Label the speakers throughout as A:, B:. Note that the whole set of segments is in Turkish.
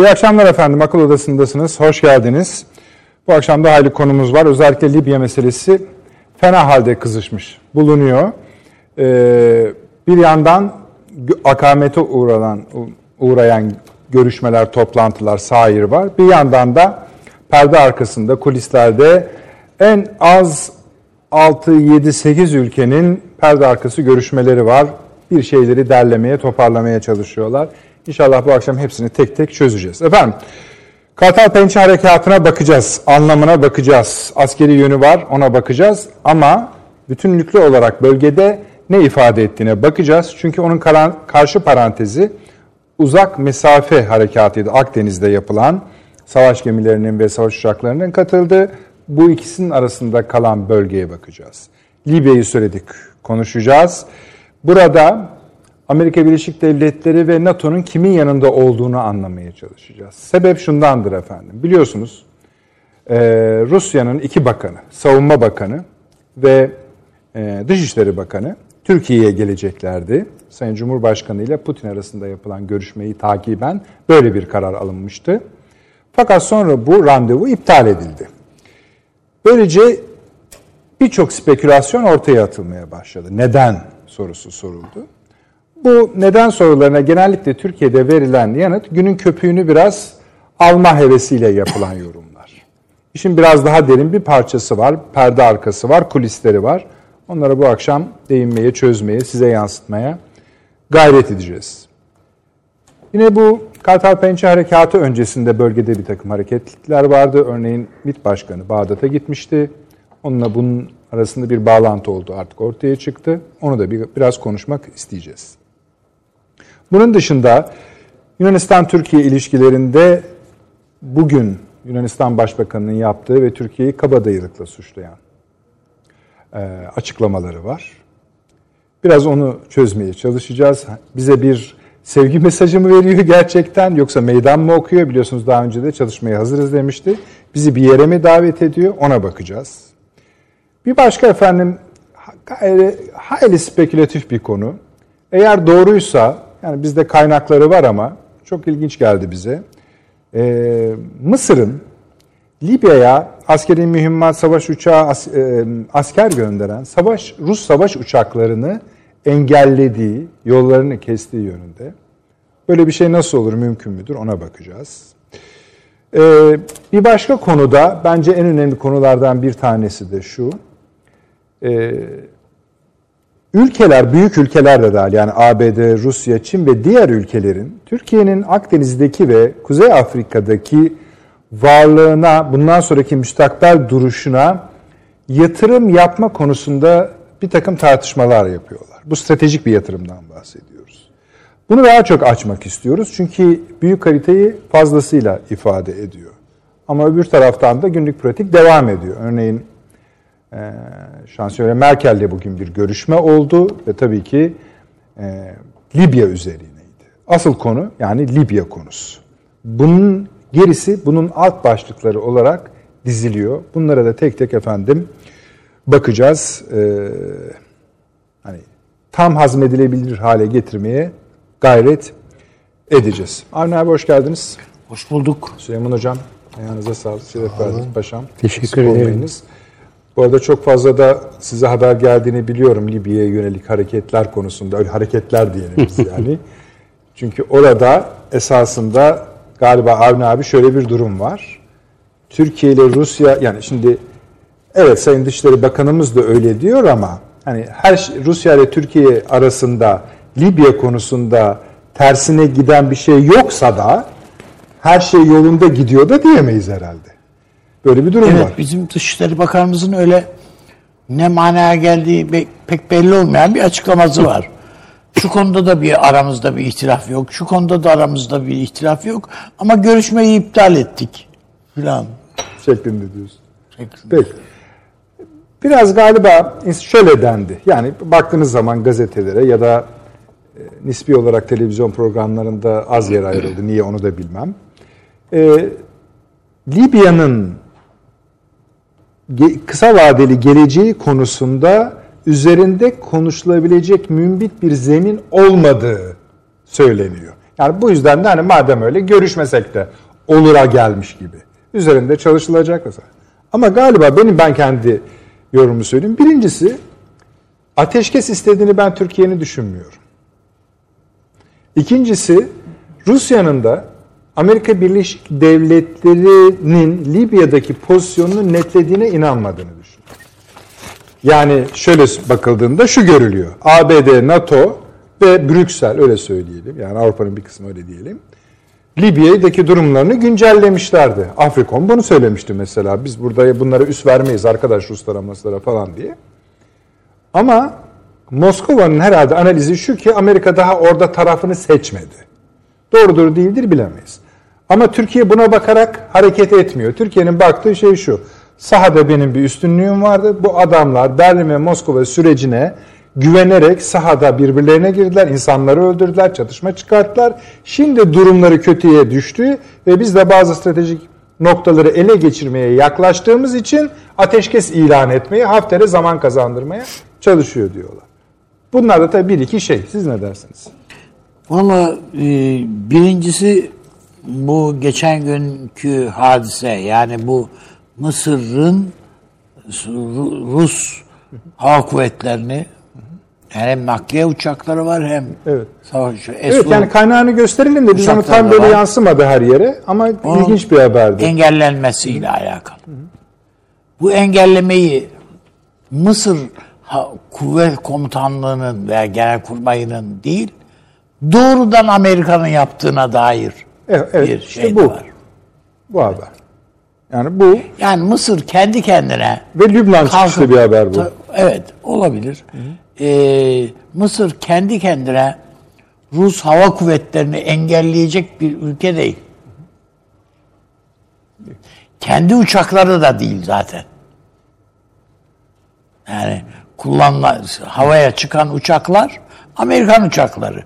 A: İyi akşamlar efendim. Akıl Odası'ndasınız. Hoş geldiniz. Bu akşam da hayli konumuz var. Özellikle Libya meselesi fena halde kızışmış bulunuyor. Ee, bir yandan akamete uğrayan, uğrayan görüşmeler, toplantılar, sair var. Bir yandan da perde arkasında, kulislerde en az 6, 7, 8 ülkenin perde arkası görüşmeleri var. Bir şeyleri derlemeye, toparlamaya çalışıyorlar. İnşallah bu akşam hepsini tek tek çözeceğiz. Efendim, Kartal Pençe Harekatı'na bakacağız, anlamına bakacağız. Askeri yönü var, ona bakacağız. Ama bütünlüklü olarak bölgede ne ifade ettiğine bakacağız. Çünkü onun karşı parantezi uzak mesafe harekatıydı. Akdeniz'de yapılan savaş gemilerinin ve savaş uçaklarının katıldığı bu ikisinin arasında kalan bölgeye bakacağız. Libya'yı söyledik, konuşacağız. Burada Amerika Birleşik Devletleri ve NATO'nun kimin yanında olduğunu anlamaya çalışacağız. Sebep şundandır efendim. Biliyorsunuz Rusya'nın iki bakanı, Savunma Bakanı ve Dışişleri Bakanı Türkiye'ye geleceklerdi. Sayın Cumhurbaşkanı ile Putin arasında yapılan görüşmeyi takiben böyle bir karar alınmıştı. Fakat sonra bu randevu iptal edildi. Böylece birçok spekülasyon ortaya atılmaya başladı. Neden sorusu soruldu. Bu neden sorularına genellikle Türkiye'de verilen yanıt günün köpüğünü biraz alma hevesiyle yapılan yorumlar. İşin biraz daha derin bir parçası var, perde arkası var, kulisleri var. Onlara bu akşam değinmeye, çözmeye, size yansıtmaya gayret edeceğiz. Yine bu Kartal Pençe Harekatı öncesinde bölgede bir takım hareketlikler vardı. Örneğin MİT Başkanı Bağdat'a gitmişti. Onunla bunun arasında bir bağlantı oldu artık ortaya çıktı. Onu da bir, biraz konuşmak isteyeceğiz. Bunun dışında Yunanistan-Türkiye ilişkilerinde bugün Yunanistan Başbakanı'nın yaptığı ve Türkiye'yi kabadayılıkla suçlayan e, açıklamaları var. Biraz onu çözmeye çalışacağız. Bize bir sevgi mesajı mı veriyor gerçekten yoksa meydan mı okuyor? Biliyorsunuz daha önce de çalışmaya hazırız demişti. Bizi bir yere mi davet ediyor? Ona bakacağız. Bir başka efendim hayli, hayli spekülatif bir konu. Eğer doğruysa, yani bizde kaynakları var ama çok ilginç geldi bize. Ee, Mısır'ın Libya'ya askeri mühimmat savaş uçağı as, e, asker gönderen savaş Rus savaş uçaklarını engellediği, yollarını kestiği yönünde. Böyle bir şey nasıl olur, mümkün müdür ona bakacağız. Ee, bir başka konuda bence en önemli konulardan bir tanesi de şu. Ee, ülkeler, büyük ülkeler de dahil yani ABD, Rusya, Çin ve diğer ülkelerin Türkiye'nin Akdeniz'deki ve Kuzey Afrika'daki varlığına, bundan sonraki müstakbel duruşuna yatırım yapma konusunda bir takım tartışmalar yapıyorlar. Bu stratejik bir yatırımdan bahsediyoruz. Bunu daha çok açmak istiyoruz çünkü büyük haritayı fazlasıyla ifade ediyor. Ama öbür taraftan da günlük pratik devam ediyor. Örneğin e, Şansölye Merkel'le bugün bir görüşme oldu ve tabii ki e, Libya üzerineydi. Asıl konu yani Libya konusu. Bunun gerisi bunun alt başlıkları olarak diziliyor. Bunlara da tek tek efendim bakacağız. Ee, hani tam hazmedilebilir hale getirmeye gayret edeceğiz. Avni abi hoş geldiniz.
B: Hoş bulduk.
A: Süleyman Hocam, ayağınıza sağlık. Şeref verdiniz paşam.
B: Teşekkür ederim.
A: Bu arada çok fazla da size haber geldiğini biliyorum Libya'ya yönelik hareketler konusunda. Öyle hareketler diyelim biz yani. Çünkü orada esasında galiba Avni abi şöyle bir durum var. Türkiye ile Rusya yani şimdi evet Sayın Dışişleri Bakanımız da öyle diyor ama hani her şey, Rusya ile Türkiye arasında Libya konusunda tersine giden bir şey yoksa da her şey yolunda gidiyor da diyemeyiz herhalde. Böyle bir durum
B: evet,
A: var.
B: Bizim Dışişleri Bakanımızın öyle ne manaya geldiği pek belli olmayan bir açıklaması var. Şu konuda da bir aramızda bir ihtilaf yok. Şu konuda da aramızda bir ihtilaf yok. Ama görüşmeyi iptal ettik filan.
A: Şeklinde diyorsun. Şeklinde. Peki. Biraz galiba şöyle dendi. Yani baktığınız zaman gazetelere ya da e, nispi olarak televizyon programlarında az yer ayrıldı. Niye onu da bilmem. Ee, Libya'nın kısa vadeli geleceği konusunda üzerinde konuşulabilecek mümbit bir zemin olmadığı söyleniyor. Yani bu yüzden de hani madem öyle görüşmesek de olura gelmiş gibi. Üzerinde çalışılacak mesela. Ama galiba benim ben kendi yorumumu söyleyeyim. Birincisi ateşkes istediğini ben Türkiye'nin düşünmüyorum. İkincisi Rusya'nın da Amerika Birleşik Devletleri'nin Libya'daki pozisyonunu netlediğine inanmadığını düşünüyorum. Yani şöyle bakıldığında şu görülüyor. ABD, NATO ve Brüksel öyle söyleyelim. Yani Avrupa'nın bir kısmı öyle diyelim. Libya'daki durumlarını güncellemişlerdi. Afrikon bunu söylemişti mesela. Biz burada bunlara üst vermeyiz arkadaş Ruslara, Maslara falan diye. Ama Moskova'nın herhalde analizi şu ki Amerika daha orada tarafını seçmedi. Doğrudur değildir bilemeyiz. Ama Türkiye buna bakarak hareket etmiyor. Türkiye'nin baktığı şey şu. Sahada benim bir üstünlüğüm vardı. Bu adamlar Berlin ve Moskova sürecine güvenerek sahada birbirlerine girdiler, insanları öldürdüler, çatışma çıkarttılar. Şimdi durumları kötüye düştü ve biz de bazı stratejik noktaları ele geçirmeye yaklaştığımız için ateşkes ilan etmeye, Hafter'e zaman kazandırmaya çalışıyor diyorlar. Bunlar da tabii bir iki şey. Siz ne dersiniz?
B: Valla e, birincisi bu geçen günkü hadise yani bu Mısır'ın Rus hava kuvvetlerini hem nakliye uçakları var hem
A: evet.
B: savaş.
A: Evet yani kaynağını gösterelim de biz onu tam böyle var. yansımadı her yere ama Onun ilginç bir haberdi.
B: Engellenmesiyle hı. alakalı. Hı. Bu engellemeyi Mısır kuvvet komutanlığının veya genelkurmayının değil doğrudan Amerika'nın yaptığına dair
A: evet, evet, bir şey işte bu. var. Bu haber. Yani bu.
B: Yani Mısır kendi kendine.
A: Ve Lübnan çıkışlı bir haber bu.
B: Evet olabilir. Hı hı. Ee, Mısır kendi kendine Rus hava kuvvetlerini engelleyecek bir ülke değil. Kendi uçakları da değil zaten. Yani kullanılan havaya çıkan uçaklar Amerikan uçakları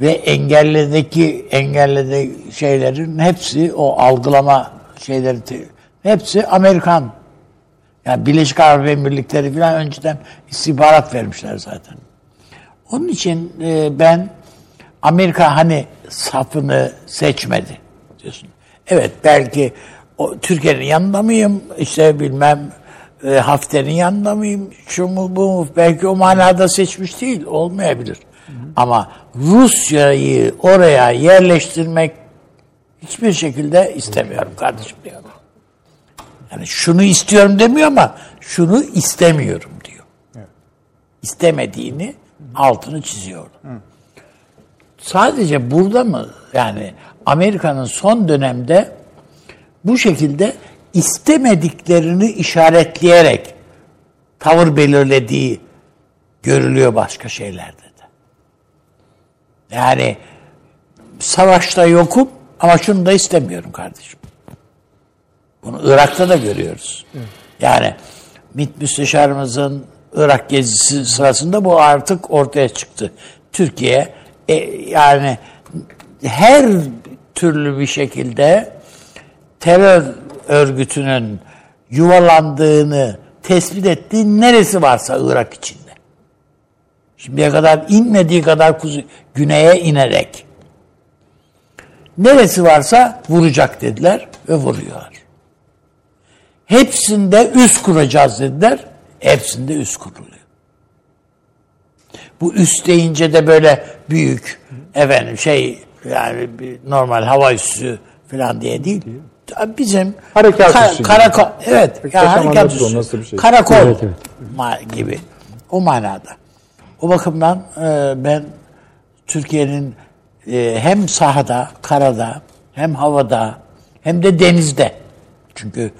B: ve engelledeki engellede şeylerin hepsi o algılama şeyleri hepsi Amerikan. Yani Birleşik Arap Emirlikleri falan önceden istihbarat vermişler zaten. Onun için e, ben Amerika hani safını seçmedi diyorsun. Evet belki o, Türkiye'nin yanında mıyım? İşte bilmem e, Hafter'in yanında mıyım? Şu mu bu mu? Belki o manada seçmiş değil. Olmayabilir. Ama Rusya'yı oraya yerleştirmek hiçbir şekilde istemiyorum kardeşim diyor. Yani şunu istiyorum demiyor ama şunu istemiyorum diyor. Evet. İstemediğini altını çiziyor. Sadece burada mı yani Amerika'nın son dönemde bu şekilde istemediklerini işaretleyerek tavır belirlediği görülüyor başka şeylerde. Yani savaşta yokum ama şunu da istemiyorum kardeşim. Bunu Irak'ta da görüyoruz. Yani MİT Müsteşarımızın Irak gezisi sırasında bu artık ortaya çıktı. Türkiye e, yani her türlü bir şekilde terör örgütünün yuvalandığını tespit ettiği neresi varsa Irak için Şimdiye kadar inmediği kadar kuzu, güneye inerek neresi varsa vuracak dediler ve vuruyorlar. Hepsinde üst kuracağız dediler. Hepsinde üst kuruluyor. Bu üst deyince de böyle büyük efendim şey yani normal hava üssü falan diye değil. Bizim
A: harekat ka- üssü.
B: Karakol evet yani harekat üssü. Şey. Karakol evet, evet. gibi o manada. O bakımdan e, ben Türkiye'nin e, hem sahada, karada, hem havada, hem de denizde. Çünkü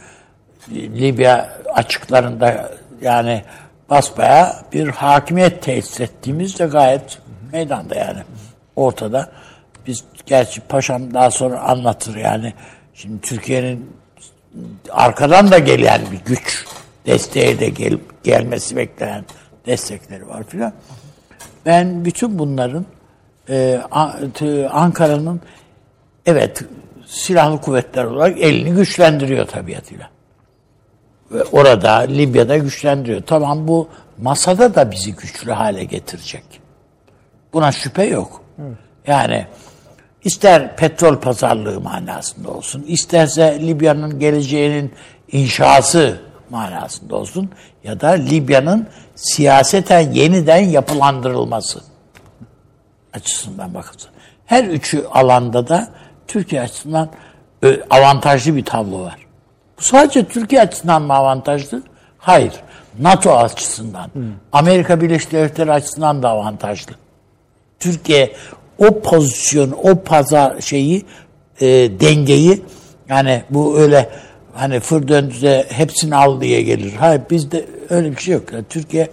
B: e, Libya açıklarında yani basbaya bir hakimiyet tesis ettiğimiz de gayet meydanda yani ortada. Biz gerçi paşam daha sonra anlatır yani. Şimdi Türkiye'nin arkadan da gelen bir güç desteğe de gel, gelmesi beklenen destekleri var filan. Ben bütün bunların e, Ankara'nın evet silahlı kuvvetler olarak elini güçlendiriyor tabiatıyla. Ve orada Libya'da güçlendiriyor. Tamam bu masada da bizi güçlü hale getirecek. Buna şüphe yok. Evet. Yani ister petrol pazarlığı manasında olsun, isterse Libya'nın geleceğinin inşası manasında olsun ya da Libya'nın siyaseten yeniden yapılandırılması açısından bakılsın. Her üçü alanda da Türkiye açısından avantajlı bir tablo var. Bu sadece Türkiye açısından mı avantajlı? Hayır. NATO açısından, hmm. Amerika Birleşik Devletleri açısından da avantajlı. Türkiye o pozisyon, o pazar şeyi, e, dengeyi yani bu öyle hani fır döndü de hepsini al diye gelir. Hayır bizde öyle bir şey yok. Yani Türkiye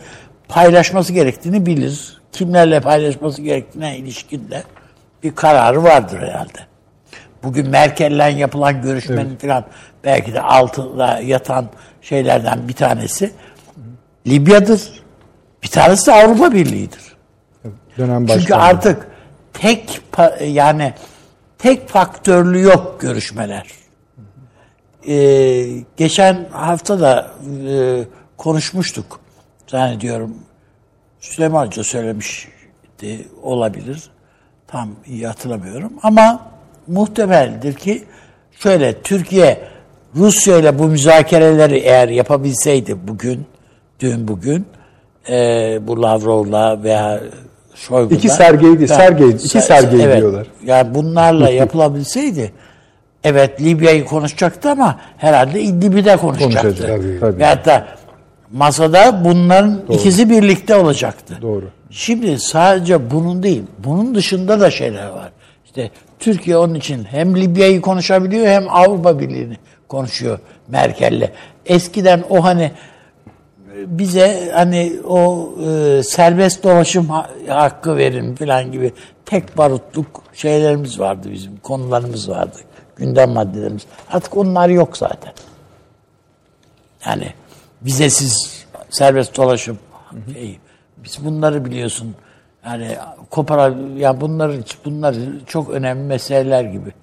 B: paylaşması gerektiğini bilir. Kimlerle paylaşması gerektiğine ilişkin de bir kararı vardır herhalde. Bugün Merkel'le yapılan görüşmenin evet. falan belki de altında yatan şeylerden bir tanesi Libya'dır. Bir tanesi de Avrupa Birliği'dir. Dönem Çünkü artık tek yani tek faktörlü yok görüşmeler. Ee, geçen hafta da e, konuşmuştuk zannediyorum. Süleyman Hoca söylemişti olabilir. Tam iyi hatırlamıyorum ama muhtemeldir ki şöyle Türkiye Rusya ile bu müzakereleri eğer yapabilseydi bugün, dün bugün e, bu Lavrov'la veya Şoygu'la.
A: İki Sergey, Sergey, iki Sergey evet, diyorlar.
B: Yani bunlarla yapılabilseydi evet Libya'yı konuşacaktı ama herhalde İdlib'i de konuşacaktı. Konuşacak, tabii, tabii. Veyahut da masada bunların Doğru. ikisi birlikte olacaktı.
A: Doğru.
B: Şimdi sadece bunun değil, bunun dışında da şeyler var. İşte Türkiye onun için hem Libya'yı konuşabiliyor hem Avrupa Birliği'ni konuşuyor Merkel'le. Eskiden o hani bize hani o e, serbest dolaşım hakkı verin falan gibi tek barutluk şeylerimiz vardı bizim, konularımız vardı. Gündem maddelerimiz. Artık onlar yok zaten. Yani vizesiz serbest dolaşım şeyi. Biz bunları biliyorsun yani kopara ya bunların bunlar çok önemli meseleler gibi.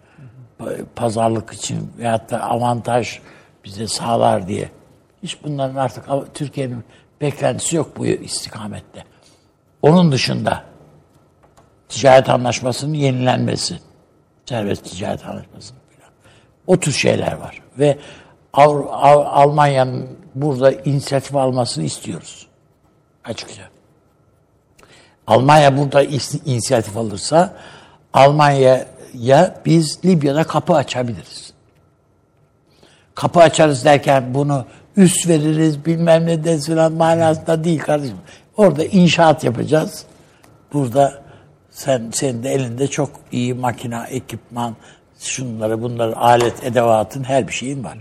B: Pazarlık için veyahut da avantaj bize sağlar diye. Hiç bunların artık Türkiye'nin beklentisi yok bu istikamette. Onun dışında ticaret anlaşmasının yenilenmesi, serbest ticaret anlaşmasının. O tür şeyler var. Ve Almanya'nın burada inisiyatif almasını istiyoruz. Açıkça. Almanya burada inisiyatif alırsa Almanya'ya biz Libya'da kapı açabiliriz. Kapı açarız derken bunu üst veririz bilmem ne de falan manasında değil kardeşim. Orada inşaat yapacağız. Burada sen senin de elinde çok iyi makina, ekipman, şunları bunları alet, edevatın her bir şeyin var.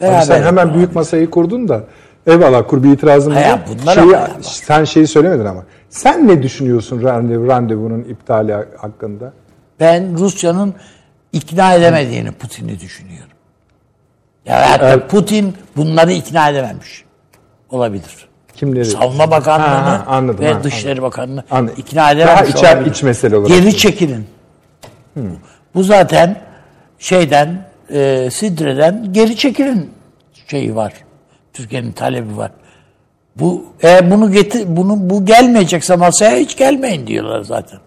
A: Beraber sen hemen büyük masayı kurdun da eyvallah kur bir itirazım var. Şeyi, sen şeyi söylemedin ama. Sen ne düşünüyorsun randevu, randevunun iptali hakkında?
B: Ben Rusya'nın ikna edemediğini Putin'i düşünüyorum. Ya hatta evet. Putin bunları ikna edememiş. Olabilir.
A: Kimleri?
B: Savunma Bakanlığı'nı ha, anladım, ve ha, Dışişleri Bakanlığı'nı
A: anladım.
B: ikna edememiş Daha
A: içer, olabilir. iç mesele olarak.
B: Geri çekilin. Hmm. Bu zaten şeyden e, Sidre'den geri çekilin şeyi var. Türkiye'nin talebi var. Bu eğer bunu getir bunu bu gelmeyecekse masaya hiç gelmeyin diyorlar zaten.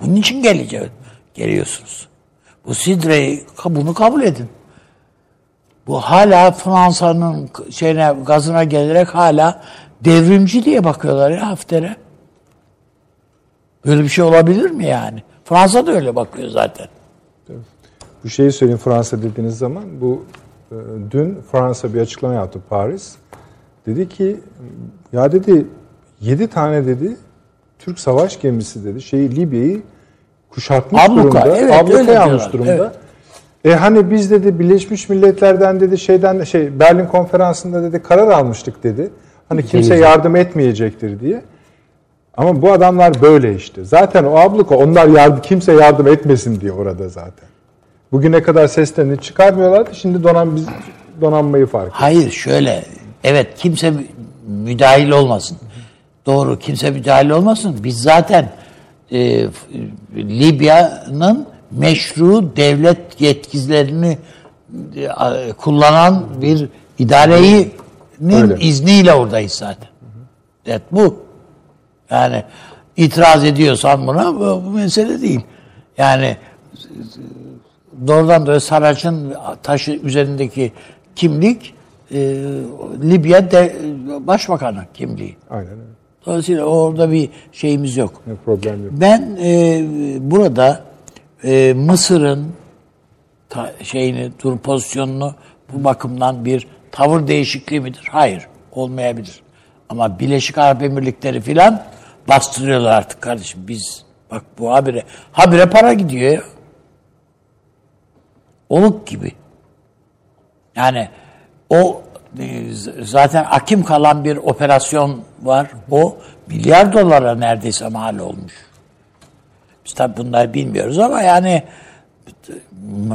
B: Bunun için geleceğiz. Geliyorsunuz. Bu Sidre'yi bunu kabul edin. Bu hala Fransa'nın şeyine gazına gelerek hala devrimci diye bakıyorlar ya Hafter'e. Böyle bir şey olabilir mi yani? Fransa da öyle bakıyor zaten.
A: Bu şeyi söyleyeyim Fransa dediğiniz zaman bu e, dün Fransa bir açıklama yaptı Paris. Dedi ki ya dedi 7 tane dedi Türk savaş gemisi dedi şeyi Libya'yı kuşatmış Abluka, durumda. Evet, abluka almış durumda. Evet. E hani biz dedi Birleşmiş Milletler'den dedi şeyden şey Berlin konferansında dedi karar almıştık dedi. Hani kimse yardım etmeyecektir diye. Ama bu adamlar böyle işte. Zaten o abluka onlar yardım kimse yardım etmesin diye orada zaten. Bugüne kadar seslerini çıkarmıyorlardı. Şimdi donan biz donanmayı fark ediyor.
B: Hayır şöyle. Evet kimse müdahil olmasın. Doğru kimse müdahil olmasın. Biz zaten e, Libya'nın meşru devlet yetkilerini e, kullanan bir idarenin izniyle oradayız zaten. Evet bu. Yani itiraz ediyorsan buna bu, bu mesele değil. Yani doğrudan doğruya Saraç'ın taşı üzerindeki kimlik e, Libya de, başbakanı kimliği.
A: Aynen öyle.
B: Dolayısıyla orada bir şeyimiz yok.
A: Ne problem yok.
B: Ben e, burada e, Mısır'ın ta, şeyini, dur pozisyonunu bu bakımdan bir tavır değişikliği midir? Hayır, olmayabilir. Ama Birleşik Arap Emirlikleri filan bastırıyorlar artık kardeşim. Biz bak bu habire habire para gidiyor ya. Oluk gibi. Yani o e, zaten akim kalan bir operasyon var. O milyar dolara neredeyse mal olmuş. Biz tabi bunları bilmiyoruz ama yani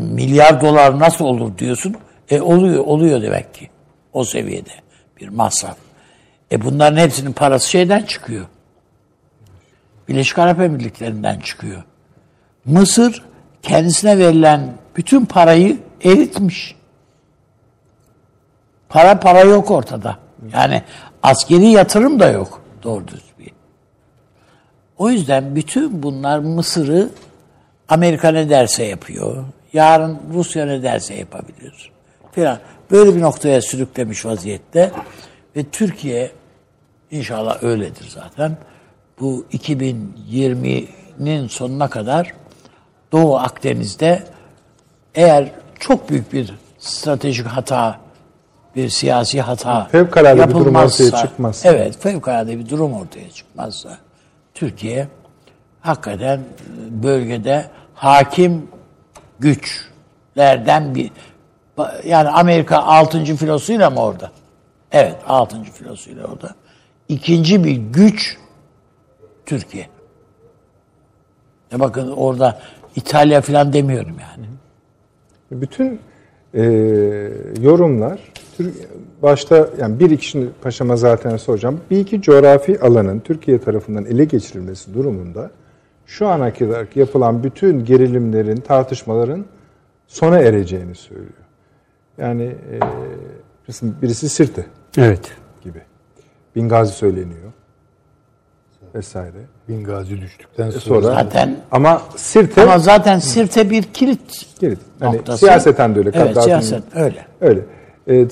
B: milyar dolar nasıl olur diyorsun. E oluyor, oluyor demek ki. O seviyede bir masraf. E bunların hepsinin parası şeyden çıkıyor. Birleşik Arap Emirlikleri'nden çıkıyor. Mısır kendisine verilen bütün parayı eritmiş. Para para yok ortada. Yani askeri yatırım da yok doğru düzgün. O yüzden bütün bunlar Mısır'ı Amerika ne derse yapıyor. Yarın Rusya ne derse yapabilir. Falan. Böyle bir noktaya sürüklemiş vaziyette. Ve Türkiye inşallah öyledir zaten. Bu 2020'nin sonuna kadar Doğu Akdeniz'de eğer çok büyük bir stratejik hata, bir siyasi hata
A: fevkalade bir durum ortaya çıkmaz.
B: Evet, fevkalade bir durum ortaya çıkmazsa Türkiye hakikaten bölgede hakim güçlerden bir yani Amerika 6. filosuyla mı orada? Evet, 6. filosuyla orada. İkinci bir güç Türkiye. Ya bakın orada İtalya falan demiyorum yani.
A: Bütün e, yorumlar başta yani bir iki şimdi paşama zaten soracağım. Bir iki coğrafi alanın Türkiye tarafından ele geçirilmesi durumunda şu ana kadar yapılan bütün gerilimlerin, tartışmaların sona ereceğini söylüyor. Yani e, birisi, birisi Sirte.
C: Evet.
A: Gibi. Bingazi söyleniyor. Vesaire.
C: Bingazi düştükten sonra.
A: sonra
B: zaten
A: ama Sirte
B: ama zaten Sirte bir kilit
A: kilit. Yani
B: noktası.
A: siyaseten de öyle.
B: Evet, siyaset öyle.
A: Öyle. Ee,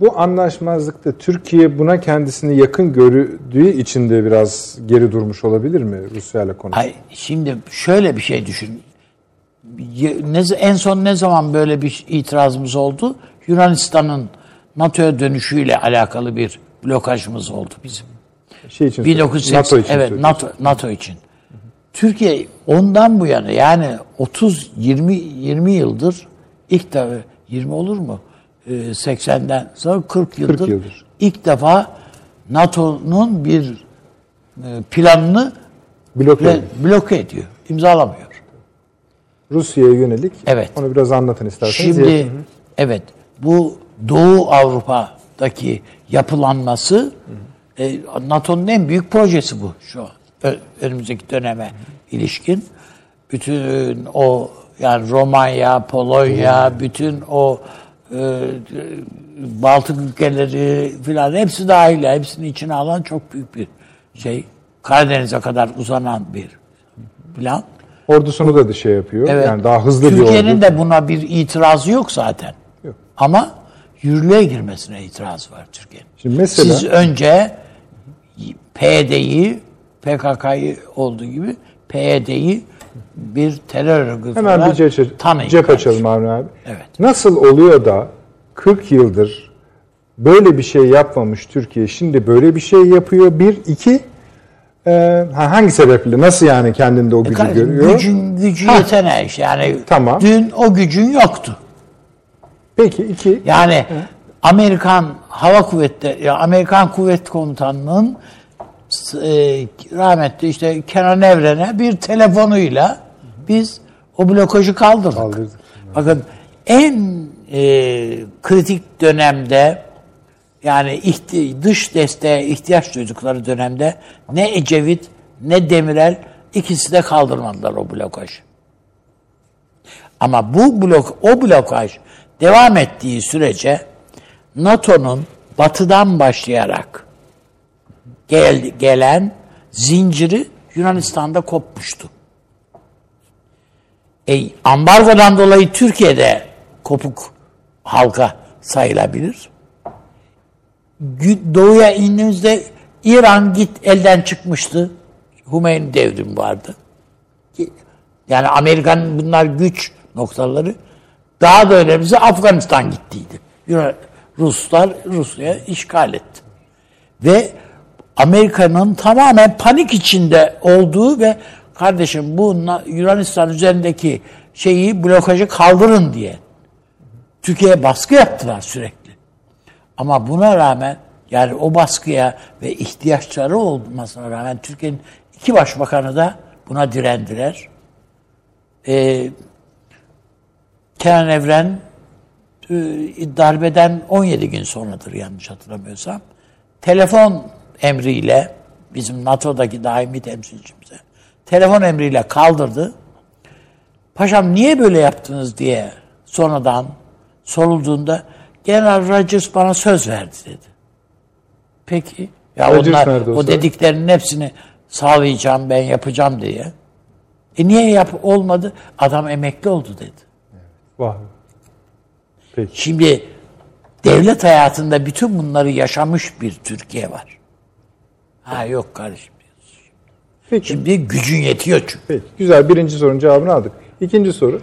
A: bu anlaşmazlıkta Türkiye buna kendisini yakın gördüğü için de biraz geri durmuş olabilir mi Rusya ile konuşup?
B: Ay, şimdi şöyle bir şey düşün. Ne, en son ne zaman böyle bir itirazımız oldu? Yunanistan'ın NATO'ya dönüşüyle alakalı bir blokajımız oldu bizim.
A: Şey için
B: 1980
A: NATO için
B: evet
A: söylüyorsun.
B: NATO NATO için. Türkiye ondan bu yana yani 30 20 20 yıldır ilk defa 20 olur mu? Ee, 80'den sonra 40 yıldır,
A: yıldır.
B: ilk defa NATO'nun bir e, planını
A: Bloke
B: bloke ediyor. imzalamıyor.
A: Rusya'ya yönelik.
B: Evet.
A: Onu biraz anlatın isterseniz.
B: Şimdi evet bu Doğu Avrupa'daki yapılanması e, NATO'nun en büyük projesi bu şu an. Önümüzdeki döneme ilişkin. Bütün o yani Romanya, Polonya, bütün o e, Baltık ülkeleri filan hepsi dahil. Hepsini içine alan çok büyük bir şey. Karadeniz'e kadar uzanan bir plan.
A: Ordusunu da şey yapıyor.
B: Evet.
A: Yani daha hızlı bir
B: Türkiye'nin de buna bir itirazı yok zaten.
A: Yok.
B: Ama yürürlüğe girmesine itiraz var Türkiye'nin.
A: Şimdi mesela-
B: Siz önce PYD'yi, PKK'yı olduğu gibi PYD'yi bir terör örgütü
A: Hemen bir cep,
B: tanıyın
A: cep açalım Avni abi.
B: Evet.
A: Nasıl oluyor da 40 yıldır böyle bir şey yapmamış Türkiye şimdi böyle bir şey yapıyor? Bir, iki, e, ha, hangi sebeple? Nasıl yani kendinde o gücü
B: Kardeşim,
A: görüyor?
B: Gücün, gücü yeteneği işte. Yani
A: Tamam.
B: dün o gücün yoktu.
A: Peki iki,
B: Yani Amerikan Hava Kuvvetleri, Amerikan Kuvvet Komutanlığı'nın e, rahmetli işte Kenan Evren'e bir telefonuyla biz o blokajı kaldırdık.
A: Kaldırdık.
B: Bakın en e, kritik dönemde yani ihti- dış desteğe ihtiyaç duydukları dönemde ne Ecevit ne Demirel ikisi de kaldırmadılar o blokajı. Ama bu blok o blokaj devam ettiği sürece NATO'nun batıdan başlayarak gel, gelen zinciri Yunanistan'da kopmuştu. E, ambargodan dolayı Türkiye'de kopuk halka sayılabilir. Doğuya indiğimizde İran git elden çıkmıştı. Hümeyni devrim vardı. Yani Amerikan bunlar güç noktaları. Daha da önemlisi Afganistan gittiydi. Ruslar Rusya işgal etti. Ve Amerika'nın tamamen panik içinde olduğu ve kardeşim bu Yunanistan üzerindeki şeyi blokajı kaldırın diye Türkiye'ye baskı yaptılar sürekli. Ama buna rağmen yani o baskıya ve ihtiyaçları olmasına rağmen Türkiye'nin iki başbakanı da buna direndiler. Ee, Kenan Evren e, darbeden 17 gün sonradır yanlış hatırlamıyorsam. Telefon emriyle bizim NATO'daki daimi temsilcimize telefon emriyle kaldırdı. Paşam niye böyle yaptınız diye sonradan sorulduğunda General Rogers bana söz verdi dedi. Peki. Ya Rogers onlar o, o dediklerinin hepsini sağlayacağım ben yapacağım diye. E niye yap olmadı? Adam emekli oldu dedi.
A: Vah.
B: Peki. Şimdi devlet hayatında bütün bunları yaşamış bir Türkiye var. Ha yok kardeşim. Peki. Şimdi gücün yetiyor çünkü.
A: Peki. Güzel. Birinci sorunun cevabını aldık. İkinci soru.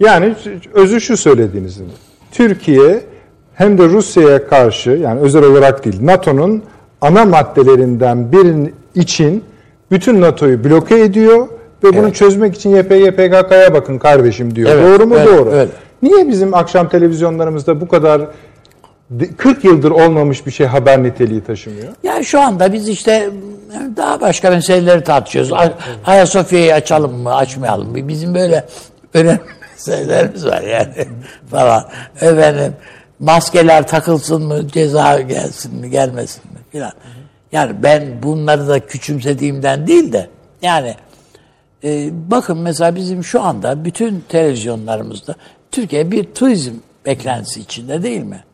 A: Yani özü şu söylediğinizin. Türkiye hem de Rusya'ya karşı yani özel olarak değil NATO'nun ana maddelerinden birinin için bütün NATO'yu bloke ediyor ve bunu evet. çözmek için YPG PKK'ya bakın kardeşim diyor. Evet, Doğru mu? Evet, Doğru. Evet. Niye bizim akşam televizyonlarımızda bu kadar 40 yıldır olmamış bir şey haber niteliği taşımıyor?
B: Ya şu anda biz işte daha başka meseleleri tartışıyoruz. Ayasofya'yı açalım mı, açmayalım mı? Bizim böyle önemli meselelerimiz var yani falan. Efendim maskeler takılsın mı, ceza gelsin mi, gelmesin mi filan. Yani ben bunları da küçümsediğimden değil de yani e, bakın mesela bizim şu anda bütün televizyonlarımızda Türkiye bir turizm beklentisi içinde değil mi?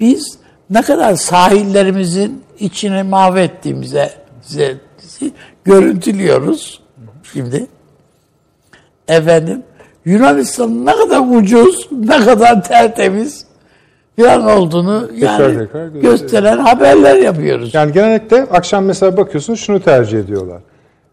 B: Biz ne kadar sahillerimizin içini mahvettiğimize görüntülüyoruz şimdi. Efendim Yunanistan ne kadar ucuz, ne kadar tertemiz falan olduğunu yani gösteren haberler yapıyoruz.
A: Yani genellikle akşam mesela bakıyorsunuz şunu tercih ediyorlar.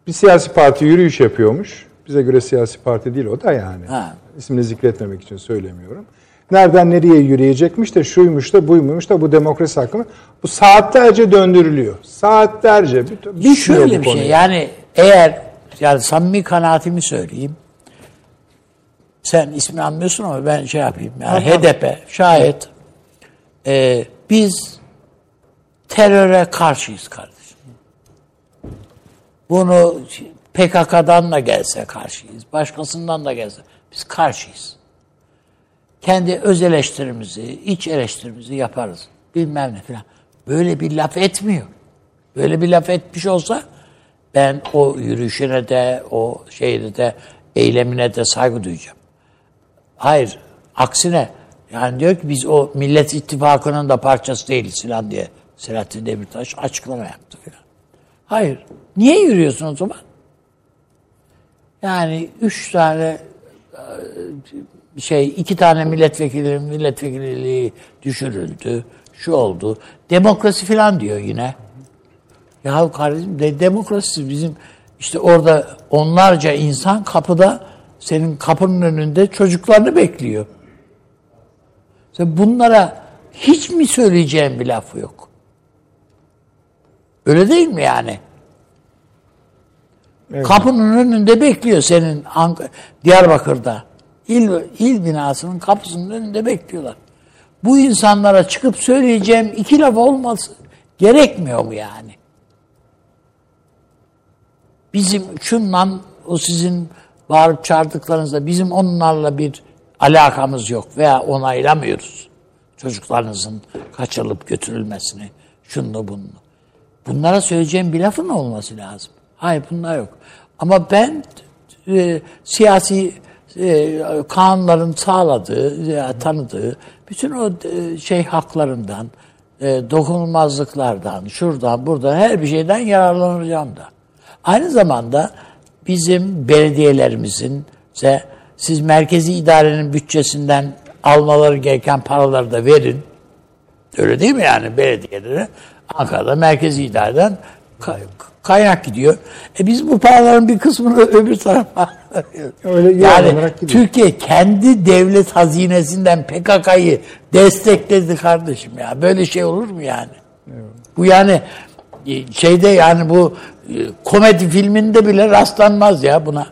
A: Bir siyasi parti yürüyüş yapıyormuş. Bize göre siyasi parti değil o da yani. Ha. İsmini zikretmemek için söylemiyorum. Nereden nereye yürüyecekmiş de şuymuş da buymuş da bu demokrasi hakkında. Bu saatlerce döndürülüyor. Saatlerce.
B: Bir şöyle bir şey yani eğer yani samimi kanaatimi söyleyeyim. Sen ismini anlıyorsun ama ben şey yapayım. Yani Aha. HDP şayet e, biz teröre karşıyız kardeşim. Bunu PKK'dan da gelse karşıyız. Başkasından da gelse. Biz karşıyız kendi öz eleştirimizi, iç eleştirimizi yaparız. Bilmem ne falan. Böyle bir laf etmiyor. Böyle bir laf etmiş olsa ben o yürüyüşüne de, o şeyde de, eylemine de saygı duyacağım. Hayır, aksine yani diyor ki biz o Millet İttifakı'nın da parçası değiliz falan diye Selahattin Demirtaş açıklama yaptı falan. Hayır. Niye yürüyorsun o zaman? Yani üç tane şey iki tane milletvekili milletvekilliği düşürüldü. Şu oldu. Demokrasi falan diyor yine. Ya kardeşim de demokrasi bizim işte orada onlarca insan kapıda senin kapının önünde çocuklarını bekliyor. Sen bunlara hiç mi söyleyeceğim bir lafı yok? Öyle değil mi yani? Evet. Kapının önünde bekliyor senin Ank Diyarbakır'da il, il binasının kapısının önünde bekliyorlar. Bu insanlara çıkıp söyleyeceğim iki laf olması gerekmiyor mu yani? Bizim şundan o sizin bağırıp çağırdıklarınızda bizim onlarla bir alakamız yok veya onaylamıyoruz. Çocuklarınızın kaçırılıp götürülmesini, şunu bunu. Bunlara söyleyeceğim bir lafın olması lazım. Hayır bunlar yok. Ama ben e, siyasi e, kanunların sağladığı, e, tanıdığı bütün o e, şey haklarından, e, dokunulmazlıklardan, şuradan, buradan her bir şeyden yararlanacağım da. Aynı zamanda bizim belediyelerimizin size siz merkezi idarenin bütçesinden almaları gereken paraları da verin. Öyle değil mi yani belediyelere? Ankara'da merkezi idareden ka- kaynak gidiyor. E biz bu paraların bir kısmını öbür tarafa
A: Öyle
B: yani. Türkiye kendi devlet hazinesinden PKK'yı destekledi kardeşim ya. Böyle şey olur mu yani? Bu yani e, şeyde yani bu e, komedi filminde bile rastlanmaz ya buna.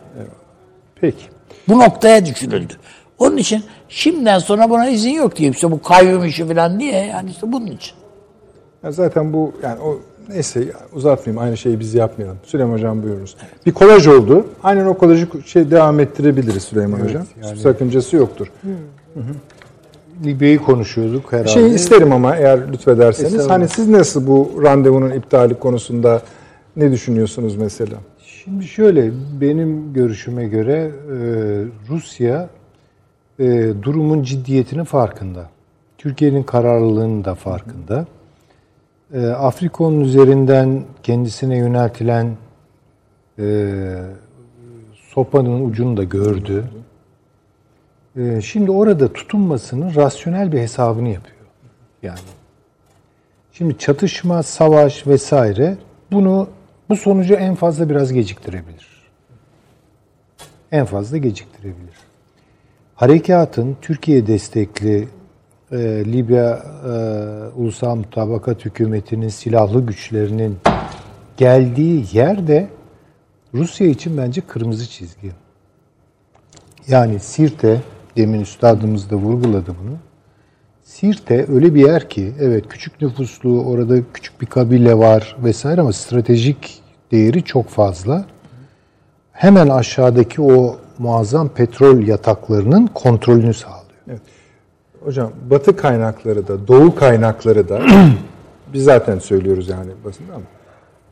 A: Peki.
B: Bu noktaya düşürüldü. Onun için şimdiden sonra buna izin yok diye işte bu kayyum işi falan niye? Yani işte bunun için.
A: Ya zaten bu yani o neyse uzatmayayım aynı şeyi biz yapmayalım. Süleyman Hocam buyurunuz. Bir kolaj oldu. Aynen o kolajı şey devam ettirebiliriz Süleyman Hocam.
C: yani-
A: Sakıncası yoktur.
C: Libya'yı konuşuyorduk herhalde.
A: Şey isterim ama eğer lütfederseniz. Hani siz nasıl bu randevunun iptali konusunda ne düşünüyorsunuz mesela?
C: Şimdi şöyle benim görüşüme göre e, Rusya e, durumun ciddiyetinin farkında. Türkiye'nin kararlılığının da farkında. E, Afrika'nın üzerinden kendisine yöneltilen e, sopanın ucunu da gördü. E, şimdi orada tutunmasının rasyonel bir hesabını yapıyor. Yani Şimdi çatışma, savaş vesaire bunu bu sonucu en fazla biraz geciktirebilir. En fazla geciktirebilir. Harekatın Türkiye destekli e, Libya e, Ulusal Mutabakat Hükümeti'nin silahlı güçlerinin geldiği yerde Rusya için bence kırmızı çizgi. Yani Sirte, demin üstadımız da vurguladı bunu. Sirte öyle bir yer ki evet küçük nüfuslu orada küçük bir kabile var vesaire ama stratejik değeri çok fazla. Hemen aşağıdaki o muazzam petrol yataklarının kontrolünü sağlıyor.
A: Hocam batı kaynakları da doğu kaynakları da biz zaten söylüyoruz yani basında ama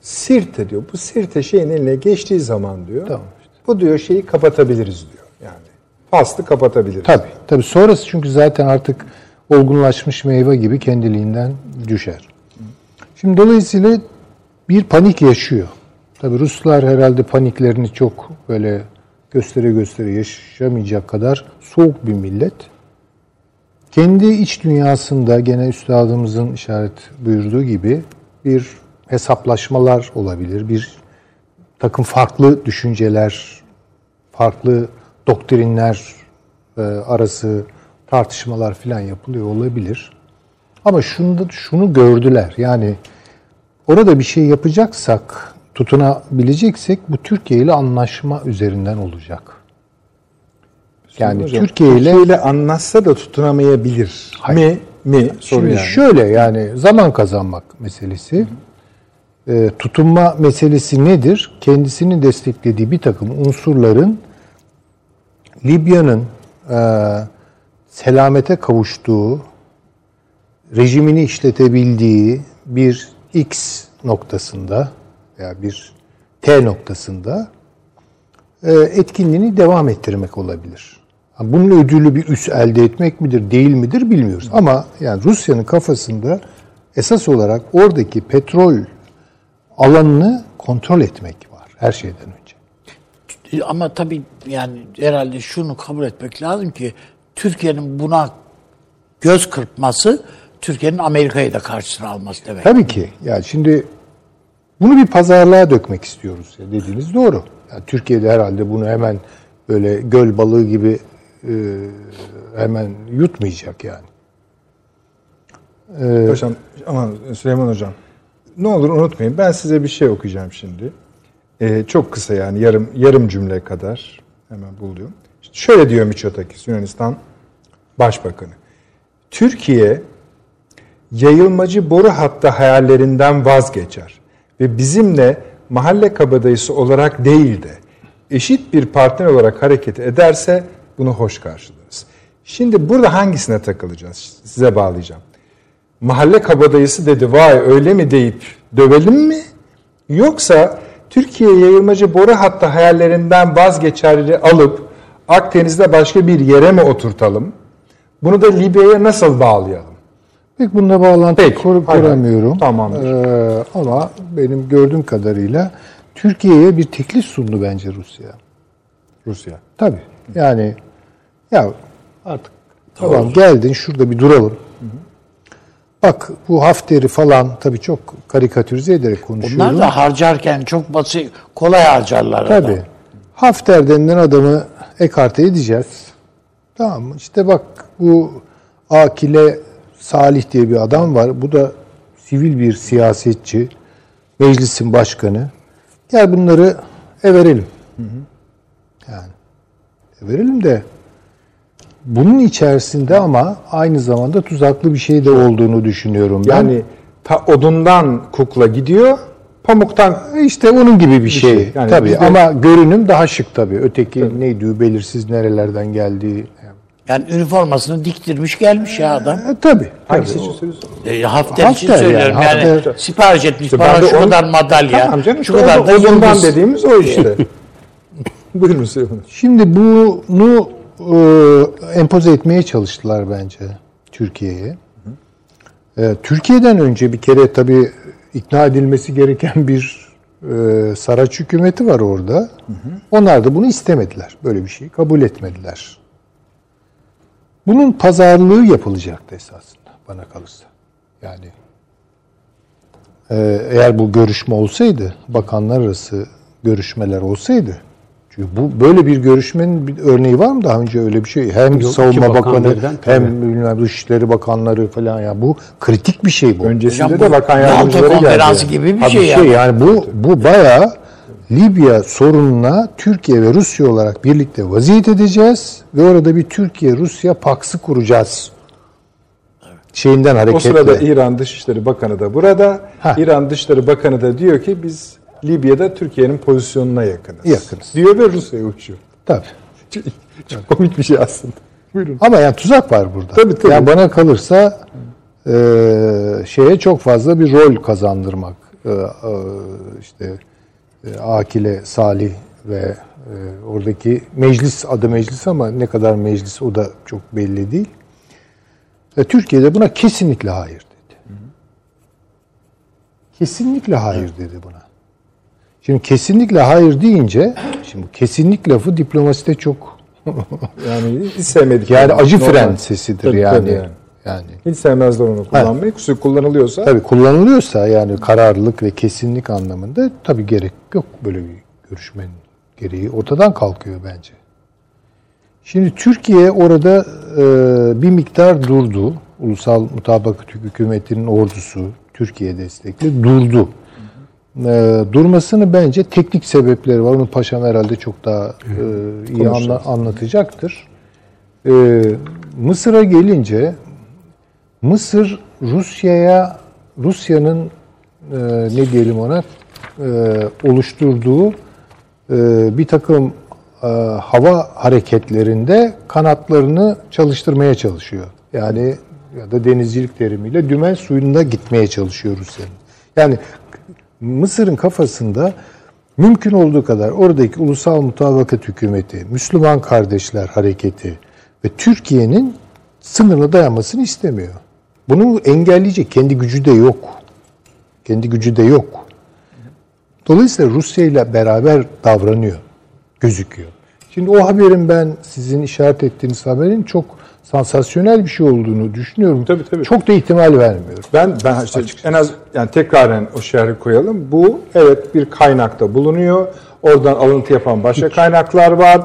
A: Sirte diyor. Bu Sirte şeyin eline geçtiği zaman diyor.
C: Tamam
A: Bu diyor şeyi kapatabiliriz diyor. Yani faslı kapatabiliriz.
C: Tabii tabii sonrası çünkü zaten artık olgunlaşmış meyve gibi kendiliğinden düşer. Şimdi dolayısıyla bir panik yaşıyor. Tabii Ruslar herhalde paniklerini çok böyle göstere göstere yaşamayacak kadar soğuk bir millet. Kendi iç dünyasında gene üstadımızın işaret buyurduğu gibi bir hesaplaşmalar olabilir. Bir takım farklı düşünceler, farklı doktrinler e, arası tartışmalar falan yapılıyor olabilir. Ama şunu, şunu gördüler. Yani orada bir şey yapacaksak, tutunabileceksek bu Türkiye ile anlaşma üzerinden olacak. Yani
A: Hocam,
C: Türkiye ile
A: ile anlaşsa da tutunamayabilir. Mi? Mi? Soru
C: Şimdi
A: yani.
C: şöyle yani zaman kazanmak meselesi. Ee, tutunma meselesi nedir? Kendisini desteklediği bir takım unsurların Libya'nın e, selamete kavuştuğu, rejimini işletebildiği bir X noktasında veya bir T noktasında e, etkinliğini devam ettirmek olabilir. Bunun ödülü bir üs elde etmek midir, değil midir bilmiyoruz. Ama yani Rusya'nın kafasında esas olarak oradaki petrol alanını kontrol etmek var her şeyden önce.
B: Ama tabii yani herhalde şunu kabul etmek lazım ki Türkiye'nin buna göz kırpması Türkiye'nin Amerika'yı da karşısına alması demek.
C: Tabii ki. Yani şimdi bunu bir pazarlığa dökmek istiyoruz dediğiniz doğru. Yani Türkiye'de herhalde bunu hemen böyle göl balığı gibi hemen yutmayacak yani.
A: Hocam, aman Süleyman Hocam. Ne olur unutmayın. Ben size bir şey okuyacağım şimdi. Ee, çok kısa yani yarım yarım cümle kadar. Hemen buluyorum. İşte şöyle diyor Miçotakis, Yunanistan Başbakanı. Türkiye yayılmacı boru hattı hayallerinden vazgeçer ve bizimle mahalle kabadayısı olarak değil de eşit bir partner olarak hareket ederse bunu hoş karşılarız. Şimdi burada hangisine takılacağız? Size bağlayacağım. Mahalle kabadayısı dedi vay öyle mi deyip dövelim mi? Yoksa Türkiye yayılmacı boru hattı hayallerinden vazgeçerli alıp Akdeniz'de başka bir yere mi oturtalım? Bunu da Libya'ya nasıl bağlayalım?
C: Pek bununla bağlantı
A: Peki,
C: kur, kuramıyorum.
A: Tamamdır.
C: Ee, ama benim gördüğüm kadarıyla Türkiye'ye bir teklif sundu bence Rusya.
A: Rusya.
C: Tabii. Yani ya artık tamam geldin şurada bir duralım. Bak bu Hafter'i falan tabii çok karikatürize ederek konuşuyorum.
B: Onlar da harcarken çok basit, kolay harcarlar. adam.
C: Tabii. Hafter denilen adamı ekarte edeceğiz. Tamam mı? İşte bak bu Akile Salih diye bir adam var. Bu da sivil bir siyasetçi. Meclisin başkanı. Gel bunları everelim. Yani everelim de bunun içerisinde ama aynı zamanda tuzaklı bir şey de olduğunu düşünüyorum. Ben
A: Yani ta odundan kukla gidiyor, pamuktan
C: İşte onun gibi bir şey.
A: şey. Yani
C: tabii
A: bizde-
C: ama görünüm daha şık tabii. Öteki neydi belirsiz nerelerden geldiği.
B: Yani üniformasını diktirmiş gelmiş ya adam.
C: E, tabii.
A: hangisi
C: tabii.
A: için söylüyorsun?
B: E, Hafter için
C: yani,
B: söylüyorum. Yani,
C: Hafter-
B: sipariş etmiş
A: İşte
B: bana şu kadar madalya,
A: Tamam canım,
B: şu kadar da
A: odundan
B: yıldız.
A: dediğimiz o işte. Buyurun Süleyman.
C: Şimdi bunu e, empoze etmeye çalıştılar bence Türkiye'ye. E, Türkiye'den önce bir kere tabii ikna edilmesi gereken bir e, Saraç hükümeti var orada. Onlar da bunu istemediler. Böyle bir şeyi kabul etmediler. Bunun pazarlığı yapılacaktı esasında bana kalırsa. Yani e, eğer bu görüşme olsaydı, bakanlar arası görüşmeler olsaydı, çünkü bu böyle bir görüşmenin bir örneği var mı daha önce öyle bir şey? Hem
D: Yok,
C: savunma bakanı
D: birden,
C: hem bilmem dışişleri bakanları falan ya bu kritik bir şey bu.
A: Öncesinde
B: Hocam
A: de
B: bu
A: bakan yardımcıları geldi.
B: konferansı gibi bir
C: Abi
B: şey yani.
C: yani bu bu bayağı Libya sorununa Türkiye ve Rusya olarak birlikte vaziyet edeceğiz ve orada bir Türkiye Rusya paksı kuracağız. Şeyinden
A: O
C: hareketle.
A: sırada İran Dışişleri Bakanı da burada.
C: Ha.
A: İran Dışişleri Bakanı da diyor ki biz Libya'da Türkiye'nin pozisyonuna yakınız.
C: Yakınız.
A: Diyor ve Rusya'ya uçuyor.
C: Tabii.
A: Çok, çok komik bir şey aslında. Buyurun.
C: Ama yani tuzak var burada.
A: Tabii, tabii.
C: Yani bana kalırsa e, şeye çok fazla bir rol kazandırmak. E, e, işte e, Akile, Salih ve e, oradaki meclis adı meclis ama ne kadar meclis o da çok belli değil. E, Türkiye'de buna kesinlikle hayır dedi. Kesinlikle hayır dedi buna. Şimdi kesinlikle hayır deyince, şimdi kesinlik lafı diplomaside çok
A: Yani hiç sevmedik.
C: yani acı
A: Normal.
C: fren sesidir
A: Tabii,
C: yani.
A: tabii yani.
C: yani.
A: Hiç sevmezler onu kullanmayı. Kusur kullanılıyorsa
C: Tabii kullanılıyorsa yani kararlılık ve kesinlik anlamında tabii gerek yok böyle bir görüşmenin gereği ortadan kalkıyor bence. Şimdi Türkiye orada e, bir miktar durdu. Ulusal Mutabakat Hükümeti'nin ordusu Türkiye destekli durdu. E, durmasını bence teknik sebepleri var. Onu Paşam herhalde çok daha e, iyi anla- anlatacaktır. E, Mısır'a gelince Mısır Rusya'ya Rusya'nın e, ne diyelim ona e, oluşturduğu e, bir takım e, hava hareketlerinde kanatlarını çalıştırmaya çalışıyor. Yani ya da denizcilik terimiyle dümen suyunda gitmeye çalışıyor Rusya'nın. Yani Mısır'ın kafasında mümkün olduğu kadar oradaki ulusal mutabakat hükümeti, Müslüman kardeşler hareketi ve Türkiye'nin sınırına dayanmasını istemiyor. Bunu engelleyecek kendi gücü de yok. Kendi gücü de yok. Dolayısıyla Rusya ile beraber davranıyor, gözüküyor. Şimdi o haberin ben sizin işaret ettiğiniz haberin çok sansasyonel bir şey olduğunu düşünüyorum.
A: Tabii, tabii.
C: Çok da ihtimal vermiyorum.
A: Ben ben işte en az yani tekraren o şerhi koyalım. Bu evet bir kaynakta bulunuyor. Oradan alıntı yapan başka kaynaklar var.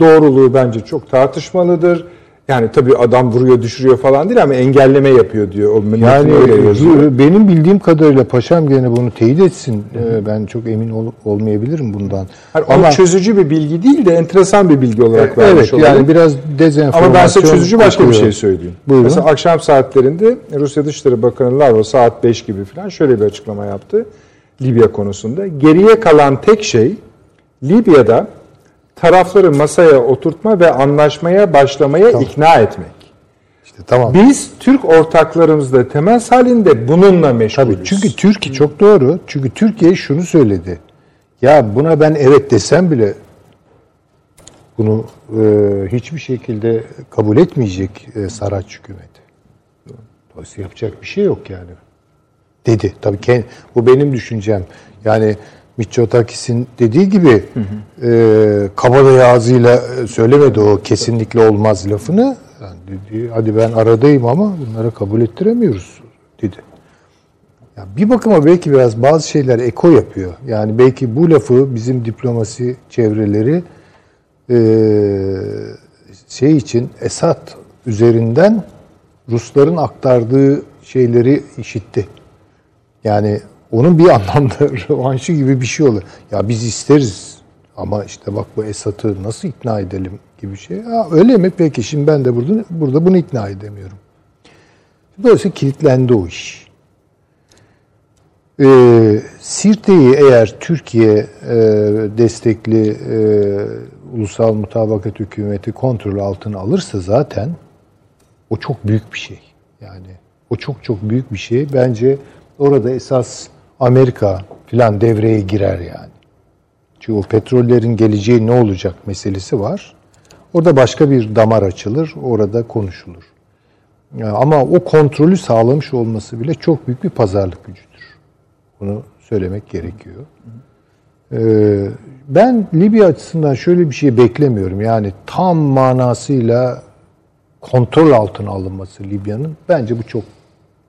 A: Doğruluğu bence çok tartışmalıdır. Yani tabii adam vuruyor düşürüyor falan değil ama engelleme yapıyor diyor. O
C: Yani
A: öyle
C: benim bildiğim kadarıyla paşam gene bunu teyit etsin. Ee, Ben çok emin ol- olmayabilirim bundan.
A: Yani
C: Ama
A: çözücü bir bilgi değil de enteresan bir bilgi olarak vermiş
C: evet
A: olalım.
C: yani biraz dezenformasyon.
A: Ama ben size çözücü başka bir şey
C: okuyor.
A: söyleyeyim.
C: Buyurun.
A: Mesela akşam saatlerinde Rusya Dışişleri Bakanı Lavrov saat 5 gibi falan şöyle bir açıklama yaptı. Libya konusunda. Geriye kalan tek şey Libya'da tarafları masaya oturtma ve anlaşmaya başlamaya ikna etmek.
C: İşte tamam.
A: Biz Türk ortaklarımızla temas halinde bununla meşgulüz.
C: Tabii çünkü Türkiye çok doğru. Çünkü Türkiye şunu söyledi. Ya buna ben evet desem bile bunu e, hiçbir şekilde kabul etmeyecek e, Saraç hükümeti. Dolayısıyla yapacak bir şey yok yani. Dedi. Tabii ki bu benim düşüncem. Yani Mitsotakis'in dediği gibi e, kabadayı ağzıyla e, söylemedi o kesinlikle olmaz lafını. Yani dedi, hadi ben aradayım ama bunlara kabul ettiremiyoruz dedi. Ya bir bakıma belki biraz bazı şeyler eko yapıyor. Yani belki bu lafı bizim diplomasi çevreleri e, şey için Esad üzerinden Rusların aktardığı şeyleri işitti. Yani onun bir anlamda revanşı gibi bir şey oluyor. Ya biz isteriz ama işte bak bu Esad'ı nasıl ikna edelim gibi bir şey. Ha, öyle mi? Peki şimdi ben de burada, burada bunu ikna edemiyorum. Dolayısıyla kilitlendi o iş. Ee, Sirte'yi eğer Türkiye e, destekli e, ulusal mutabakat hükümeti kontrol altına alırsa zaten o çok büyük bir şey. Yani o çok çok büyük bir şey. Bence orada esas Amerika filan devreye girer yani. Çünkü o petrollerin geleceği ne olacak meselesi var. Orada başka bir damar açılır, orada konuşulur. Ama o kontrolü sağlamış olması bile çok büyük bir pazarlık gücüdür. Bunu söylemek gerekiyor. Ee, ben Libya açısından şöyle bir şey beklemiyorum. Yani tam manasıyla kontrol altına alınması Libya'nın bence bu çok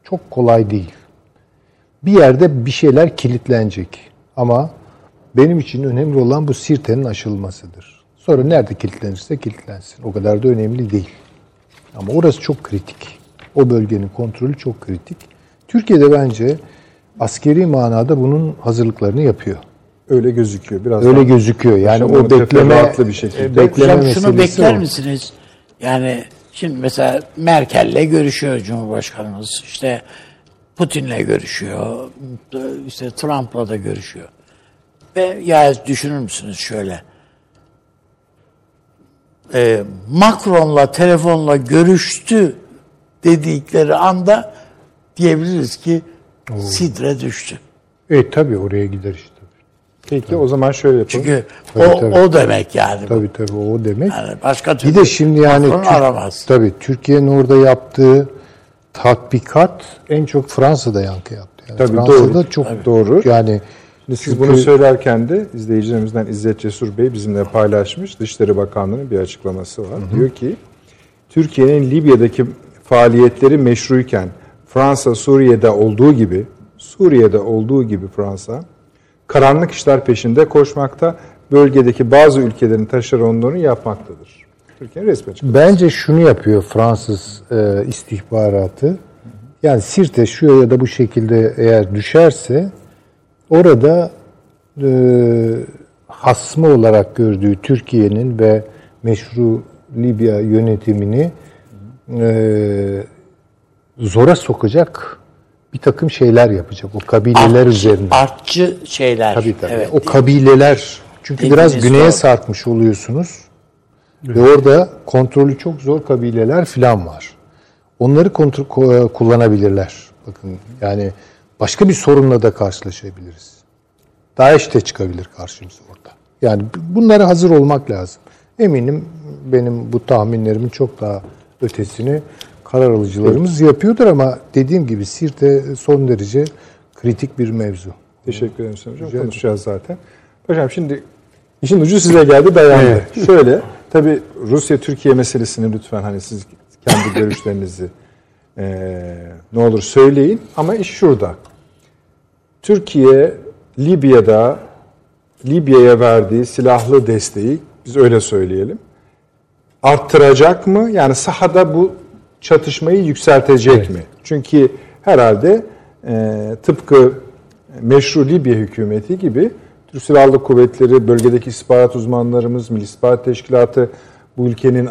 C: çok kolay değil. Bir yerde bir şeyler kilitlenecek. Ama benim için önemli olan bu Sirte'nin aşılmasıdır. Sonra nerede kilitlenirse kilitlensin. O kadar da önemli değil. Ama orası çok kritik. O bölgenin kontrolü çok kritik. Türkiye'de bence askeri manada bunun hazırlıklarını yapıyor.
A: Öyle gözüküyor. Biraz
C: Öyle gözüküyor. Yani o bekleme
A: bir şekilde.
C: e, bekleme
B: Hocam şunu bekler
C: o.
B: misiniz? Yani şimdi mesela Merkel'le görüşüyor Cumhurbaşkanımız. İşte Putin'le görüşüyor. işte Trump'la da görüşüyor. Ve ya düşünür müsünüz şöyle? Ee, Macron'la telefonla görüştü dedikleri anda diyebiliriz ki sidre düştü.
C: E tabii oraya gider işte.
A: Peki o zaman şöyle yapalım.
B: Çünkü
C: Tabii,
B: o,
C: tabii.
B: o demek yani.
C: Tabii tabii o demek.
B: Yani başka türlü
C: Bir de şimdi yani
B: Macron
C: Tür-
B: aramaz.
C: tabii Türkiye'nin orada yaptığı tatbikat en çok Fransa'da yankı yaptı. Yani
A: Tabii,
C: Fransa'da
A: doğru.
C: çok
A: Tabii. Doğru.
C: Yani
A: siz
C: çünkü-
A: bunu söylerken de izleyicilerimizden İzzet Cesur Bey bizimle paylaşmış. Dışişleri Bakanlığı'nın bir açıklaması var. Diyor ki Türkiye'nin Libya'daki faaliyetleri meşruyken Fransa Suriye'de olduğu gibi Suriye'de olduğu gibi Fransa karanlık işler peşinde koşmakta, bölgedeki bazı ülkelerin taşeronluğunu yapmaktadır. Türkiye'nin resmi açıklaması.
C: Bence şunu yapıyor Fransız e, istihbaratı. Yani Sirte şu ya da bu şekilde eğer düşerse orada e, hasmı olarak gördüğü Türkiye'nin ve meşru Libya yönetimini e, zora sokacak bir takım şeyler yapacak o kabileler
B: Artçı-
C: üzerinde.
B: Artçı şeyler.
C: Tabii tabii.
B: Evet.
C: o kabileler çünkü biraz güneye
B: doğru.
C: sarkmış oluyorsunuz. Ve orada kontrolü çok zor kabileler filan var. Onları kontrol ko- kullanabilirler. Bakın yani başka bir sorunla da karşılaşabiliriz. Daesh de çıkabilir karşımıza orada. Yani bunlara hazır olmak lazım. Eminim benim bu tahminlerimin çok daha ötesini karar alıcılarımız yapıyordur ama dediğim gibi Sirte son derece kritik bir mevzu.
A: Teşekkür ederim Sayın Hocam. Konuşacağız zaten. Paşam şimdi işin ucu size geldi dayandı. Şöyle tabii Rusya-Türkiye meselesini lütfen hani siz kendi görüşlerinizi eee, ne olur söyleyin ama iş şurada. Türkiye Libya'da Libya'ya verdiği silahlı desteği biz öyle söyleyelim arttıracak mı? Yani sahada bu çatışmayı yükseltecek mi? Çünkü herhalde e, tıpkı meşru Libya hükümeti gibi Türk Silahlı Kuvvetleri, bölgedeki istihbarat uzmanlarımız, Milli İstihbarat Teşkilatı bu ülkenin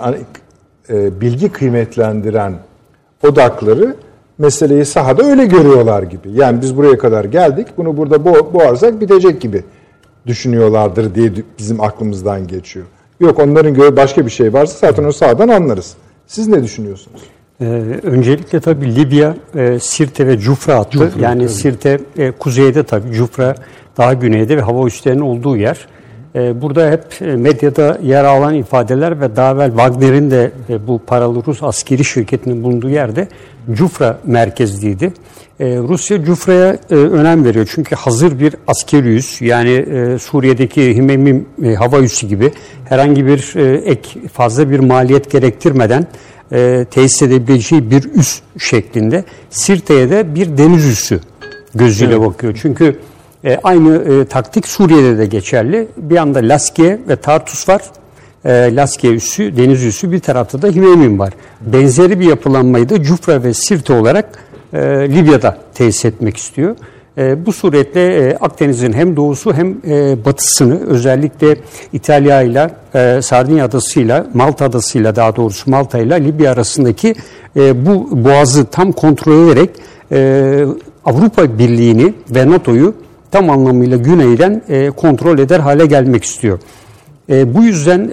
A: e, bilgi kıymetlendiren odakları meseleyi sahada öyle görüyorlar gibi. Yani biz buraya kadar geldik, bunu burada bo- boğarsak bitecek gibi düşünüyorlardır diye bizim aklımızdan geçiyor. Yok onların göre başka bir şey varsa zaten o sahadan anlarız. Siz ne düşünüyorsunuz?
D: Ee, öncelikle tabii Libya, e, Sirte ve Cufra attı. yani Sirte e, kuzeyde tabii, Cufra daha güneyde ve hava üslerinin olduğu yer. E, burada hep e, medyada yer alan ifadeler ve daha evvel Wagner'in de e, bu paralı Rus askeri şirketinin bulunduğu yerde Cufra merkezliydi. Rusya Cufra'ya önem veriyor. Çünkü hazır bir askeri üs yani Suriye'deki Himemim hava üssü gibi herhangi bir ek fazla bir maliyet gerektirmeden tesis edebileceği bir üs şeklinde Sirte'ye de bir deniz üssü gözüyle evet. bakıyor. Çünkü e, aynı e, taktik Suriye'de de geçerli. Bir anda Laskiye ve Tartus var. E, Laskiye üssü, deniz üssü bir tarafta da Himeymin var. Benzeri bir yapılanmayı da Cufra ve Sirte olarak e, Libya'da tesis etmek istiyor. E, bu suretle e, Akdeniz'in hem doğusu hem e, batısını özellikle İtalya ile Sardinya adasıyla Malta adasıyla daha doğrusu Malta ile Libya arasındaki bu boğazı tam kontrol ederek Avrupa Birliği'ni ve NATO'yu tam anlamıyla güneyden kontrol eder hale gelmek istiyor. Bu yüzden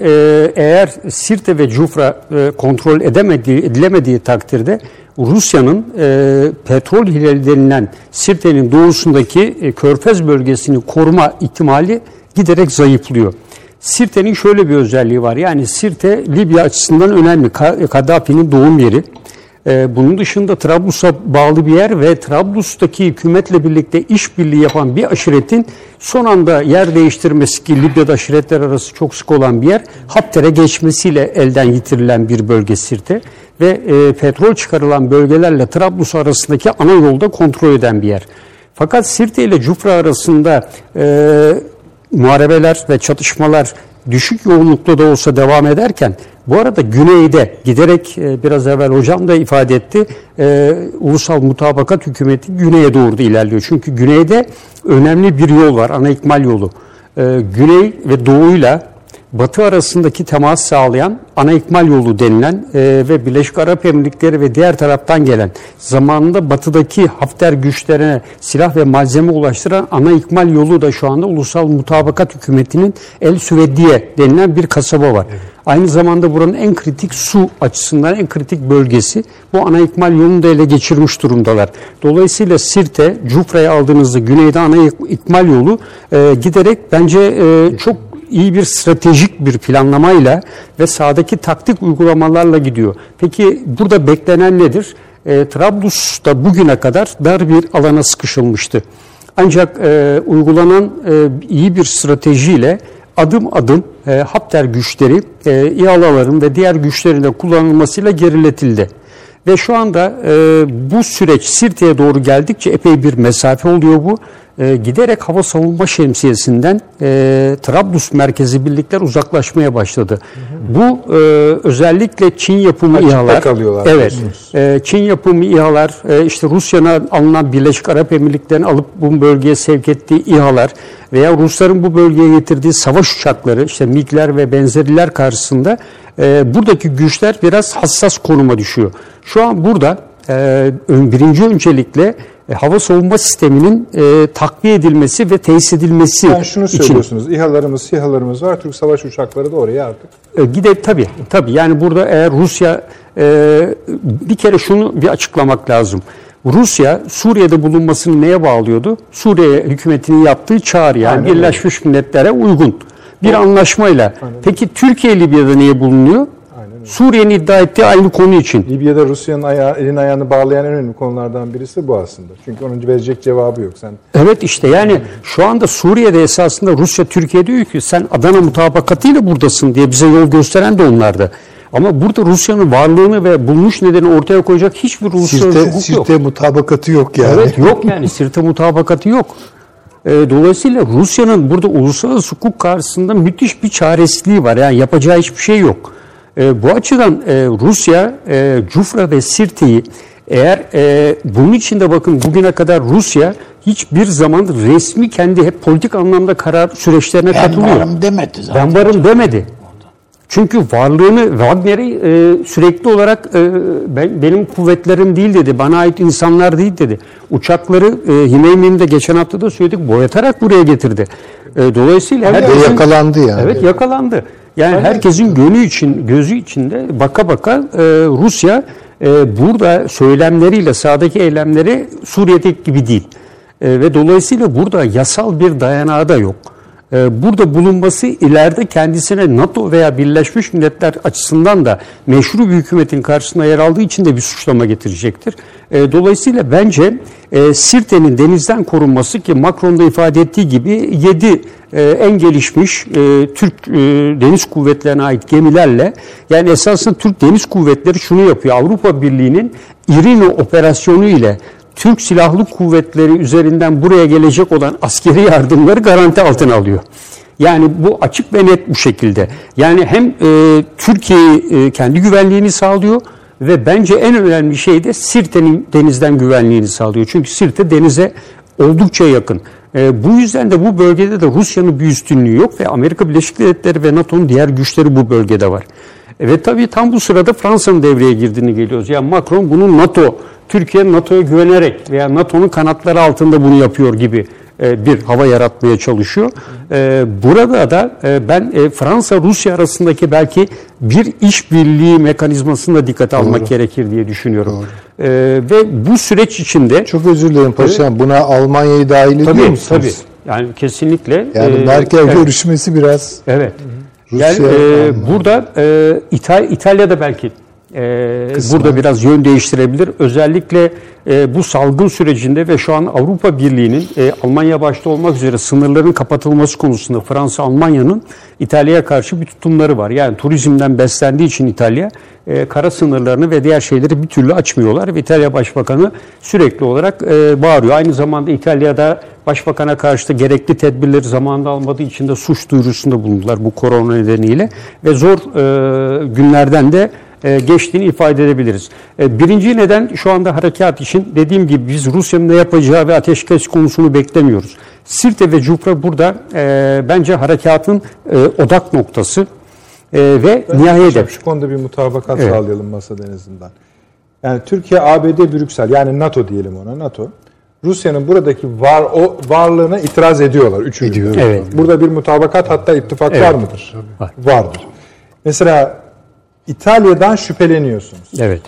D: eğer Sirte ve Cufra kontrol edemediği, edilemediği takdirde Rusya'nın e, petrol hilali denilen Sirte'nin doğusundaki e, körfez bölgesini koruma ihtimali giderek zayıflıyor. Sirte'nin şöyle bir özelliği var. Yani Sirte Libya açısından önemli. Kaddafi'nin doğum yeri. Ee, bunun dışında Trablus'a bağlı bir yer ve Trablus'taki hükümetle birlikte işbirliği yapan bir aşiretin son anda yer değiştirmesi ki Libya'da aşiretler arası çok sık olan bir yer Hapter'e geçmesiyle elden yitirilen bir bölge Sirte ve e, petrol çıkarılan bölgelerle Trablus arasındaki ana yolda kontrol eden bir yer. Fakat Sirte ile Cufra arasında e, muharebeler ve çatışmalar düşük yoğunlukta da olsa devam ederken bu arada güneyde giderek e, biraz evvel hocam da ifade etti e, ulusal mutabakat hükümeti güneye doğru da ilerliyor. Çünkü güneyde önemli bir yol var ana ikmal yolu. E, güney ve doğuyla Batı arasındaki temas sağlayan ana ikmal yolu denilen e, ve Birleşik Arap Emirlikleri ve diğer taraftan gelen zamanında batıdaki Hafter güçlerine silah ve malzeme ulaştıran ana ikmal yolu da şu anda Ulusal Mutabakat Hükümeti'nin El Süvediye denilen bir kasaba var. Evet. Aynı zamanda buranın en kritik su açısından en kritik bölgesi bu ana ikmal yolunu da ele geçirmiş durumdalar. Dolayısıyla Sirte, Cufra'ya aldığınızda güneyde ana ikmal yolu e, giderek bence e, çok iyi bir stratejik bir planlamayla ve sahadaki taktik uygulamalarla gidiyor. Peki burada beklenen nedir? E, Trablus'ta bugüne kadar dar bir alana sıkışılmıştı. Ancak e, uygulanan e, iyi bir stratejiyle adım adım e, Hapter güçleri e, İHA'ların ve diğer güçlerin de kullanılmasıyla geriletildi. Ve şu anda e, bu süreç Sirte'ye doğru geldikçe epey bir mesafe oluyor bu e, giderek hava savunma şemsiyesinden e, Trablus merkezi birlikler uzaklaşmaya başladı. Hı hı. Bu e, özellikle Çin yapımı Açıkta İHA'lar.
A: kalıyorlar.
D: Evet. E, Çin yapımı İHA'lar, e, işte Rusya'nın alınan Birleşik Arap Emirlikleri'ni alıp bu bölgeye sevk ettiği İHA'lar veya Rusların bu bölgeye getirdiği savaş uçakları, işte MiG'ler ve benzeriler karşısında e, buradaki güçler biraz hassas konuma düşüyor. Şu an burada e, birinci öncelikle e, hava savunma sisteminin e, takviye edilmesi ve tesis edilmesi
A: yani şunu için. söylüyorsunuz. İHA'larımız, SİHA'larımız var. Türk savaş uçakları da oraya artık.
D: E, gide tabii tabii. Yani burada eğer Rusya e, bir kere şunu bir açıklamak lazım. Rusya Suriye'de bulunmasını neye bağlıyordu? Suriye hükümetinin yaptığı çağrı yani Aynen Birleşmiş Milletler'e uygun bir o, anlaşmayla. Aynen. Peki Türkiye Libya'da niye bulunuyor? Suriye'nin iddia ettiği aynı konu için.
A: Libya'da Rusya'nın ayağı, elini ayağını bağlayan en önemli konulardan birisi bu aslında. Çünkü onun verecek cevabı yok. Sen
D: Evet işte yani şu anda Suriye'de esasında Rusya Türkiye diyor ki sen Adana mutabakatıyla buradasın diye bize yol gösteren de onlardı. Ama burada Rusya'nın varlığını ve bulmuş nedeni ortaya koyacak hiçbir uluslararası
C: sirte,
D: hukuk
C: sirte yok. Sirte mutabakatı yok yani.
D: Evet yok yani sirte mutabakatı yok. Ee, dolayısıyla Rusya'nın burada uluslararası hukuk karşısında müthiş bir çaresizliği var. Yani yapacağı hiçbir şey yok. E, bu açıdan e, Rusya e, Cufra ve Sirte'yi eğer e, bunun içinde bakın bugüne kadar Rusya hiçbir zaman resmi kendi hep politik anlamda karar süreçlerine
B: ben
D: katılıyor.
B: Ben varım demedi
D: zaten. Ben varım demedi. Çünkü varlığını Wagner'i e, sürekli olarak e, ben, benim kuvvetlerim değil dedi, bana ait insanlar değil dedi. Uçakları e, Himeymi'nin geçen hafta da söyledik boyatarak buraya getirdi. E, dolayısıyla
C: herkesin, yakalandı yani.
D: Evet yakalandı. Yani herkesin gönlü için, gözü içinde baka baka e, Rusya e, burada söylemleriyle sahadaki eylemleri Suriye'deki gibi değil. E, ve dolayısıyla burada yasal bir dayanağı da yok. E, burada bulunması ileride kendisine NATO veya Birleşmiş Milletler açısından da meşru bir hükümetin karşısında yer aldığı için de bir suçlama getirecektir. E, dolayısıyla bence e, Sirte'nin denizden korunması ki Macron'da ifade ettiği gibi 7 en gelişmiş Türk Deniz Kuvvetlerine ait gemilerle yani esasında Türk Deniz Kuvvetleri şunu yapıyor. Avrupa Birliği'nin İrino operasyonu ile Türk Silahlı Kuvvetleri üzerinden buraya gelecek olan askeri yardımları garanti altına alıyor. Yani bu açık ve net bu şekilde. Yani hem e, Türkiye e, kendi güvenliğini sağlıyor ve bence en önemli şey de Sirte'nin denizden güvenliğini sağlıyor. Çünkü Sirte denize oldukça yakın. E, bu yüzden de bu bölgede de Rusya'nın bir üstünlüğü yok ve Amerika Birleşik Devletleri ve NATO'nun diğer güçleri bu bölgede var. E, ve tabii tam bu sırada Fransa'nın devreye girdiğini geliyoruz. Yani Macron bunu NATO Türkiye NATO'ya güvenerek veya NATO'nun kanatları altında bunu yapıyor gibi e, bir hava yaratmaya çalışıyor. E, burada da e, ben Fransa-Rusya arasındaki belki bir işbirliği mekanizmasını da dikkate almak Doğru. gerekir diye düşünüyorum. Doğru. Ve bu süreç içinde...
C: Çok özür dilerim paşam. Buna Almanya'yı dahil ediyor tabii, musunuz? Tabii.
D: Yani kesinlikle.
C: Yani Merkel evet. görüşmesi biraz...
D: Evet. Rusya, yani e, burada e, İtal İtalya'da belki e, burada biraz yön değiştirebilir. Özellikle e, bu salgın sürecinde ve şu an Avrupa Birliği'nin e, Almanya başta olmak üzere sınırların kapatılması konusunda Fransa, Almanya'nın İtalya'ya karşı bir tutumları var. Yani turizmden beslendiği için İtalya e, kara sınırlarını ve diğer şeyleri bir türlü açmıyorlar ve İtalya Başbakanı sürekli olarak e, bağırıyor. Aynı zamanda İtalya'da Başbakan'a karşı da gerekli tedbirleri zamanında almadığı için de suç duyurusunda bulundular bu korona nedeniyle ve zor e, günlerden de geçtiğini ifade edebiliriz. E, birinci neden şu anda harekat için dediğim gibi biz Rusya'nın ne yapacağı ve ateşkes konusunu beklemiyoruz. Sirte ve Cupra burada e, bence harekatın odak noktası ve ben nihai hedef.
A: Şu konuda bir mutabakat evet. sağlayalım masa deniz'inden. Yani Türkiye, ABD, Brüksel yani NATO diyelim ona NATO. Rusya'nın buradaki var o varlığına itiraz ediyorlar. Üçü Ediyor. Evet. Burada bir mutabakat hatta ittifak evet. var mıdır? Var. Vardır. Mesela İtalya'dan şüpheleniyorsunuz.
D: Evet.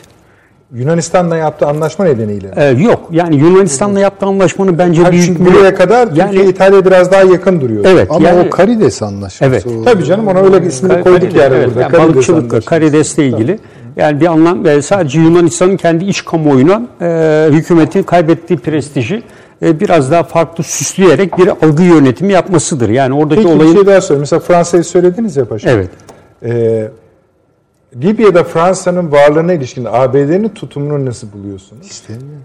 A: Yunanistan'la yaptığı anlaşma nedeniyle.
D: Ee, yok. Yani Yunanistan'la yaptığı anlaşmanın bence
A: yani büyük buraya kadar yani, Türkiye İtalya biraz daha yakın duruyor.
C: Evet. Ama yani, o Karides anlaşması.
A: Evet. O... Tabii canım ona öyle ismini koyduk Karides, yani evet, burada.
D: Yani balıkçılıkla Karides'le ilgili. Yani bir anlam e, sadece Yunanistan'ın kendi iç kamuoyuna e, hükümetin kaybettiği prestiji e, biraz daha farklı süsleyerek bir algı yönetimi yapmasıdır. Yani oradaki
A: Peki,
D: olayın...
A: bir şey daha söyleyeyim. Mesela Fransa'yı söylediniz ya paşa.
D: Evet.
A: Ee, Libya'da Fransa'nın varlığına ilişkin ABD'nin tutumunu nasıl buluyorsunuz?
C: İstemiyor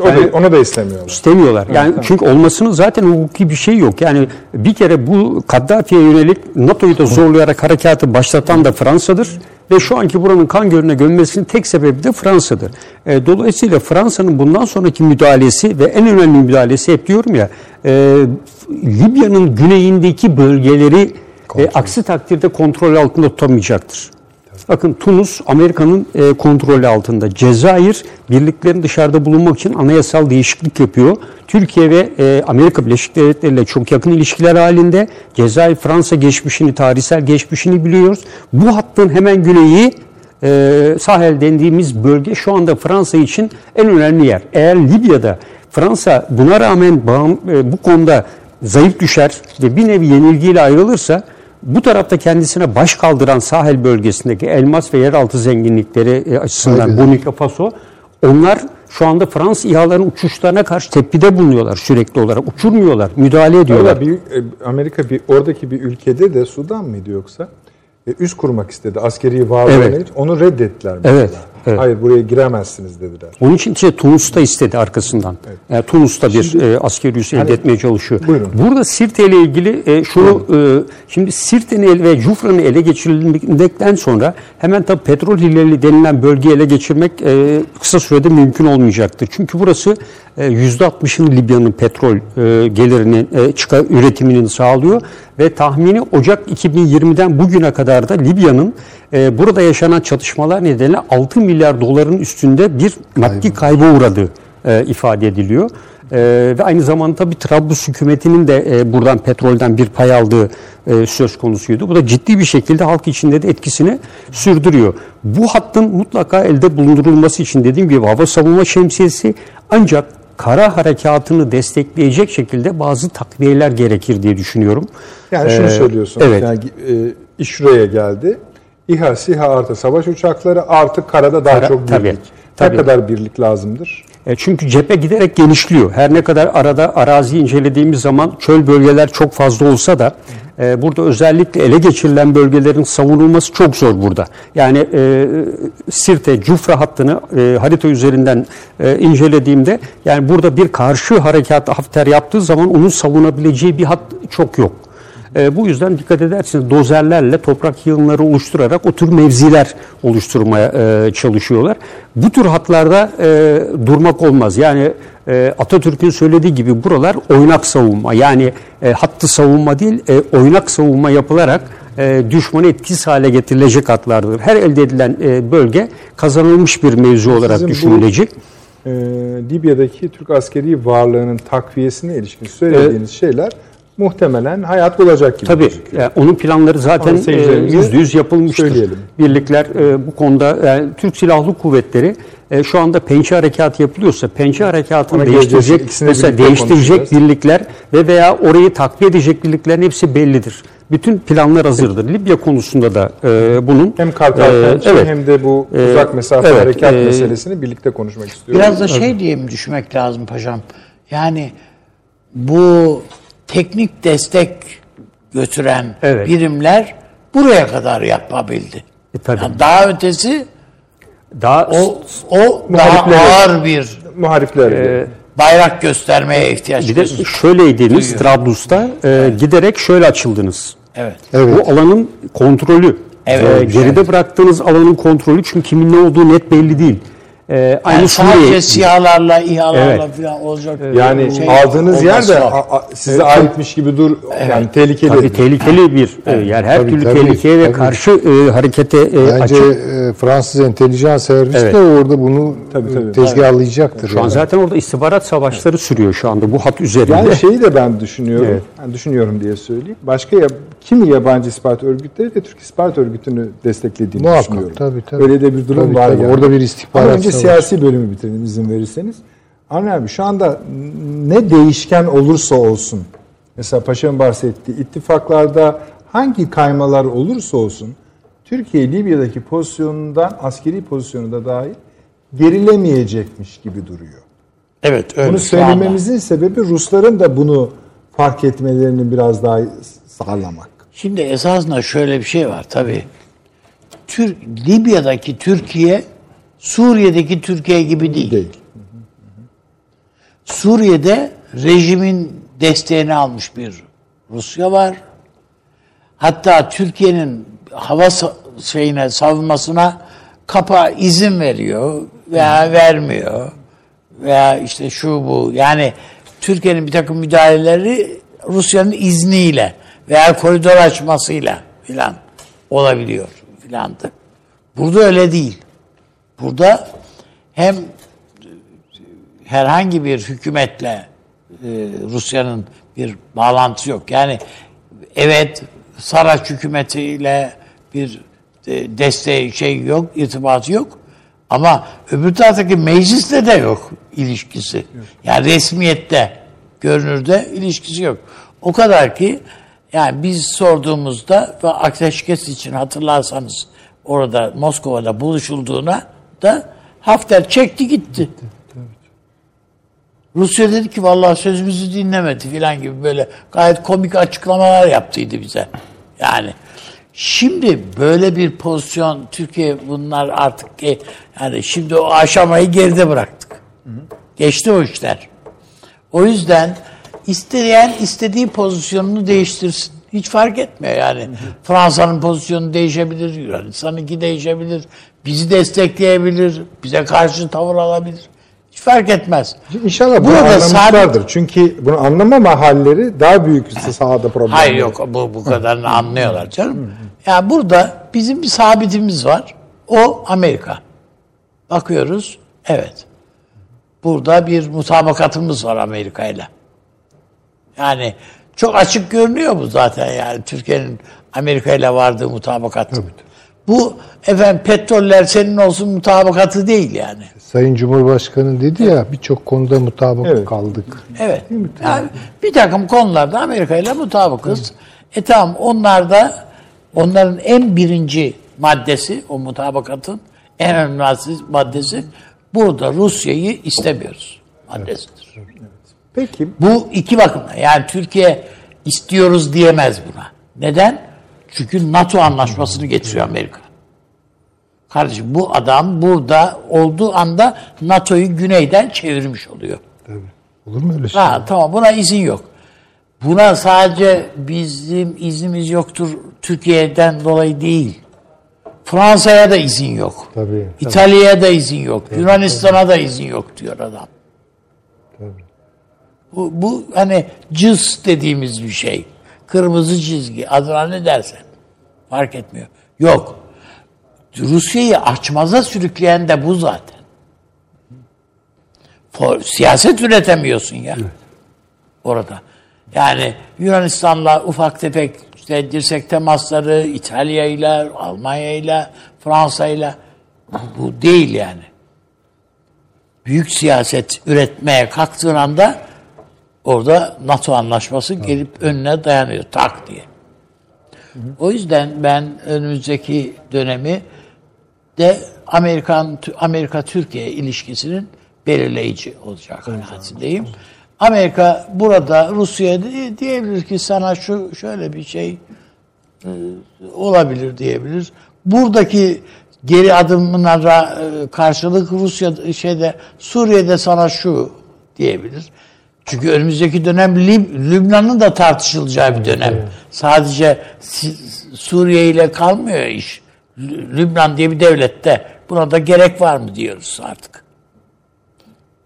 A: o yani, da, onu da istemiyorlar.
D: İstemiyorlar. Yani evet, çünkü olmasının zaten hukuki bir şey yok. Yani bir kere bu Kaddafi'ye yönelik NATO'yu da zorlayarak harekatı başlatan da Fransa'dır. Ve şu anki buranın kan gölüne gömmesinin tek sebebi de Fransa'dır. E, dolayısıyla Fransa'nın bundan sonraki müdahalesi ve en önemli müdahalesi hep diyorum ya e, Libya'nın güneyindeki bölgeleri e, aksi takdirde kontrol altında tutamayacaktır. Bakın Tunus Amerika'nın e, kontrolü altında. Cezayir birliklerin dışarıda bulunmak için anayasal değişiklik yapıyor. Türkiye ve e, Amerika Birleşik Devletleri ile çok yakın ilişkiler halinde. Cezayir Fransa geçmişini, tarihsel geçmişini biliyoruz. Bu hattın hemen güneyi e, Sahel dendiğimiz bölge şu anda Fransa için en önemli yer. Eğer Libya'da Fransa buna rağmen bağım, e, bu konuda zayıf düşer ve bir nevi yenilgiyle ayrılırsa bu tarafta kendisine baş kaldıran sahil bölgesindeki elmas ve yeraltı zenginlikleri e, açısından Burkina Faso onlar şu anda Fransız İHA'ların uçuşlarına karşı tepkide bulunuyorlar sürekli olarak. Uçurmuyorlar, müdahale ediyorlar.
A: Bir, e, Amerika bir oradaki bir ülkede de Sudan mıydı yoksa? E, üst kurmak istedi askeri varlığını. Evet. Onu reddettiler mesela. Evet. Evet. Hayır buraya giremezsiniz dediler.
D: Onun için işte Tunus'ta istedi arkasından. Evet. Yani Tunus'ta bir şimdi, e, askeri üs elde hani, etmeye çalışıyor. Buyurun. Burada Sirte ile ilgili e, şunu e, şimdi Sirte'nin ve Cufra'nın ele geçirildikten sonra hemen tabi petrol hileli denilen bölgeyi ele geçirmek e, kısa sürede mümkün olmayacaktır. Çünkü burası %60'ını e, Libya'nın petrol e, gelirinin e, çıkar, üretiminin sağlıyor ve tahmini Ocak 2020'den bugüne kadar da Libya'nın burada yaşanan çatışmalar nedeniyle 6 milyar doların üstünde bir maddi kayba uğradığı ifade ediliyor. Ee, ve aynı zamanda tabii Trablus hükümetinin de e, buradan petrolden bir pay aldığı e, söz konusuydu. Bu da ciddi bir şekilde halk içinde de etkisini sürdürüyor. Bu hattın mutlaka elde bulundurulması için dediğim gibi hava savunma şemsiyesi ancak kara harekatını destekleyecek şekilde bazı takviyeler gerekir diye düşünüyorum.
A: Yani şunu
D: Ee,
A: söylüyorsunuz.
D: Evet.
A: Yani e, iş şuraya geldi. İHA, SİHA artı savaş uçakları artı karada daha
D: Kara-
A: çok birlik.
D: tabii,
A: Ne
D: tabii.
A: kadar birlik lazımdır?
D: E, Çünkü cephe giderek genişliyor. Her ne kadar arada arazi incelediğimiz zaman çöl bölgeler çok fazla olsa da e, burada özellikle ele geçirilen bölgelerin savunulması çok zor burada. Yani e, Sirte, Cufra hattını e, harita üzerinden e, incelediğimde yani burada bir karşı harekat Hafter yaptığı zaman onun savunabileceği bir hat çok yok. E, bu yüzden dikkat ederseniz dozerlerle toprak yığınları oluşturarak o tür mevziler oluşturmaya e, çalışıyorlar. Bu tür hatlarda e, durmak olmaz. Yani e, Atatürk'ün söylediği gibi buralar oynak savunma. Yani e, hattı savunma değil, e, oynak savunma yapılarak e, düşmanı etkisiz hale getirilecek hatlardır. Her elde edilen e, bölge kazanılmış bir mevzi olarak
A: Sizin bu-
D: düşünülecek.
A: Ee, Libya'daki Türk askeri varlığının takviyesine ilişkin söylediğiniz şeyler muhtemelen hayat olacak gibi
D: Tabii
A: gözüküyor.
D: yani onun planları zaten
A: seyircilerimize
D: yüzde yüz yapılmıştır.
A: söyleyelim.
D: Birlikler e, bu konuda yani Türk Silahlı Kuvvetleri e, şu anda pençe harekatı yapılıyorsa pençe harekatını
A: Ona
D: değiştirecek mesela değiştirecek birlikler ve veya orayı takviye edecek birliklerin hepsi bellidir. Bütün planlar hazırdır. Libya konusunda da e, bunun
A: Hem Kartal
D: e,
A: Pençe
D: evet.
A: hem de bu
D: Ee,
A: uzak mesafe
D: evet,
A: harekat
D: e,
A: meselesini birlikte konuşmak istiyorum.
B: Biraz da şey diye mi düşmek lazım paşam? Yani bu teknik destek götüren
D: Evet.
B: birimler buraya kadar yapabildi.
D: E, tabii.
B: Yani daha ötesi
D: daha
B: o o daha ağır bir
A: Muharifler.
D: e,
B: bayrak göstermeye ihtiyaç
D: bir de şöyleydiniz
B: Duyuyor.
D: Trablus'ta e, giderek şöyle açıldınız.
B: Evet.
C: Evet.
D: Bu alanın kontrolü.
B: Evet.
D: Ee, geride bıraktığınız alanın kontrolü çünkü kimin ne olduğu net belli değil. Ee, aynı
B: Yani
D: Suriye.
B: sadece sihalarla, İHA'larla
D: Evet.
B: falan olacak.
A: Yani
B: şey
A: aldığınız yer de
B: var.
A: a- a- size aitmiş gibi dur. Yani tehlikeli.
D: Tabii tehlikeli bir e, yer. Her
C: Tabii,
D: türlü
C: tabii,
D: tehlikeye ve
C: tabii.
D: karşı e, harekete e,
C: Bence
D: açık.
C: e, Fransız entelijans servisi
D: Evet.
C: de orada bunu
A: Tabii,
C: e,
A: tabii.
C: tezgahlayacaktır.
D: Şu an
C: yani.
D: zaten orada istihbarat savaşları sürüyor şu anda bu hat üzerinde.
A: Yani şeyi de ben düşünüyorum.
D: Evet.
A: Yani düşünüyorum diye söyleyeyim. Başka ya, kimi yabancı istihbarat örgütleri de Türk istihbarat örgütünü desteklediğini
C: Muhakkak,
A: düşünüyorum.
C: tabii, tabii.
A: Öyle de bir durum
C: Tabii,
A: var
C: tabii.
A: yani.
C: Orada bir istihbarat
A: Ama önce
C: savaşı.
A: siyasi bölümü bitirelim izin verirseniz. Avni abi şu anda ne değişken olursa olsun mesela Paşa'nın bahsettiği ittifaklarda hangi kaymalar olursa olsun Türkiye Libya'daki pozisyonundan askeri pozisyonu da dahil gerilemeyecekmiş gibi duruyor.
B: Evet öyle.
A: Bunu söylememizin sebebi Rusların da bunu fark etmelerini biraz daha sağlamak.
B: Şimdi esasında şöyle bir şey var tabii. Tür Libya'daki Türkiye Suriye'deki Türkiye gibi değil.
A: Değil.
B: Suriye'de rejimin desteğini almış bir Rusya var. Hatta Türkiye'nin hava şeyine savunmasına kapa izin veriyor veya vermiyor veya işte şu bu yani Türkiye'nin bir takım müdahaleleri Rusya'nın izniyle veya koridor açmasıyla filan olabiliyor filandı. Burada öyle değil. Burada hem herhangi bir hükümetle e, Rusya'nın bir bağlantısı yok. Yani evet Saraç hükümetiyle bir e, desteği şey yok, irtibatı yok. Ama öbür taraftaki meclisle de yok ilişkisi. Yani resmiyette, görünürde ilişkisi yok. O kadar ki yani biz sorduğumuzda ve ateşkes için hatırlarsanız orada Moskova'da buluşulduğuna da Hafter çekti gitti. Rusya dedi ki vallahi sözümüzü dinlemedi filan gibi böyle gayet komik açıklamalar yaptıydı bize. Yani şimdi böyle bir pozisyon Türkiye bunlar artık e, yani şimdi o aşamayı geride bıraktık. Geçti o işler. O yüzden isteyen istediği pozisyonunu değiştirsin. Hiç fark etmiyor yani. Fransa'nın pozisyonu değişebilir, Yunanistan'ınki değişebilir, bizi destekleyebilir, bize karşı tavır alabilir. Fark etmez.
A: İnşallah bunu
B: Burada
A: anlamışlardır.
B: sabit-
A: Çünkü bunu anlamama halleri daha büyük sahada problem.
B: Hayır yok bu bu kadarını anlıyorlar canım. Yani burada bizim bir sabitimiz var. O Amerika. Bakıyoruz. Evet. Burada bir mutabakatımız var Amerika ile. Yani çok açık görünüyor bu zaten yani Türkiye'nin Amerika ile vardığı mutabakat. Bu efendim petroller senin olsun mutabakatı değil yani.
C: Sayın Cumhurbaşkanı dedi ya birçok konuda mutabık
A: Evet.
C: kaldık.
B: Evet. Yani bir takım konularda Amerika ile mutabıkız. E tamam onlar da onların en birinci maddesi o mutabakatın en önemli maddesi burada Rusya'yı istemiyoruz maddesidir.
A: Peki
B: Bu iki bakımdan yani Türkiye istiyoruz diyemez buna. Neden? Çünkü NATO anlaşmasını getiriyor Amerika. Kardeşim bu adam burada olduğu anda NATO'yu güneyden çevirmiş oluyor.
C: Tabii. Olur mu öyle şey?
B: Ha, tamam buna izin yok. Buna sadece bizim iznimiz yoktur Türkiye'den dolayı değil. Fransa'ya da izin yok.
C: Tabii, tabii.
B: İtalya'ya da izin yok. Yunanistan'a da izin yok diyor adam. Bu, bu hani cız dediğimiz bir şey. Kırmızı çizgi adına ne dersen. Fark etmiyor. Yok. Rusya'yı açmaza sürükleyen de bu zaten. For- siyaset üretemiyorsun ya. Orada. Yani Yunanistan'la ufak tefek işte dirsek temasları, İtalya'yla, Almanya'yla, Fransa'yla bu değil yani. Büyük siyaset üretmeye kalktığın anda orada NATO anlaşması gelip önüne dayanıyor tak diye. O yüzden ben önümüzdeki dönemi de Amerikan Amerika Türkiye ilişkisinin belirleyici olacak kanaatindeyim. Amerika burada Rusya'ya diyebilir ki sana şu şöyle bir şey e, olabilir diyebilir. Buradaki geri adımlara e, karşılık Rusya şeyde Suriye'de sana şu diyebilir. Çünkü önümüzdeki dönem Lib- Lübnan'ın da tartışılacağı bir dönem. Sadece Si- Suriye ile kalmıyor iş. Lü- Lübnan diye bir devlette buna da gerek var mı diyoruz artık.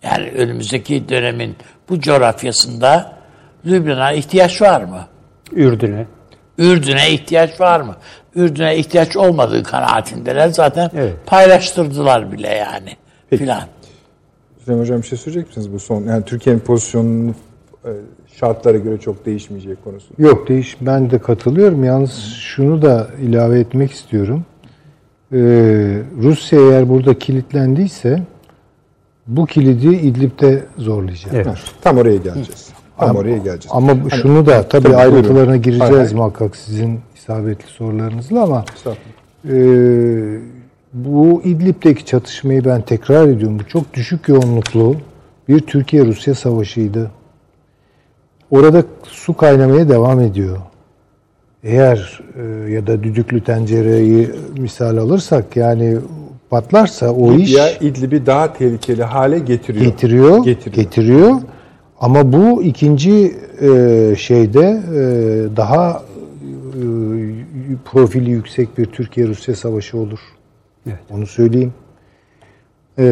B: Yani önümüzdeki dönemin bu coğrafyasında Lübnan'a ihtiyaç var mı?
D: Ürdün'e.
B: Ürdün'e ihtiyaç var mı? Ürdün'e ihtiyaç olmadığı kanaatindeler. Zaten
D: Evet.
B: paylaştırdılar bile yani. Filan.
A: Süleyman Hocam bir şey söyleyecek misiniz bu son? Yani Türkiye'nin pozisyonunun e, şartlara göre çok değişmeyeceği konusu.
C: Yok değiş ben de katılıyorum. Yalnız şunu da ilave etmek istiyorum. Ee, Rusya eğer burada kilitlendiyse bu kilidi İdlib'de zorlayacak.
D: Evet.
A: Tam oraya geleceğiz. Tam oraya geleceğiz.
C: Ama şunu da tabii,
A: Tabii,
C: ayrıntılarına
A: buyurun.
C: gireceğiz
A: Hay hay.
C: muhakkak sizin isabetli sorularınızla ama e, bu İdlib'deki çatışmayı ben tekrar ediyorum. Bu çok düşük yoğunluklu bir Türkiye-Rusya savaşıydı. Orada su kaynamaya devam ediyor. Eğer e, ya da düdüklü tencereyi misal alırsak yani patlarsa o iş
A: Libya İdlib'i daha tehlikeli hale getiriyor.
C: getiriyor,
A: Getiriyor.
C: getiriyor. Ama bu ikinci e, şeyde e, daha e, profili yüksek bir Türkiye-Rusya savaşı olur.
D: Evet.
C: Onu söyleyeyim. E,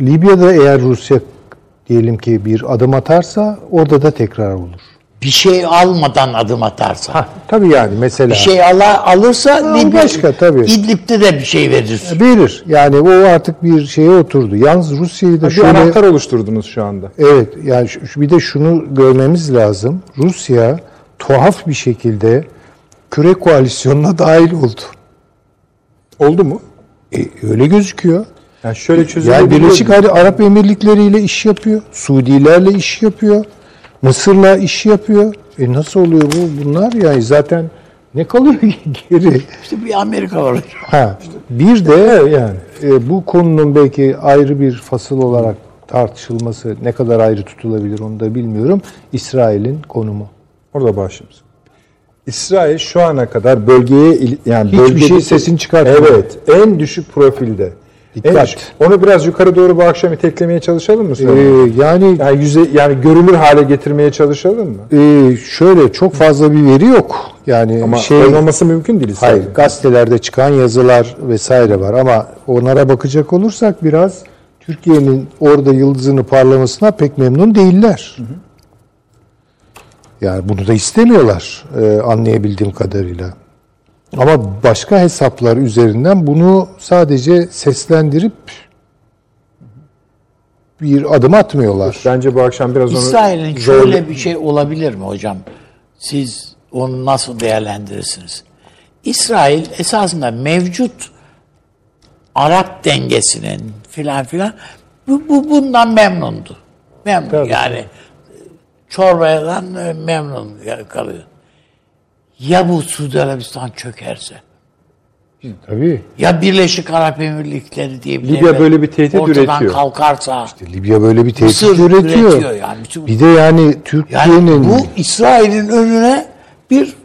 C: Libya'da eğer Rusya diyelim ki bir adım atarsa orada da tekrar olur.
B: Bir şey almadan adım atarsa.
C: Tabii yani mesela
B: Bir şey ala, alırsa
C: Ha, o başka, tabii.
B: İdlib'de de bir şey verir.
C: verir. Yani o artık bir şeye oturdu. Yalnız Rusya'yı da
A: Bir
C: şöyle
A: anahtar oluşturdunuz şu anda.
C: Evet yani şu- bir de şunu görmemiz lazım. Rusya tuhaf bir şekilde küre koalisyonuna dahil oldu.
A: Oldu mu?
C: E, öyle gözüküyor.
A: Yani şöyle
C: Yani
A: çözülebilir.
C: Birleşik Arap Emirlikleri ile iş yapıyor. Suudilerle iş yapıyor. Mısır'la iş yapıyor. E nasıl oluyor bu? Bunlar yani zaten ne kalıyor geri?
B: İşte bir Amerika var.
C: Ha, bir de yani e, bu konunun belki ayrı bir fasıl olarak tartışılması ne kadar ayrı tutulabilir onu da bilmiyorum. İsrail'in konumu.
A: Orada başlıyoruz. İsrail şu ana kadar bölgeye yani
C: Hiçbir
A: bölgede-
C: şey sesini çıkartmıyor.
A: Evet, en düşük profilde.
C: Dikkat.
A: En düşük. Onu biraz yukarı doğru bu akşam iteklemeye çalışalım mı?
C: Ee, yani
A: yani yüze yani görünür hale getirmeye çalışalım mı?
C: e, şöyle çok fazla bir veri yok. Yani
A: Ama
C: şey
A: olmaması mümkün değil.
C: hayır
A: İsrail'in.
C: gazetelerde çıkan yazılar vesaire var ama onlara bakacak olursak biraz Türkiye'nin orada yıldızını parlamasına pek memnun değiller. Yani bunu da istemiyorlar e, anlayabildiğim kadarıyla. Ama başka hesaplar üzerinden bunu sadece seslendirip bir adım atmıyorlar.
A: Bence bu akşam biraz onu
B: İsrail'in şöyle bir şey olabilir mi hocam? Siz onu nasıl değerlendirirsiniz? İsrail esasında mevcut Arap dengesinin filan filan bu, bu bundan memnundu. Memnun
A: Tabii.
B: yani çorbadan e, memnun kalıyor. Ya bu Suudi Arabistan çökerse?
C: Tabii.
B: Ya Birleşik Arap Emirlikleri diye bir
A: Libya böyle bir tehdit
B: ortadan
A: üretiyor.
B: kalkarsa
C: Libya böyle bir tehdit
B: Mısır
C: üretiyor.
B: üretiyor yani. Bütün-
C: Bir de yani
B: yani
C: Türkiye'nin
B: bu İsrail'in önüne bir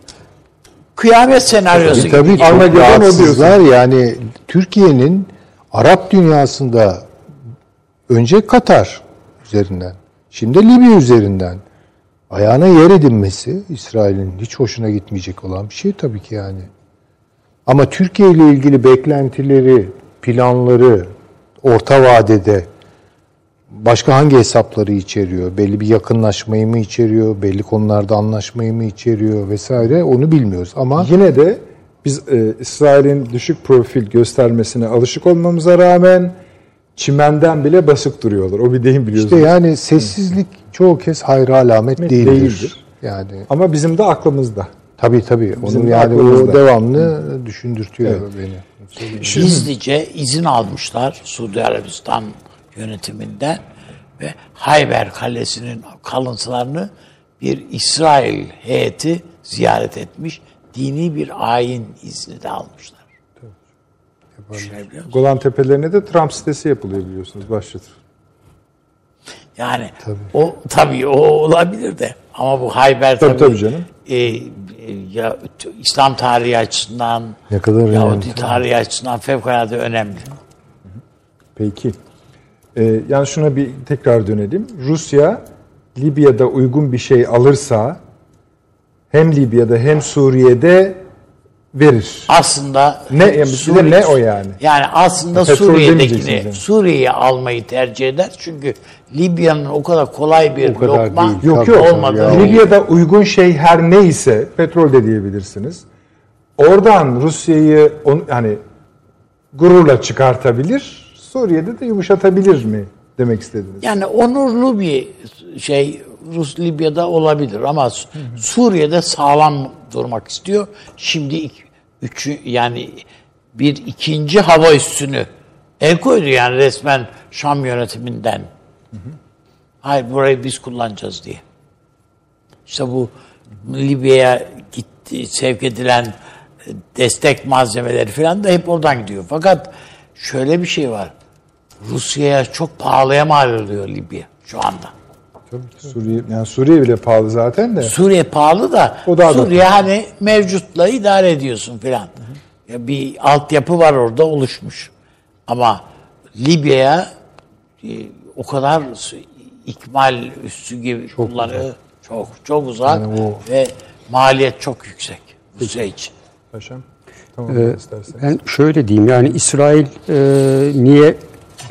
B: kıyamet senaryosu
C: E, tabii
B: gibi.
C: çok
A: Armageddon o
C: rahatsızlar. Yani Türkiye'nin Arap dünyasında önce Katar üzerinden, şimdi Libya üzerinden ayağına yer edinmesi İsrail'in hiç hoşuna gitmeyecek olan bir şey tabii ki yani. Ama Türkiye ile ilgili beklentileri, planları orta vadede başka hangi hesapları içeriyor? Belli bir yakınlaşmayı mı içeriyor? Belli konularda anlaşmayı mı içeriyor vesaire onu bilmiyoruz. Ama
A: Yine de biz e, İsrail'in düşük profil göstermesine alışık olmamıza rağmen çimenden bile basık duruyorlar. O bir deyim biliyorsunuz.
C: işte yani sessizlik çoğu kez hayra alamet değildir.
A: Değildir.
C: Yani
A: Ama bizim de aklımızda.
C: tabii tabii
A: Bizim
C: onu yani o devamlı düşündürtüyor
A: Evet.
C: beni.
B: Gizlice izin almışlar Suudi Arabistan yönetiminden ve Hayber Kalesi'nin kalıntılarını bir İsrail heyeti ziyaret etmiş. Dini bir ayin izni de almışlar. Düşünebiliyor musun?
A: Golan Tepelerine de Trump sitesi yapılıyor biliyorsunuz başlatır.
B: Yani o tabii o olabilir de ama bu Hayber
A: Tabii,
B: tabii,
A: tabii canım.
B: e, e, ya İslam tarihi açısından
C: Ne kadar önemli.
B: Yahudi tarihi açısından fevkalade önemli.
A: Peki. Ee, yani şuna bir tekrar dönelim. Rusya Libya'da uygun bir şey alırsa hem Libya'da hem Suriye'de verir.
B: Aslında
A: Ne- yani de ne o yani?
B: Yani aslında
A: Petrol
B: Suriye'dekini. Suriye'yi almayı tercih eder. Çünkü Libya'nın o kadar kolay bir
C: O kadar
B: lokma
C: değil.
A: Yok yok.
B: olmadı.
C: ya.
A: Libya'da uygun şey her neyse petrol de diyebilirsiniz. Oradan Rusya'yı hani gururla çıkartabilir. Suriye'de de yumuşatabilir mi demek istediniz?
B: Yani onurlu bir şey Rus Libya'da olabilir ama Su- Suriye'de sağlam durmak istiyor. Şimdi üçü yani bir ikinci hava üssünü el koydu yani resmen Şam yönetiminden. Hayır burayı biz kullanacağız diye. İşte bu Libya'ya gitti, sevk edilen e, destek malzemeleri falan da hep oradan gidiyor. Fakat şöyle bir şey var. Rusya'ya çok pahalıya mal oluyor Libya şu anda.
A: Suriye yani Suriye bile pahalı zaten de.
B: Suriye pahalı da
A: O da
B: Suriye hani mevcutla idare ediyorsun filan. Ya bir altyapı var orada oluşmuş. Ama Libya'ya e, o kadar ikmal üssü gibi kullanıyor. Çok çok uzak
C: Yani o-
B: ve maliyet çok yüksek Rusya için.
A: Paşam. Tamam istersen.
D: Ben şöyle diyeyim yani İsrail e, niye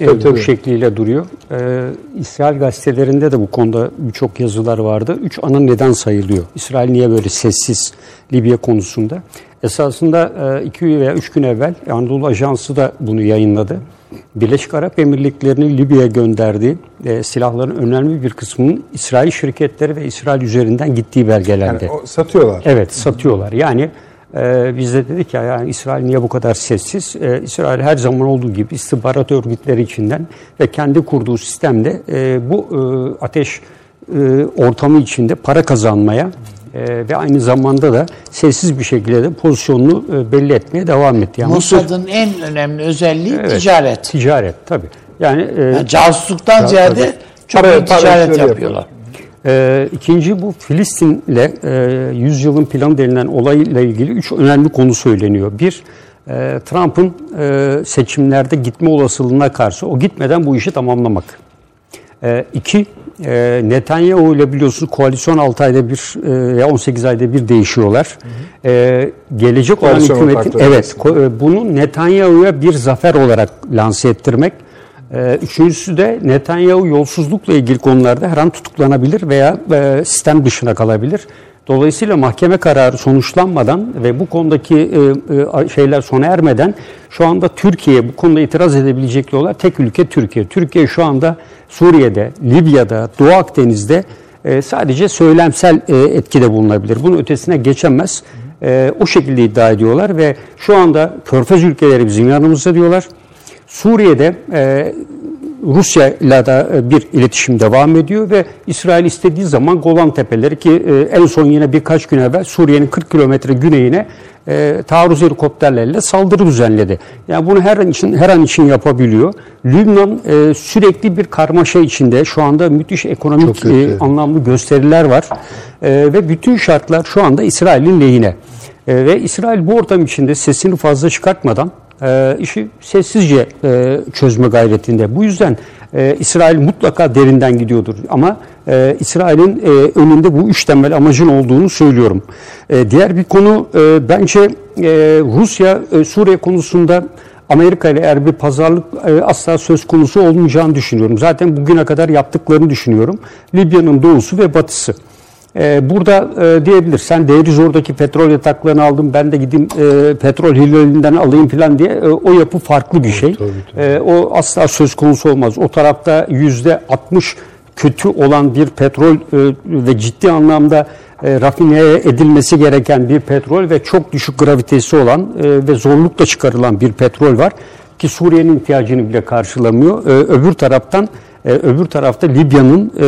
A: Tabii, tabii.
D: şekliyle duruyor? E, İsrail gazetelerinde de bu konuda birçok yazılar vardı. Üç ana neden sayılıyor. İsrail niye böyle sessiz Libya konusunda? Esasında e, iki veya üç gün evvel Anadolu Ajansı da bunu yayınladı. Birleşik Arap Emirlikleri'nin Libya'ya gönderdiği e, silahların önemli bir kısmının İsrail şirketleri ve İsrail üzerinden gittiği belgelendi.
A: Yani o, satıyorlar.
D: Evet satıyorlar. Yani e, biz de dedik ya yani İsrail niye bu kadar sessiz? E, İsrail her zaman olduğu gibi istihbarat örgütleri içinden ve kendi kurduğu sistemde e, bu e, ateş e, ortamı içinde para kazanmaya e, ve aynı zamanda da sessiz bir şekilde de pozisyonunu e, belli etmeye devam etti. Yani Mısır-
B: Mossad'ın en önemli özelliği
D: Evet,
B: ticaret.
D: Ticaret tabii. Yani e,
B: Yani casusluktan ziyade çok
A: Para-
B: ticaret
A: işleri
B: yapıyorlar.
D: Ee, ikinci bu Filistin'le e, yüzyılın planı denilen olayla ilgili üç önemli konu söyleniyor. Bir, e, Trump'ın e, seçimlerde gitme olasılığına karşı o gitmeden bu işi tamamlamak. E, iki, e, Netanyahu ile biliyorsunuz koalisyon 6 ayda bir e, ya 18 ayda bir değişiyorlar. E, gelecek olan
A: Koalisyon
D: hükümetin
A: ortakları
D: evet ko- e, bunu Netanyahu'ya bir zafer olarak lanse ettirmek. Ee, Üçüncüsü de Netanyahu yolsuzlukla ilgili konularda her an tutuklanabilir veya e, sistem dışına kalabilir. Dolayısıyla mahkeme kararı sonuçlanmadan ve bu konudaki e, e, şeyler sona ermeden şu anda Türkiye bu konuda itiraz edebilecekleri olan tek ülke Türkiye. Türkiye şu anda Suriye'de, Libya'da, Doğu Akdeniz'de sadece söylemsel etkide bulunabilir. Bunun ötesine geçemez. O şekilde iddia ediyorlar ve şu anda Körfez ülkeleri bizim yanımızda diyorlar. Suriye'de e, Rusya ile de bir iletişim devam ediyor ve İsrail istediği zaman Golan Tepeleri ki e, en son yine birkaç gün evvel Suriye'nin 40 kilometre güneyine e, taarruz helikopterleriyle saldırı düzenledi. Yani bunu her an için her an için yapabiliyor. Lübnan e, sürekli bir karmaşa içinde. Şu anda müthiş ekonomik anlamlı gösteriler var. Ve bütün şartlar şu anda İsrail'in lehine. Ve İsrail bu ortam içinde sesini fazla çıkartmadan e, işi sessizce e, çözme gayretinde. Bu yüzden e, İsrail mutlaka derinden gidiyordur. Ama e, İsrail'in e, önünde bu üç temel amacın olduğunu söylüyorum. E, diğer bir konu e, bence e, Rusya e, Suriye konusunda Amerika ile eğer bir pazarlık e, asla söz konusu olmayacağını düşünüyorum. Zaten bugüne kadar yaptıklarını düşünüyorum. Libya'nın doğusu ve batısı. Ee, burada e, diyebilir sen Deirizor'daki petrol yataklarını aldım ben de gideyim e, petrol hilalinden alayım falan diye e, o yapı farklı bir şey. Tabii, tabii. E, o asla söz konusu olmaz. O tarafta yüzde 60 kötü olan bir petrol e, ve ciddi anlamda e, rafineye edilmesi gereken bir petrol ve çok düşük gravitesi olan e, ve zorlukla çıkarılan bir petrol var ki Suriye'nin ihtiyacını bile karşılamıyor. E, öbür taraftan e, öbür tarafta Libya'nın e,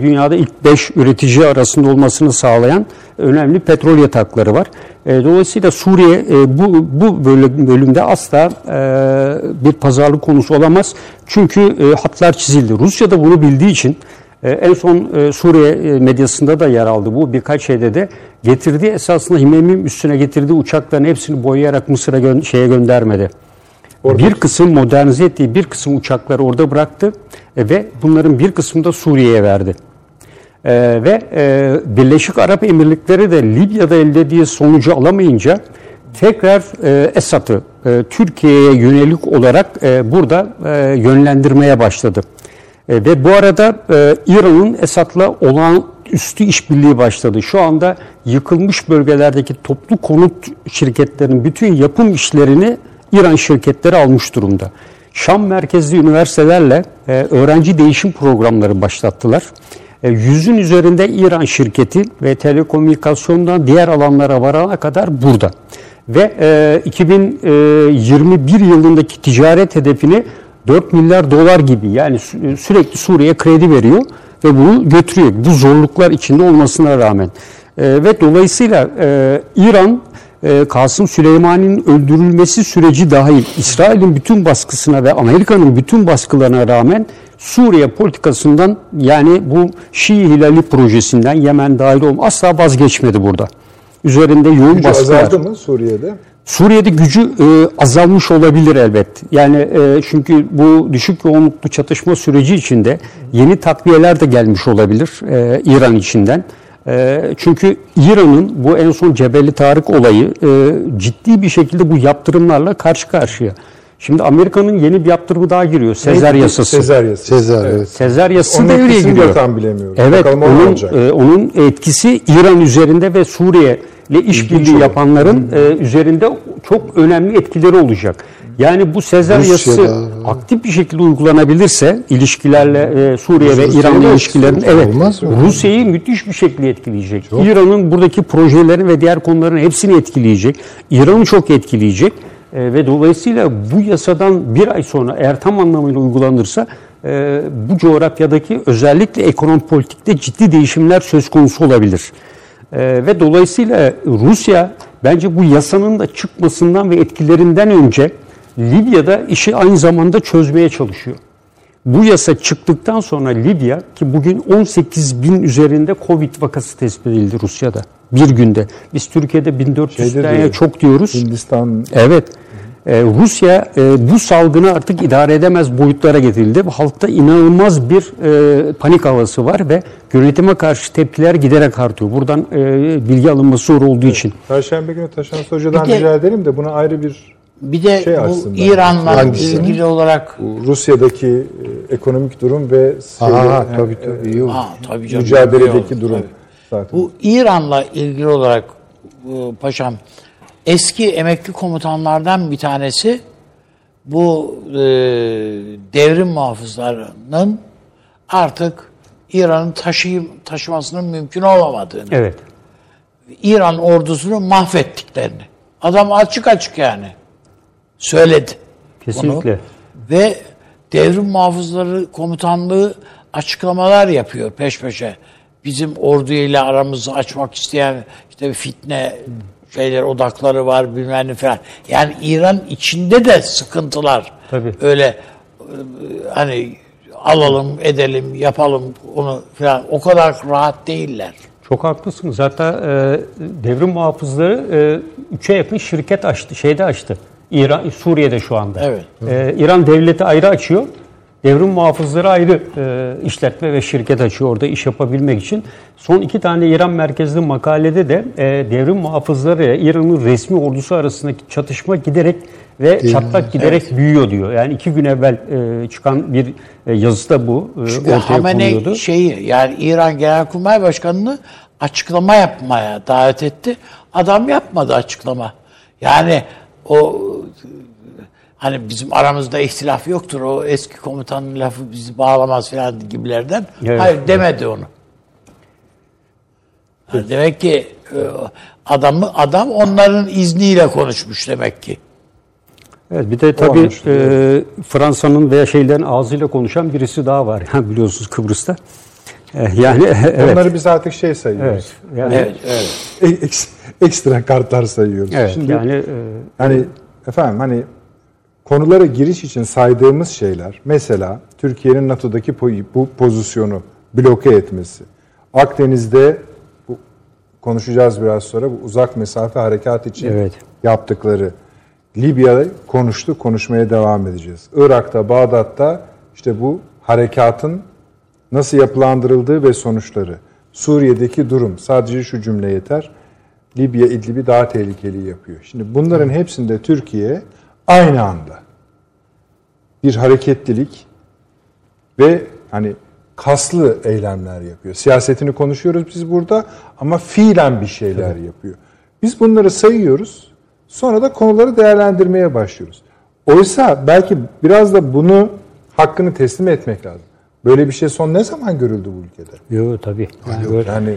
D: dünyada ilk 5 üretici arasında olmasını sağlayan önemli petrol yatakları var. E, dolayısıyla Suriye e, bu, bu bölümde asla e, bir pazarlık konusu olamaz. Çünkü e, hatlar çizildi. Rusya da bunu bildiği için e, en son e, Suriye e, medyasında da yer aldı bu birkaç şeyde de getirdiği esasında Himemim üstüne getirdiği uçakların hepsini boyayarak Mısır'a gö şeye göndermedi. Orada. Bir kısım modernize ettiği bir kısım uçakları orada bıraktı e, ve bunların bir kısmını da Suriye'ye verdi. E, ve e, Birleşik Arap Emirlikleri de Libya'da elde ettiği sonucu alamayınca tekrar e, Esad'ı e, Türkiye'ye yönelik olarak e, burada e, yönlendirmeye başladı. E, ve bu arada e, İran'ın Esad'la olan üstü işbirliği başladı. Şu anda yıkılmış bölgelerdeki toplu konut şirketlerinin bütün yapım işlerini İran şirketleri almış durumda. Şam merkezli üniversitelerle e, öğrenci değişim programları başlattılar. E, yüzün üzerinde İran şirketi ve telekomünikasyondan diğer alanlara varana kadar burada. Ve e, 2021 yılındaki ticaret hedefini 4 milyar dolar gibi yani sü sürekli Suriye kredi veriyor ve bunu götürüyor. Bu zorluklar içinde olmasına rağmen. E, ve dolayısıyla e, İran e, Kasım Süleyman'ın öldürülmesi süreci dahil İsrail'in bütün baskısına ve Amerika'nın bütün baskılarına rağmen Suriye politikasından yani bu Şii Hilali projesinden Yemen dahil olma asla vazgeçmedi burada. Üzerinde yoğun
A: Gücü
D: baskı
A: azaldı mı Suriye'de?
D: Suriye'de gücü e, azalmış olabilir elbet. Yani e, çünkü bu düşük yoğunluklu çatışma süreci içinde yeni takviyeler de gelmiş olabilir e, İran içinden. Ee, çünkü İran'ın bu en son Cebeli Tarık olayı e, ciddi bir şekilde bu yaptırımlarla karşı karşıya. Şimdi Amerika'nın yeni bir yaptırımı daha giriyor. Sezer yasası.
A: Sezer yasası.
C: Sezer, evet.
D: Sezer yasası
A: Onun
D: devreye giriyor.
A: tam bilemiyorum.
D: Evet, onun, e, onun etkisi İran üzerinde ve Suriye ile işbirliği yapanların e, üzerinde çok önemli etkileri olacak. Yani bu Sezer yasası aktif bir şekilde uygulanabilirse ilişkilerle e, Suriye ve İran ilişkilerin evet Rusya'yı müthiş bir şekilde etkileyecek. İran'ın buradaki projelerin ve diğer konuların hepsini etkileyecek. İran'ı çok etkileyecek. E, ve dolayısıyla bu yasadan bir ay sonra eğer tam anlamıyla uygulanırsa e, bu coğrafyadaki özellikle ekonomi politikte ciddi değişimler söz konusu olabilir. E, ve dolayısıyla Rusya bence bu yasanın da çıkmasından ve etkilerinden önce Libya'da işi aynı zamanda çözmeye çalışıyor. Bu yasa çıktıktan sonra Libya ki bugün 18 bin üzerinde Covid vakası tespit edildi Rusya'da bir günde. Biz Türkiye'de 1400 tane çok diyoruz.
A: Hindistan.
D: Evet. Ee, Rusya e, bu salgını artık idare edemez boyutlara getirildi. Halkta inanılmaz bir e, panik havası var ve yönetime karşı tepkiler giderek artıyor. Buradan e, bilgi alınması zor olduğu evet. için.
A: Perşembe günü Taşan Hoca'dan rica edelim de buna ayrı bir
B: bir de şey bu İran'la ilgili olarak
A: Rusya'daki e, ekonomik durum ve
C: Aha, tabii tabii, yok.
B: Ha, tabii canım,
A: mücadeledeki durum. Tabii.
B: Zaten. Bu İran'la ilgili olarak paşam eski emekli komutanlardan bir tanesi bu e, devrim muhafızlarının artık İran'ın taşıyım taşımasının mümkün olamadığını.
D: Evet.
B: İran ordusunu mahvettiklerini. Adam açık açık yani söyledi.
D: Kesinlikle.
B: Bunu. Ve devrim muhafızları komutanlığı açıklamalar yapıyor peş peşe. Bizim orduyla aramızı açmak isteyen işte bir fitne şeyler odakları var bilmem ne falan. Yani İran içinde de sıkıntılar.
D: Tabii.
B: Öyle e, hani alalım, edelim, yapalım onu falan. O kadar rahat değiller.
D: Çok haklısınız. Hatta e, devrim muhafızları e, üçe yakın şirket açtı, şeyde açtı. İran, Suriye'de şu anda.
B: Evet.
D: E, İran devleti ayrı açıyor. Devrim muhafızları ayrı e, işletme ve şirket açıyor orada iş yapabilmek için. Son iki tane İran merkezli makalede de e, devrim muhafızları ile İran'ın resmi ordusu arasındaki çatışma giderek ve çatlak giderek evet. büyüyor diyor. Yani iki gün evvel e, çıkan bir e, yazıda bu e,
B: Çünkü ortaya Hamenei konuluyordu. şeyi yani İran Genelkurmay Başkanı'nı açıklama yapmaya davet etti. Adam yapmadı açıklama. Yani o hani bizim aramızda ihtilaf yoktur. O eski komutanın lafı bizi bağlamaz falan gibilerden. Evet. Hayır demedi onu. Yani demek ki e, adamı adam onların izniyle konuşmuş demek ki.
D: Evet bir de tabii e, Fransa'nın veya şeylerin ağzıyla konuşan birisi daha var. Yani biliyorsunuz Kıbrıs'ta. E, yani evet.
A: Onları biz artık şey sayıyoruz.
B: Evet. Yani, evet, evet.
A: Ekstra kartlar sayıyoruz.
D: Evet, Şimdi yani e,
A: hani efendim hani konulara giriş için saydığımız şeyler mesela Türkiye'nin NATO'daki bu pozisyonu bloke etmesi. Akdeniz'de bu, konuşacağız biraz sonra bu uzak mesafe harekat için evet. yaptıkları. Libya'da konuştu, konuşmaya devam edeceğiz. Irak'ta, Bağdat'ta işte bu harekatın nasıl yapılandırıldığı ve sonuçları. Suriye'deki durum sadece şu cümle yeter. Libya İdlib'i daha tehlikeli yapıyor. Şimdi bunların hepsinde Türkiye aynı anda bir hareketlilik ve hani kaslı eylemler yapıyor. Siyasetini konuşuyoruz biz burada ama fiilen bir şeyler evet. yapıyor. Biz bunları sayıyoruz. Sonra da konuları değerlendirmeye başlıyoruz. Oysa belki biraz da bunu hakkını teslim etmek lazım. Böyle bir şey son ne zaman görüldü bu ülkede?
D: Yok tabii. Yani, yani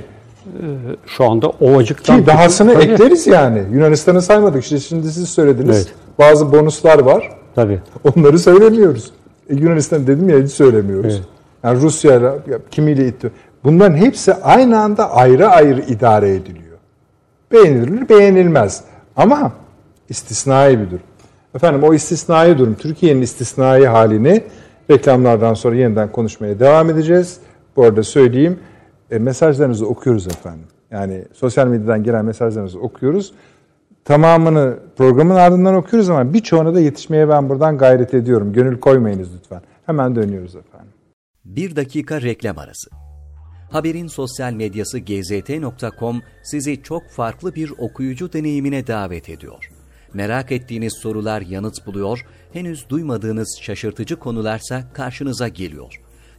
D: şu anda ovacıktan...
A: Ki dahasını tabii. ekleriz yani. Yunanistan'ı saymadık. İşte şimdi siz söylediniz. Evet. Bazı bonuslar var.
D: Tabii.
A: Onları söylemiyoruz. E, Yunanistan dedim ya hiç söylemiyoruz. Evet. Yani Rusya ile kimiyle itti. Bunların hepsi aynı anda ayrı ayrı idare ediliyor. Beğenilir, beğenilmez. Ama istisnai bir durum. Efendim o istisnai durum, Türkiye'nin istisnai halini reklamlardan sonra yeniden konuşmaya devam edeceğiz. Bu arada söyleyeyim, e, mesajlarınızı okuyoruz efendim. Yani sosyal medyadan gelen mesajlarınızı okuyoruz. Tamamını programın ardından okuyoruz ama birçoğuna da yetişmeye ben buradan gayret ediyorum. Gönül koymayınız lütfen. Hemen dönüyoruz efendim.
E: Bir dakika reklam arası. Haberin sosyal medyası gzt.com sizi çok farklı bir okuyucu deneyimine davet ediyor. Merak ettiğiniz sorular yanıt buluyor, henüz duymadığınız şaşırtıcı konularsa karşınıza geliyor.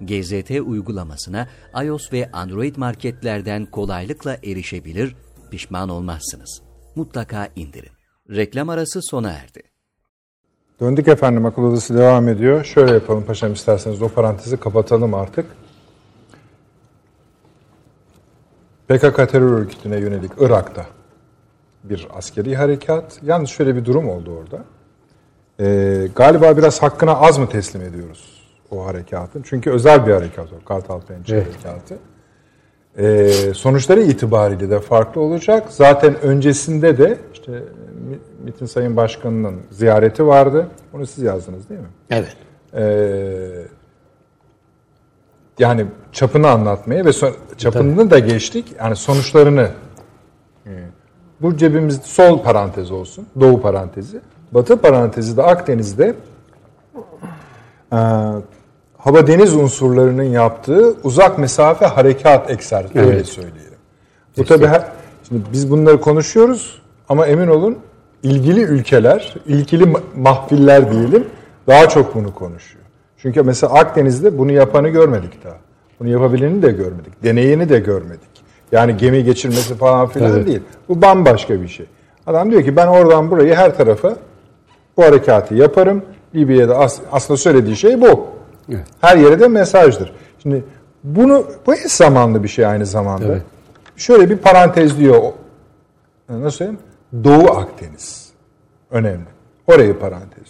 E: GZT uygulamasına iOS ve Android marketlerden kolaylıkla erişebilir, pişman olmazsınız. Mutlaka indirin. Reklam arası sona erdi.
A: Döndük efendim akıl odası devam ediyor. Şöyle yapalım paşam isterseniz o parantezi kapatalım artık. PKK terör örgütüne yönelik Irak'ta bir askeri harekat. Yalnız şöyle bir durum oldu orada. Ee, galiba biraz hakkına az mı teslim ediyoruz o harekatın? Çünkü özel bir harekat o. Kartal Pençe evet. harekatı. Ee, sonuçları itibariyle de farklı olacak. Zaten öncesinde de işte MİT'in Sayın Başkanı'nın ziyareti vardı. Onu siz yazdınız değil mi?
B: Evet.
A: Ee, yani çapını anlatmaya ve son, çapını Tabii. da geçtik. Yani sonuçlarını bu cebimizde sol parantez olsun. Doğu parantezi. Batı parantezi de Akdeniz'de e, hava deniz unsurlarının yaptığı uzak mesafe harekat ekser. Evet. Öyle söyleyelim. Bu tabii her, şimdi biz bunları konuşuyoruz ama emin olun ilgili ülkeler, ilgili mahfiller diyelim daha çok bunu konuşuyor. Çünkü mesela Akdeniz'de bunu yapanı görmedik daha. Bunu yapabileni de görmedik. Deneyini de görmedik. Yani gemi geçirmesi falan filan evet. değil. Bu bambaşka bir şey. Adam diyor ki ben oradan burayı her tarafa bu harekatı yaparım. Libya'da as- aslında söylediği şey bu. Evet. Her yere de mesajdır. Şimdi bunu bu eş zamanlı bir şey aynı zamanda. Evet. Şöyle bir parantez diyor. Nasıl söyleyeyim? Doğu Akdeniz. Önemli. Orayı parantez.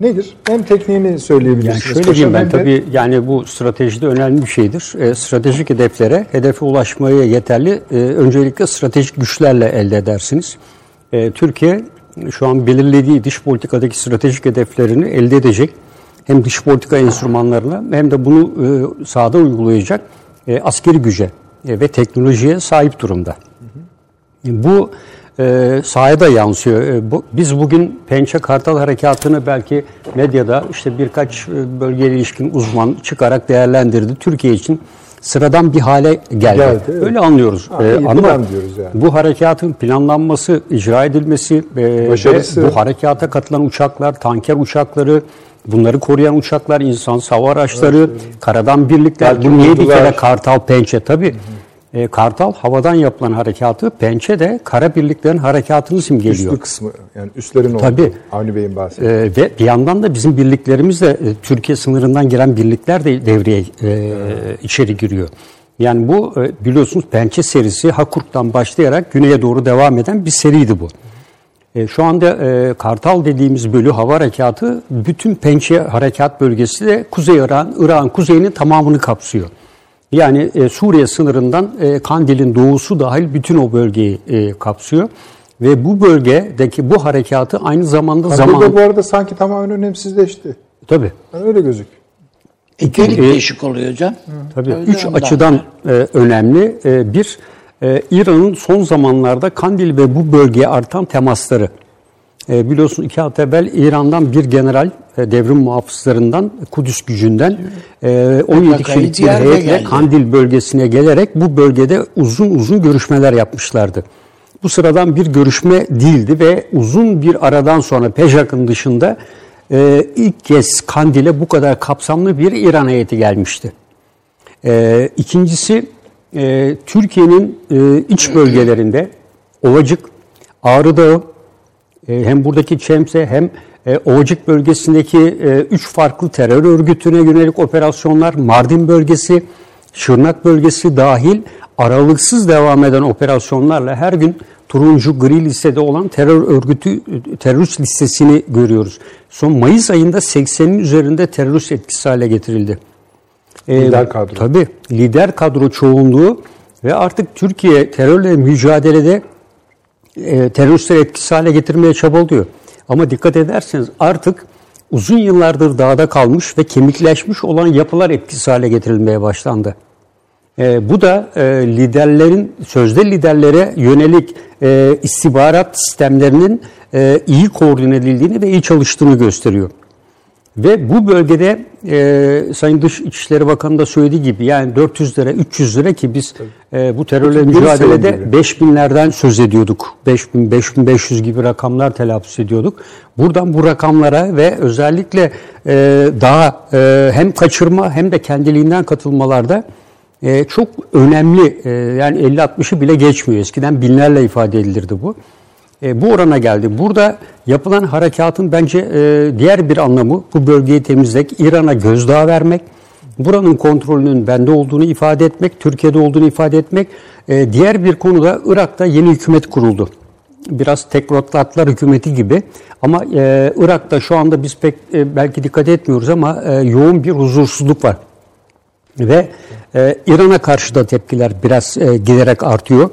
A: Nedir? Hem tekniğini söyleyebilirsiniz.
D: Yani şöyle diyeyim ben de... tabii yani bu stratejide önemli bir şeydir. E, stratejik hedeflere, hedefe ulaşmaya yeterli e, öncelikle stratejik güçlerle elde edersiniz. E, Türkiye şu an belirlediği dış politikadaki stratejik hedeflerini elde edecek. Hem dış politika enstrümanlarına hem de bunu e, sahada uygulayacak e, askeri güce e, ve teknolojiye sahip durumda. Hı hı. Bu e, sahaya da yansıyor. E, bu, biz bugün Pençe Kartal Harekatı'nı belki medyada işte birkaç e, bölgeye ilişkin uzman çıkarak değerlendirdi. Türkiye için sıradan bir hale geldi. geldi evet. Öyle anlıyoruz. Ha, ee, ama diyoruz yani. bu harekatın planlanması, icra edilmesi e, ve bu harekata katılan uçaklar, tanker uçakları, bunları koruyan uçaklar, insan hava araçları, evet, karadan birlikler. Belki bu niye bir kere Kartal Pençe tabii. Hı hı. E, Kartal havadan yapılan harekatı, Pençe de kara birliklerin harekatını simgeliyor.
A: Üstü kısmı yani üstlerin
D: Tabii.
A: olduğu. Avni Bey'in bahsettiği.
D: E, ve bir yandan da bizim birliklerimiz de e, Türkiye sınırından gelen birlikler de devreye e, içeri giriyor. Yani bu e, biliyorsunuz Pençe serisi Hakurk'tan başlayarak güneye doğru devam eden bir seriydi bu. E, şu anda e, Kartal dediğimiz bölü hava harekatı bütün Pençe harekat bölgesi de Kuzey İran, İran kuzeyinin tamamını kapsıyor. Yani e, Suriye sınırından e, Kandil'in doğusu dahil bütün o bölgeyi e, kapsıyor. Ve bu bölgedeki bu harekatı aynı zamanda
A: ha,
D: zaman...
A: Bu arada sanki tamamen önemsizleşti.
D: Tabii.
A: Yani öyle gözük.
B: İkilik e, değişik oluyor hocam.
D: Tabii. Öyle Üç açıdan e, önemli. E, bir, e, İran'ın son zamanlarda Kandil ve bu bölgeye artan temasları. E, biliyorsun iki hafta evvel İran'dan bir general e, devrim muhafızlarından Kudüs gücünden e, 17 kişilik bir heyetle Kandil bölgesine gelerek bu bölgede uzun uzun görüşmeler yapmışlardı. Bu sıradan bir görüşme değildi ve uzun bir aradan sonra Pejak'ın dışında e, ilk kez Kandil'e bu kadar kapsamlı bir İran heyeti gelmişti. E, ikincisi e, Türkiye'nin e, iç bölgelerinde Ovacık, Ağrı Dağı, e, hem buradaki Çemse hem e, Ovacık bölgesindeki e, üç farklı terör örgütüne yönelik operasyonlar, Mardin bölgesi, Şırnak bölgesi dahil aralıksız devam eden operasyonlarla her gün turuncu gri listede olan terör örgütü terörist listesini görüyoruz. Son Mayıs ayında 80'in üzerinde terörist etkisi hale getirildi.
A: Lider kadro.
D: Tabii lider kadro çoğunluğu ve artık Türkiye terörle mücadelede e, teröristleri etkisiz hale getirmeye çabalıyor. Ama dikkat ederseniz artık uzun yıllardır dağda kalmış ve kemikleşmiş olan yapılar etkisiz hale getirilmeye başlandı. E, bu da e, liderlerin, sözde liderlere yönelik e, istihbarat sistemlerinin e, iyi koordine edildiğini ve iyi çalıştığını gösteriyor. Ve bu bölgede e, Sayın Dış İçişleri Bakanı da söylediği gibi yani 400 lira 300 lira ki biz e, bu terörle mücadelede 5000'lerden söz ediyorduk. 5000 5500 gibi rakamlar telaffuz ediyorduk. Buradan bu rakamlara ve özellikle e, daha e, hem kaçırma hem de kendiliğinden katılmalarda e, çok önemli e, yani 50-60'ı bile geçmiyor. Eskiden binlerle ifade edilirdi bu e, bu orana geldi. Burada yapılan harekatın bence e, diğer bir anlamı bu bölgeyi temizlemek, İran'a gözdağı vermek, buranın kontrolünün bende olduğunu ifade etmek, Türkiye'de olduğunu ifade etmek. E, diğer bir konuda Irak'ta yeni hükümet kuruldu. Biraz teknokratlar hükümeti gibi ama Irak'ta şu anda biz pek belki dikkat etmiyoruz ama yoğun bir huzursuzluk var. Ve e, İran'a karşı da tepkiler biraz e, giderek artıyor.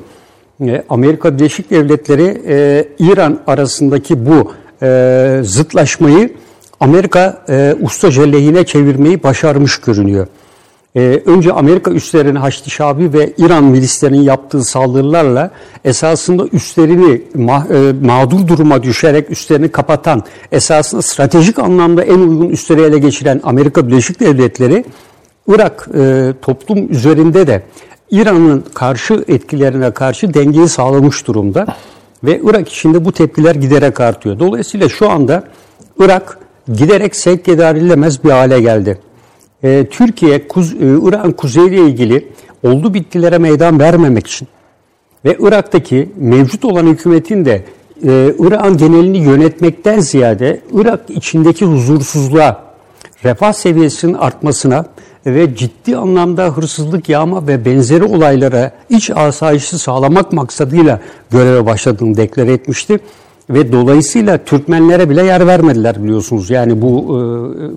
D: E, Amerika Birleşik Devletleri e, İran arasındaki bu e, zıtlaşmayı Amerika e, ustaca lehine çevirmeyi başarmış görünüyor. E, önce Amerika üslerinin Haçlı Şabi ve İran milislerinin yaptığı saldırılarla esasında üstlerini ma, e, mağdur duruma düşerek üstlerini kapatan, esasında stratejik anlamda en uygun üstleri ele geçiren Amerika Birleşik Devletleri Irak e, toplum üzerinde de İran'ın karşı etkilerine karşı dengeyi sağlamış durumda. Ve Irak içinde bu tepkiler giderek artıyor. Dolayısıyla şu anda Irak giderek sevk edilemez bir hale geldi. Ee, Türkiye, Kuz, e, Irak'ın kuzeyiyle ilgili oldu bittilere meydan vermemek için ve Irak'taki mevcut olan hükümetin de e, Irak'ın genelini yönetmekten ziyade Irak içindeki huzursuzluğa, refah seviyesinin artmasına ve ciddi anlamda hırsızlık, yağma ve benzeri olaylara iç asayişi sağlamak maksadıyla göreve başladığını deklare etmişti. Ve dolayısıyla Türkmenlere bile yer vermediler biliyorsunuz yani bu e,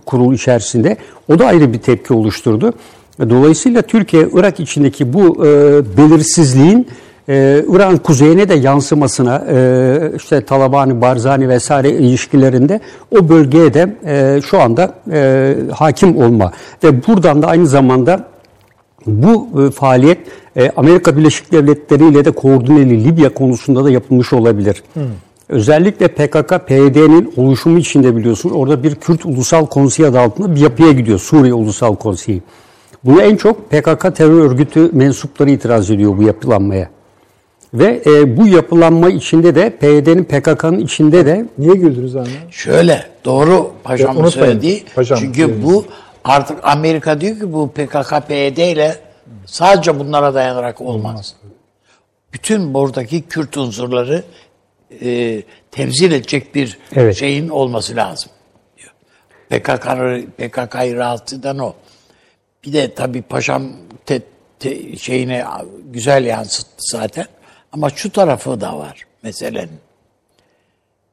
D: kurul içerisinde. O da ayrı bir tepki oluşturdu. Dolayısıyla Türkiye, Irak içindeki bu e, belirsizliğin e, İran kuzeyine de yansımasına e, işte Talabani, Barzani vesaire ilişkilerinde o bölgeye de e, şu anda e, hakim olma ve buradan da aynı zamanda bu e, faaliyet e, Amerika Birleşik Devletleri ile de koordineli Libya konusunda da yapılmış olabilir. Hmm. Özellikle PKK, PYD'nin oluşumu içinde biliyorsun orada bir Kürt Ulusal Konseyi adı altında bir yapıya gidiyor. Suriye Ulusal Konseyi. Bunu en çok PKK terör örgütü mensupları itiraz ediyor bu yapılanmaya. Ve e, bu yapılanma içinde de PYD'nin PKK'nın içinde de
A: Niye güldünüz abi?
B: Şöyle doğru paşamın
A: Ya,
B: söylediği.
A: paşam,
B: çünkü
A: evet.
B: bu artık Amerika diyor ki bu PKK PYD ile sadece bunlara dayanarak olmaz. Bütün buradaki Kürt unsurları e, temsil edecek bir
D: Evet.
B: şeyin olması lazım. diyor. PKK'yı PKK'yı rahatsız eden o. Bir de tabii paşam te, te, şeyine güzel yansıttı zaten. Ama şu tarafı da var meselenin.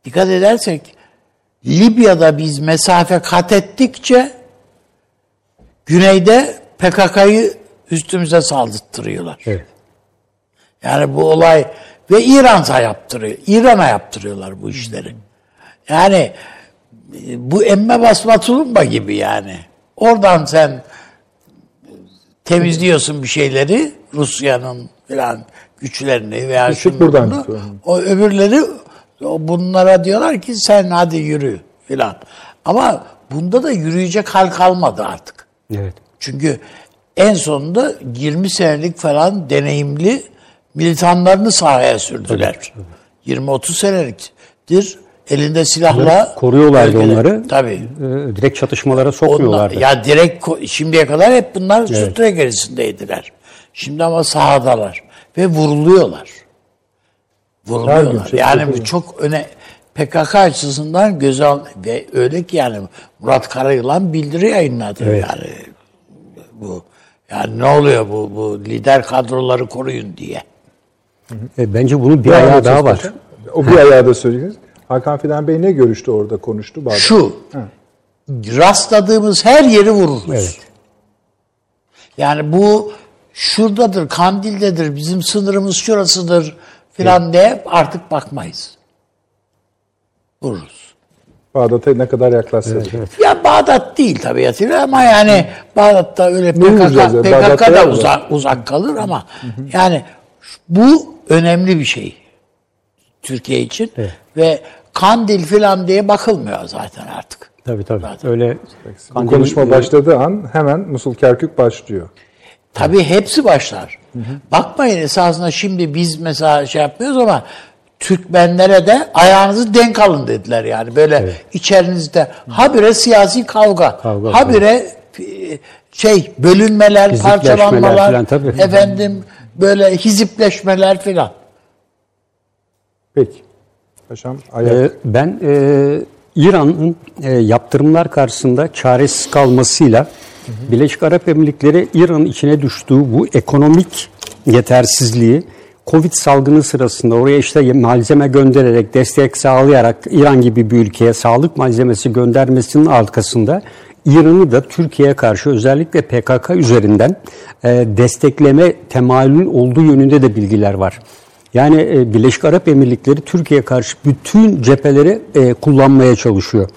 B: Dikkat edersek Libya'da biz mesafe kat ettikçe güneyde PKK'yı üstümüze saldırttırıyorlar.
D: Evet.
B: Yani bu olay ve İran'a yaptırıyor. İran'a yaptırıyorlar bu işleri. Yani e, bu emme basma tulumba gibi yani. Oradan sen temizliyorsun bir şeyleri Rusya'nın falan güçlerini veya şunu
A: buradan
B: bunu. O öbürleri o bunlara diyorlar ki sen hadi yürü filan. Ama bunda da yürüyecek hal kalmadı artık.
D: evet.
B: Çünkü en sonunda 20 senelik falan deneyimli militanlarını sahaya sürdüler. 20-30 seneliktir elinde silahla
D: Koruyorlardı
B: bölgede-
D: onları.
B: Tabii.
D: E, direkt çatışmalara
B: Onlar,
D: sokmuyorlardı.
B: ya direkt şimdiye kadar hep bunlar sütre gerisindeydiler. Şimdi ama sahadalar ve vuruluyorlar. Vuruluyorlar.
A: gün
B: yani bu çok öne PKK açısından göze al ve öyle ki yani Murat Karayılan bildiri yayınladı
D: Evet.
B: yani bu yani ne oluyor bu bu lider kadroları koruyun diye.
D: E, bence bunun bir
A: Ne
D: ayağı
A: anlatıyoruz
D: daha var.
A: O bir ayağı da söyleyiniz. Hakan Fidan Bey ne görüştü orada konuştu? Bağdat?
B: Şu rastladığımız her yeri vururuz.
D: Evet.
B: Yani bu şuradadır, Kandil'dedir, bizim sınırımız şurasıdır filan diye artık bakmayız. Vururuz.
A: Bağdat'a ne kadar yaklaşsa.
B: Ya Bağdat değil tabii Atilla ama yani Bağdat'ta öyle? PKK, PKK da uzak, uzak kalır ama yani bu önemli bir şey Türkiye için ve Kandil filan diye bakılmıyor zaten artık.
D: Tabii tabii.
B: Zaten.
D: Öyle
A: Bu konuşma başladığı an hemen Musul Kerkük başlıyor.
B: Tabii hepsi başlar. Bakmayın esasında şimdi biz mesela şey yapmıyoruz ama Türkmenlere de ayağınızı denk alın dediler yani. Böyle içerinizde habire siyasi kavga,
D: Kavga,
B: habire e, şey bölünmeler, parçalanmalar,
D: filan, tabii.
B: efendim böyle hizipleşmeler filan.
A: Peki. Paşam ayak.
D: Ee, ben e, İran'ın e, yaptırımlar karşısında çaresiz kalmasıyla Birleşik Arap Emirlikleri İran'ın içine düştüğü bu ekonomik yetersizliği Covid salgını sırasında oraya işte malzeme göndererek, destek sağlayarak İran gibi bir ülkeye sağlık malzemesi göndermesinin arkasında İran'ı da Türkiye'ye karşı özellikle PKK üzerinden e, destekleme temayülün olduğu yönünde de bilgiler var. Yani e, Birleşik Arap Emirlikleri Türkiye'ye karşı bütün cepheleri e, kullanmaya çalışıyor.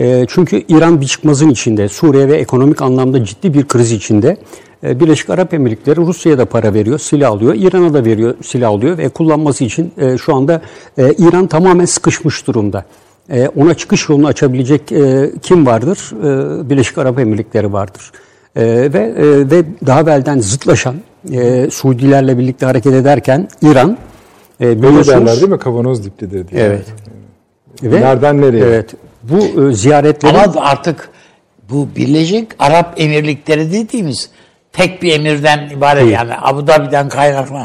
D: E, çünkü İran bir çıkmazın içinde, Suriye ve ekonomik anlamda ciddi bir kriz içinde. E, Birleşik Arap Emirlikleri Rusya'ya da para veriyor, silah alıyor, İran'a da veriyor, silah alıyor ve kullanması için e, şu anda e, İran tamamen sıkışmış durumda. E, ona çıkış yolunu açabilecek e, kim vardır? E, Birleşik Arap Emirlikleri vardır. E, ve e, ve daha evvelden zıtlaşan e, Suudilerle birlikte hareket ederken İran E,
A: Böyle
D: biliyorsunuz-
A: derler değil mi? Kavanoz diplidir diye.
D: Evet. Ve-
A: Nereden nereye?
D: Evet. Bu e, ziyaretlerin
B: Ama artık bu Birleşik Arap Emirlikleri dediğimiz tek bir emirden ibaret
D: Değil.
B: yani Abu Dhabi'den kaynaklı.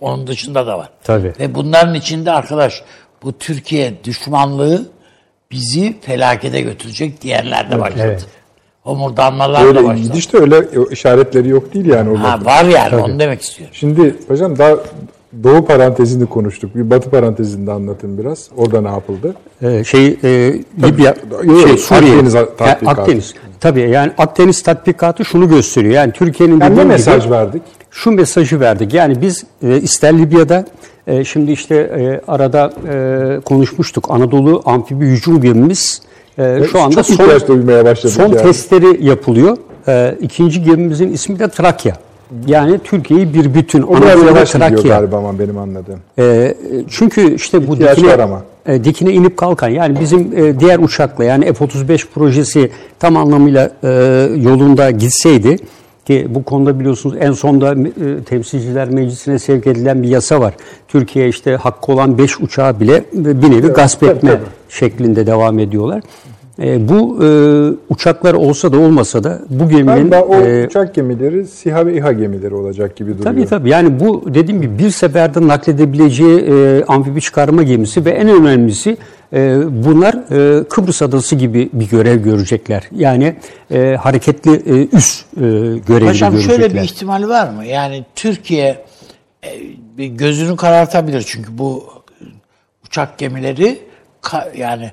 B: Onun dışında da var.
D: Tabii.
B: Ve bunların içinde arkadaş bu Türkiye düşmanlığı bizi felakete götürecek diyenler de başladı.
D: evet.
B: Homurdanmalar da
A: Öyle
B: başladı.
A: gidişte öyle işaretleri yok değil yani orada.
B: Ha, var yani onu demek istiyorum.
A: Şimdi hocam daha Doğu parantezini konuştuk. Bir Batı parantezini de anlatın biraz. Orada ne yapıldı?
D: e, şey e, Libya,
A: Yok,
D: şey Suriye,
A: Akdeniz tatbikatı.
D: Akdeniz. Tabii yani Akdeniz tatbikatı şunu gösteriyor. Yani Türkiye'nin
A: Yani ne mesaj
D: gibi,
A: verdik?
D: şu mesajı verdik. Yani biz e, ister Libya'da e, şimdi işte e, arada e, konuşmuştuk. Anadolu amfibi hücum gemimiz e, şu anda son, son
A: yani.
D: testleri yapılıyor. E, ikinci gemimizin ismi de Trakya. Yani Türkiye'yi bir bütün.
A: O biraz yavaş gidiyor galiba ama benim anladığım.
D: E, çünkü işte bu
A: İhtiyaç
D: dikine,
A: ama.
D: e, dikine inip kalkan yani bizim e, diğer uçakla yani F-35 projesi tam anlamıyla e, yolunda gitseydi ki bu konuda biliyorsunuz en sonda e, Temsilciler Meclisi'ne sevk edilen bir yasa var. Türkiye işte hakkı olan 5 uçağı bile e, bir nevi gasp
A: tabii,
D: etme
A: tabii.
D: şeklinde devam ediyorlar. E, bu e, uçaklar olsa da olmasa da bu geminin
A: Galiba o
D: e,
A: uçak gemileri SİHA ve İHA gemileri olacak gibi duruyor.
D: Tabii tabii. Yani bu dediğim gibi bir seferde nakledebileceği e, amfibi çıkarma gemisi ve en önemlisi e, bunlar e, Kıbrıs adası gibi bir görev görecekler. Yani e, hareketli e, üs e, görevi
B: Paşam
D: görecekler.
B: şöyle bir ihtimal var mı? Yani Türkiye e, bir gözünü karartabilir çünkü bu uçak gemileri ka- yani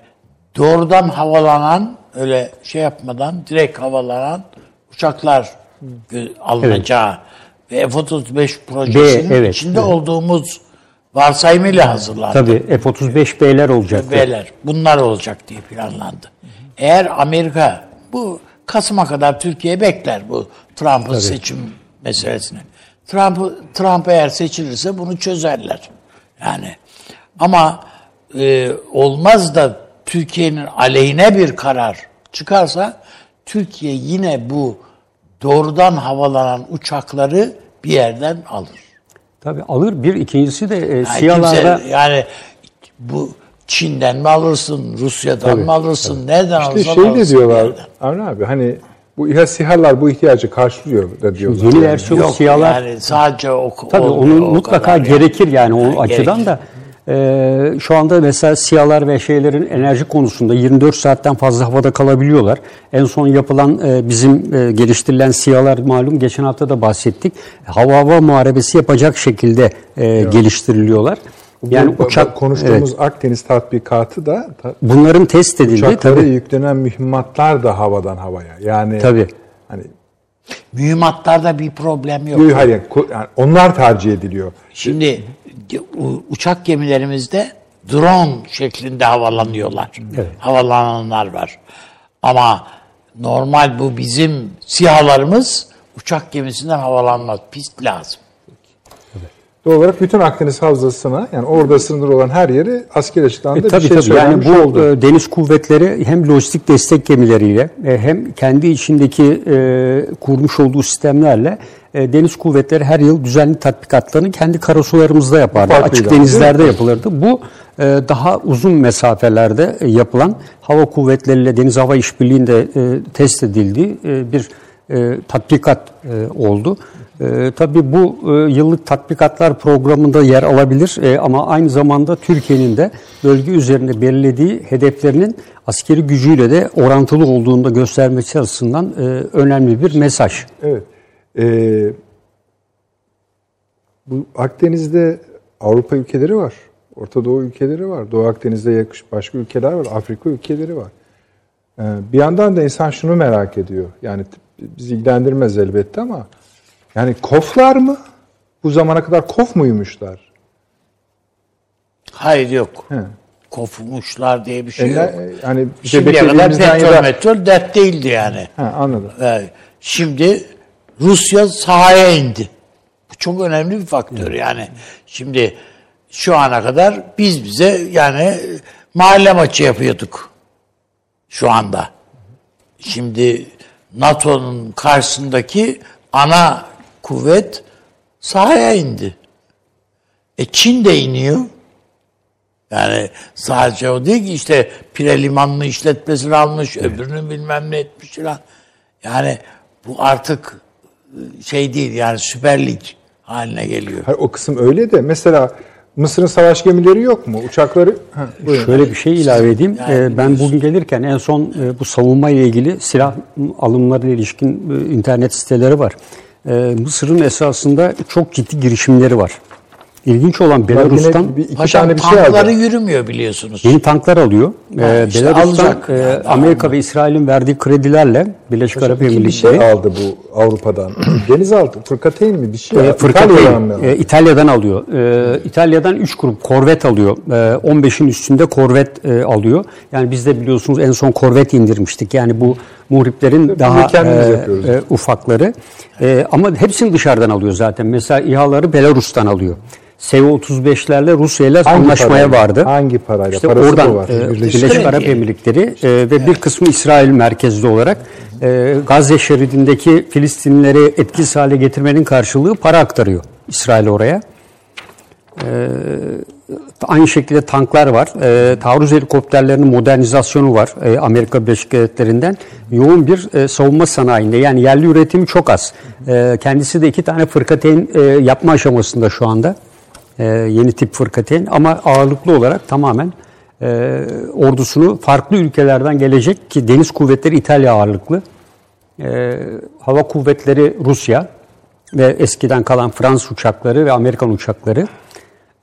B: doğrudan havalanan öyle şey yapmadan direkt havalanan uçaklar alınacağı ve F-35 projesinin
D: B, evet,
B: içinde
D: evet.
B: olduğumuz varsayımıyla hazırlandı.
D: Tabii F-35B'ler olacak.
B: B'ler bunlar olacak diye planlandı. Eğer Amerika bu Kasım'a kadar Türkiye bekler bu Trump'ın seçim meselesini. Trump Trump eğer seçilirse bunu çözerler. Yani ama e, olmaz da Türkiye'nin aleyhine bir karar çıkarsa Türkiye yine bu doğrudan havalanan uçakları bir yerden alır.
D: Tabii alır. Bir ikincisi de e,
B: Yani
D: siyalarda
B: kimse- yani bu Çin'den mi alırsın, Rusya'dan mı alırsın, nereden
A: İşte
B: alırsan
A: şey de
B: alırsın
A: diyorlar. Avni abi hani bu İHA SİHA'lar bu ihtiyacı karşılıyor da diyorlar.
D: yeni
A: Yani.
D: versiyon
B: Yok
D: siyalar
B: yani sadece o
D: Tabii onun
B: o
D: mutlaka
B: kadar yani.
D: gerekir yani o
B: Yani
D: açıdan
B: gerekir.
D: da. E, şu anda mesela siyalar ve şeylerin enerji konusunda 24 saatten fazla havada kalabiliyorlar. En son yapılan e, bizim e, geliştirilen siyalar malum geçen hafta da bahsettik. Hava hava muharebesi yapacak şekilde e, geliştiriliyorlar. Yani
A: Bu-
D: uçak
A: konuştuğumuz
D: evet,
A: Akdeniz tatbikatı da ta-
D: bunların test edildi
A: uçaklara
D: tabii.
A: yüklenen mühimmatlar da havadan havaya. Yani
D: Tabii.
A: hani
B: Mühimmatlarda bir problem yok.
A: Hayır, yani onlar tercih ediliyor.
B: Şimdi u- uçak gemilerimizde drone şeklinde havalanıyorlar. Havalananlar var. Ama normal bu bizim sihalarımız uçak gemisinden havalanmaz. Pist lazım.
A: Doğal olarak bütün Akdeniz Havzası'na yani orada sınır olan her yeri asker açıklandı.
D: E,
A: bir
D: tabii
A: şey
D: tabii. Yani bu
A: oldu.
D: e, deniz kuvvetleri hem lojistik destek gemileriyle e, hem kendi içindeki e, kurmuş olduğu sistemlerle e, deniz kuvvetleri her yıl düzenli tatbikatlarını kendi karasularımızda yapardı.
A: Farklıydı
D: Açık denizlerde yapılırdı. Bu e, daha uzun mesafelerde e, yapılan hava kuvvetleriyle deniz hava işbirliğinde e, test edildiği e, bir e, tatbikat e, oldu. E, tabii bu e, yıllık tatbikatlar programında yer alabilir e, ama aynı zamanda Türkiye'nin de bölge üzerinde belirlediği hedeflerinin askeri gücüyle de orantılı olduğunu da göstermesi açısından e, önemli bir mesaj.
A: Evet. Ee, bu Akdeniz'de Avrupa ülkeleri var. Orta Doğu ülkeleri var. Doğu Akdeniz'de yakış başka ülkeler var. Afrika ülkeleri var. Ee, bir yandan da insan şunu merak ediyor. Yani bizi ilgilendirmez elbette ama yani koflar mı? Bu zamana kadar kof muymuşlar?
B: Hayır yok.
A: He.
B: Kofmuşlar diye bir şey
A: E,
B: yok.
A: yani işte
B: Şimdiye kadar petrol
A: da-
B: metrol dert değildi yani.
A: Ha, anladım.
B: Ee, Şimdi Rusya sahaya indi. Bu çok önemli bir faktör yani. Şimdi şu ana kadar biz bize yani mahalle maçı yapıyorduk şu anda. Şimdi NATO'nun karşısındaki ana kuvvet sahaya indi. E Çin de iniyor. Yani sadece o değil ki işte Pire Limanı'nı işletmesini almış, öbürünü bilmem ne etmiş falan. Yani bu artık şey değil yani Süper Lig haline geliyor.
A: Hayır, o kısım öyle de mesela Mısır'ın savaş gemileri yok mu? Uçakları ha, buyurun.
D: Şöyle bir şey ilave edeyim. Ee, ben bugün gelirken en son e, bu savunma ile ilgili silah alımları ile ilişkin e, internet siteleri var. Ee, Mısır'ın esasında çok ciddi girişimleri var. İlginç olan Belarus'tan
A: bir, iki
B: Paşam
A: tane bir şey
B: tankları
A: aldı.
B: yürümüyor biliyorsunuz.
D: yeni tanklar alıyor. Ee,
B: işte
D: Belarus'tan
B: alacak.
D: e,
B: Yani
D: Amerika ve İsrail'in verdiği kredilerle Birleşik Arap
A: Bir
D: Emirlikleri
A: şey aldı bu Avrupa'dan. Denizaltı, fırkateyn mi bir şey?
D: E, fırkateyn,
A: İtalya'dan
D: e, İtalya'dan alıyor. E, İtalya'dan 3 grup korvet alıyor. E, 15'in üstünde korvet e, alıyor. Yani biz de biliyorsunuz en son korvet indirmiştik. Yani bu muhriplerin daha
A: kendimiz
D: e, e, ufakları. E, ama hepsini dışarıdan alıyor zaten. Mesela İHA'ları Belarus'tan alıyor. S-35'lerle Rusya ile anlaşmaya
A: parayla?
D: vardı.
A: Hangi parayla?
D: İşte
A: Parası
D: oradan
A: var?
D: e,
A: Birleşik
D: Birleşik, Arap Emirlikleri e, ve bir kısmı İsrail merkezli olarak e, Gazze şeridindeki Filistinlileri etkisiz hale getirmenin karşılığı para aktarıyor İsrail oraya. E, aynı şekilde tanklar var. E, taarruz helikopterlerinin modernizasyonu var e, Amerika Birleşik Devletleri'nden. Yoğun bir e, savunma sanayinde yani yerli üretimi çok az. E, kendisi de iki tane fırkateyn e, yapma aşamasında şu anda. E, yeni tip fırkateyn ama ağırlıklı olarak tamamen e, ordusunu farklı ülkelerden gelecek ki deniz kuvvetleri İtalya ağırlıklı. E, hava kuvvetleri Rusya ve eskiden kalan Fransız uçakları ve Amerikan uçakları.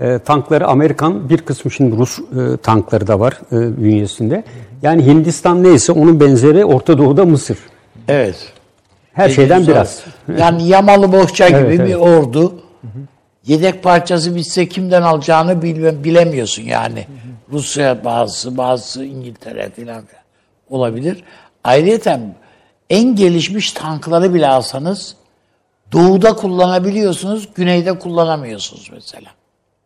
D: E, tankları Amerikan, bir kısmı şimdi Rus e, tankları da var e, bünyesinde. Yani Hindistan neyse onun benzeri Orta Doğu'da Mısır.
B: Evet.
D: Her şeyden
B: Güzel.
D: biraz.
B: Yani yamalı bohça gibi
D: Evet,
B: bir
D: evet.
B: ordu. Yedek parçası bitse kimden alacağını bilme, bilemiyorsun yani. Rusya bazısı, bazısı İngiltere falan olabilir. Ayrıca en gelişmiş tankları bile alsanız doğuda kullanabiliyorsunuz, güneyde kullanamıyorsunuz mesela.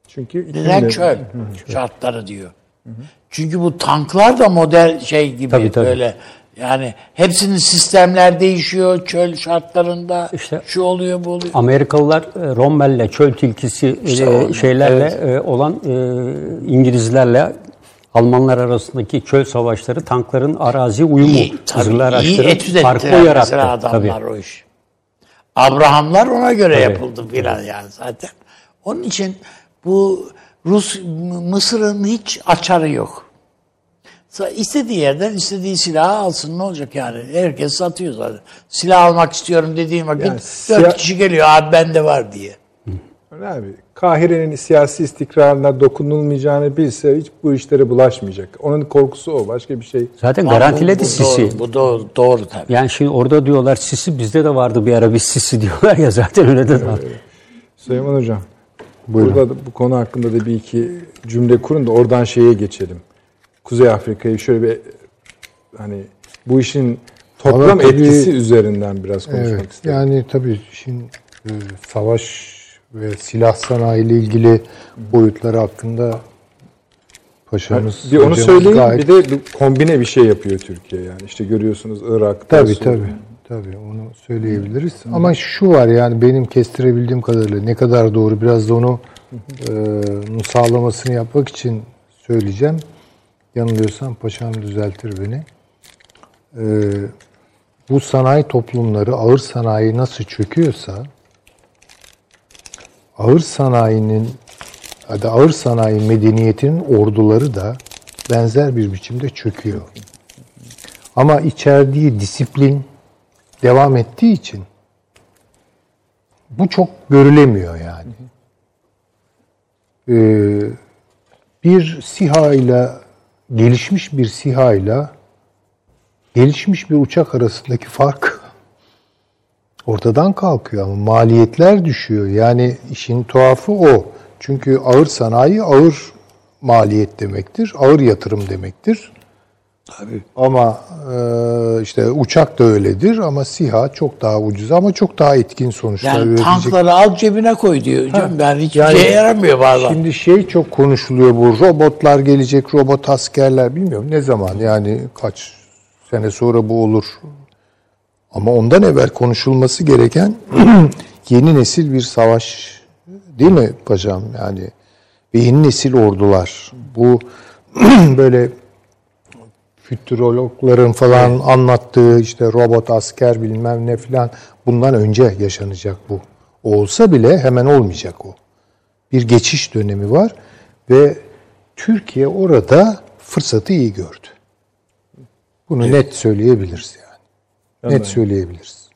A: Çünkü de-
B: çöl şartları diyor. Çünkü bu tanklar da model şey gibi
D: Tabii, tabii.
B: böyle yani hepsinin sistemler değişiyor çöl şartlarında.
D: İşte-
B: şu oluyor bu oluyor.
D: Amerikalılar e, Rommel'le, çöl tilkisi e,
B: İşte o,
D: şeylerle e, olan e, İngilizlerle Almanlar arasındaki çöl savaşları tankların arazi uyumu,
B: İyi, tabii,
D: hızlı araçların farkı yarattı.
B: adamlar
D: Tabii.
B: o iş. Abrahamlar ona göre yapıldı filan yani zaten. Onun için bu Rus Mısır'ın hiç açarı yok. Sa- İstediği yerden istediği silahı alsın ne olacak yani? Herkes satıyor zaten. Silah almak istiyorum dediğim vakit
A: Yani
B: dört
A: silah-
B: kişi geliyor abi bende var diye.
A: Abi, Kahire'nin siyasi istikrarına dokunulmayacağını bilse hiç bu işlere bulaşmayacak. Onun korkusu o. Başka bir şey.
D: Zaten garantiledi Sisi.
B: Doğru, bu doğru, doğru tabii.
D: Yani şimdi orada diyorlar Sisi bizde de vardı bir ara biz Sisi diyorlar ya zaten öyle de var.
A: Süleyman Hocam, burada da bu konu hakkında da bir iki cümle kurun da oradan şeye geçelim. Kuzey Afrika'yı şöyle bir hani bu işin toplam
C: Ama tabii-
A: etkisi üzerinden biraz konuşmak
C: Evet,
A: istedim.
C: yani tabii şimdi e, savaş ve silah sanayi ile ilgili boyutları hakkında paşamız
A: bir onu söyleyeyim
C: gayet-
A: bir de kombine bir şey yapıyor Türkiye yani. işte görüyorsunuz Irak'ta.
C: Tabii tabii. Tabii onu söyleyebiliriz. Ama şu var yani benim kestirebildiğim kadarıyla ne kadar doğru biraz da onu e, sağlamasını yapmak için söyleyeceğim. Yanılıyorsam paşam düzeltir beni. E, bu sanayi toplumları ağır sanayi nasıl çöküyorsa ağır sanayinin hadi ağır sanayi medeniyetinin orduları da benzer bir biçimde çöküyor. Ama içerdiği disiplin devam ettiği için bu çok görülemiyor yani. Ee, bir SİHA ile gelişmiş bir SİHA ile gelişmiş bir uçak arasındaki fark ortadan kalkıyor ama maliyetler düşüyor. Yani işin tuhafı o. Çünkü ağır sanayi ağır maliyet demektir, ağır yatırım demektir.
B: Tabii.
C: Ama e, işte uçak da öyledir ama SİHA çok daha ucuz ama çok daha etkin sonuçlar
B: Yani
C: verecek.
B: tankları al cebine koy diyor. Canım, yani hiçbir
C: yani
B: şeye yaramıyor bazen.
C: Şimdi şey çok konuşuluyor bu robotlar gelecek, robot askerler bilmiyorum ne zaman yani kaç sene sonra bu olur. Ama ondan evvel konuşulması gereken yeni nesil bir savaş değil mi paşam? Yani beyin nesil ordular. Bu böyle fütürologların falan anlattığı işte robot asker bilmem ne filan bundan önce yaşanacak bu. Olsa bile hemen olmayacak o. Bir geçiş dönemi var ve Türkiye orada fırsatı iyi gördü. Bunu net söyleyebiliriz yani. Net söyleyebiliriz.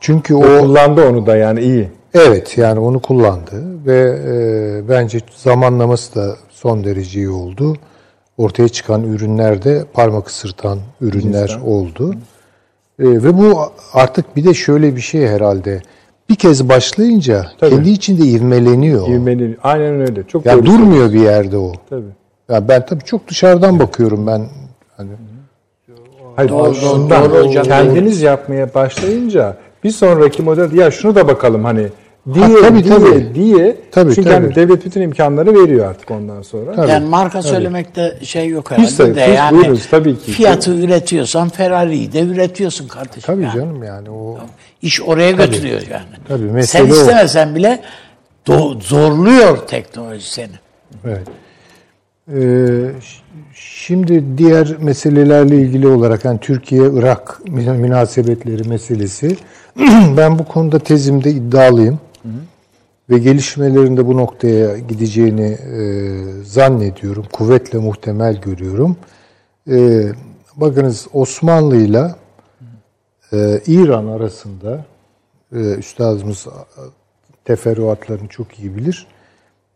C: Çünkü o
A: Kullandı onu da yani iyi.
C: Evet yani onu kullandı ve e, bence zamanlaması da son derece iyi oldu. Ortaya çıkan ürünler de parmak ısırtan ürünler oldu. E, ve bu artık bir de şöyle bir şey herhalde. Bir kez başlayınca
A: Tabii.
C: kendi içinde ivmeleniyor.
A: İvmeli. Aynen öyle. Çok
C: Yani
A: doğru
C: durmuyor bir yerde o.
A: Tabii.
C: Ya ben tabii çok dışarıdan bakıyorum ben. Hani
A: Hayır,
B: Doğru,
A: şundan,
B: doğru hocam.
A: kendiniz yapmaya başlayınca bir sonraki model ya şunu da bakalım hani diye
C: Ha, tabii,
A: diye
C: tabii.
A: diye
C: Tabii,
A: çünkü
C: tabii.
A: hani devlet bütün imkanları veriyor artık ondan sonra.
C: Tabii.
B: Yani marka söylemekte şey yok herhalde
A: Hiç de-
B: de
A: hiç
B: yani
A: buyurunuz, tabii ki.
B: fiyatı üretiyorsan Ferrari'yi de üretiyorsun kardeşim.
C: tabii
B: yani.
C: canım yani o
B: İş oraya götürüyor yani.
C: Tabii,
B: Sen
C: mesele o.
B: istemesen bile do- zorluyor teknoloji seni.
C: Evet. Ee, şimdi diğer meselelerle ilgili olarak yani Türkiye-Irak mü- münasebetleri meselesi ben bu konuda tezimde iddialıyım. Ve gelişmelerin de bu noktaya gideceğini e, zannediyorum. Kuvvetle muhtemel görüyorum. E, bakınız Osmanlı'yla e, İran arasında e, üstadımız teferruatlarını çok iyi bilir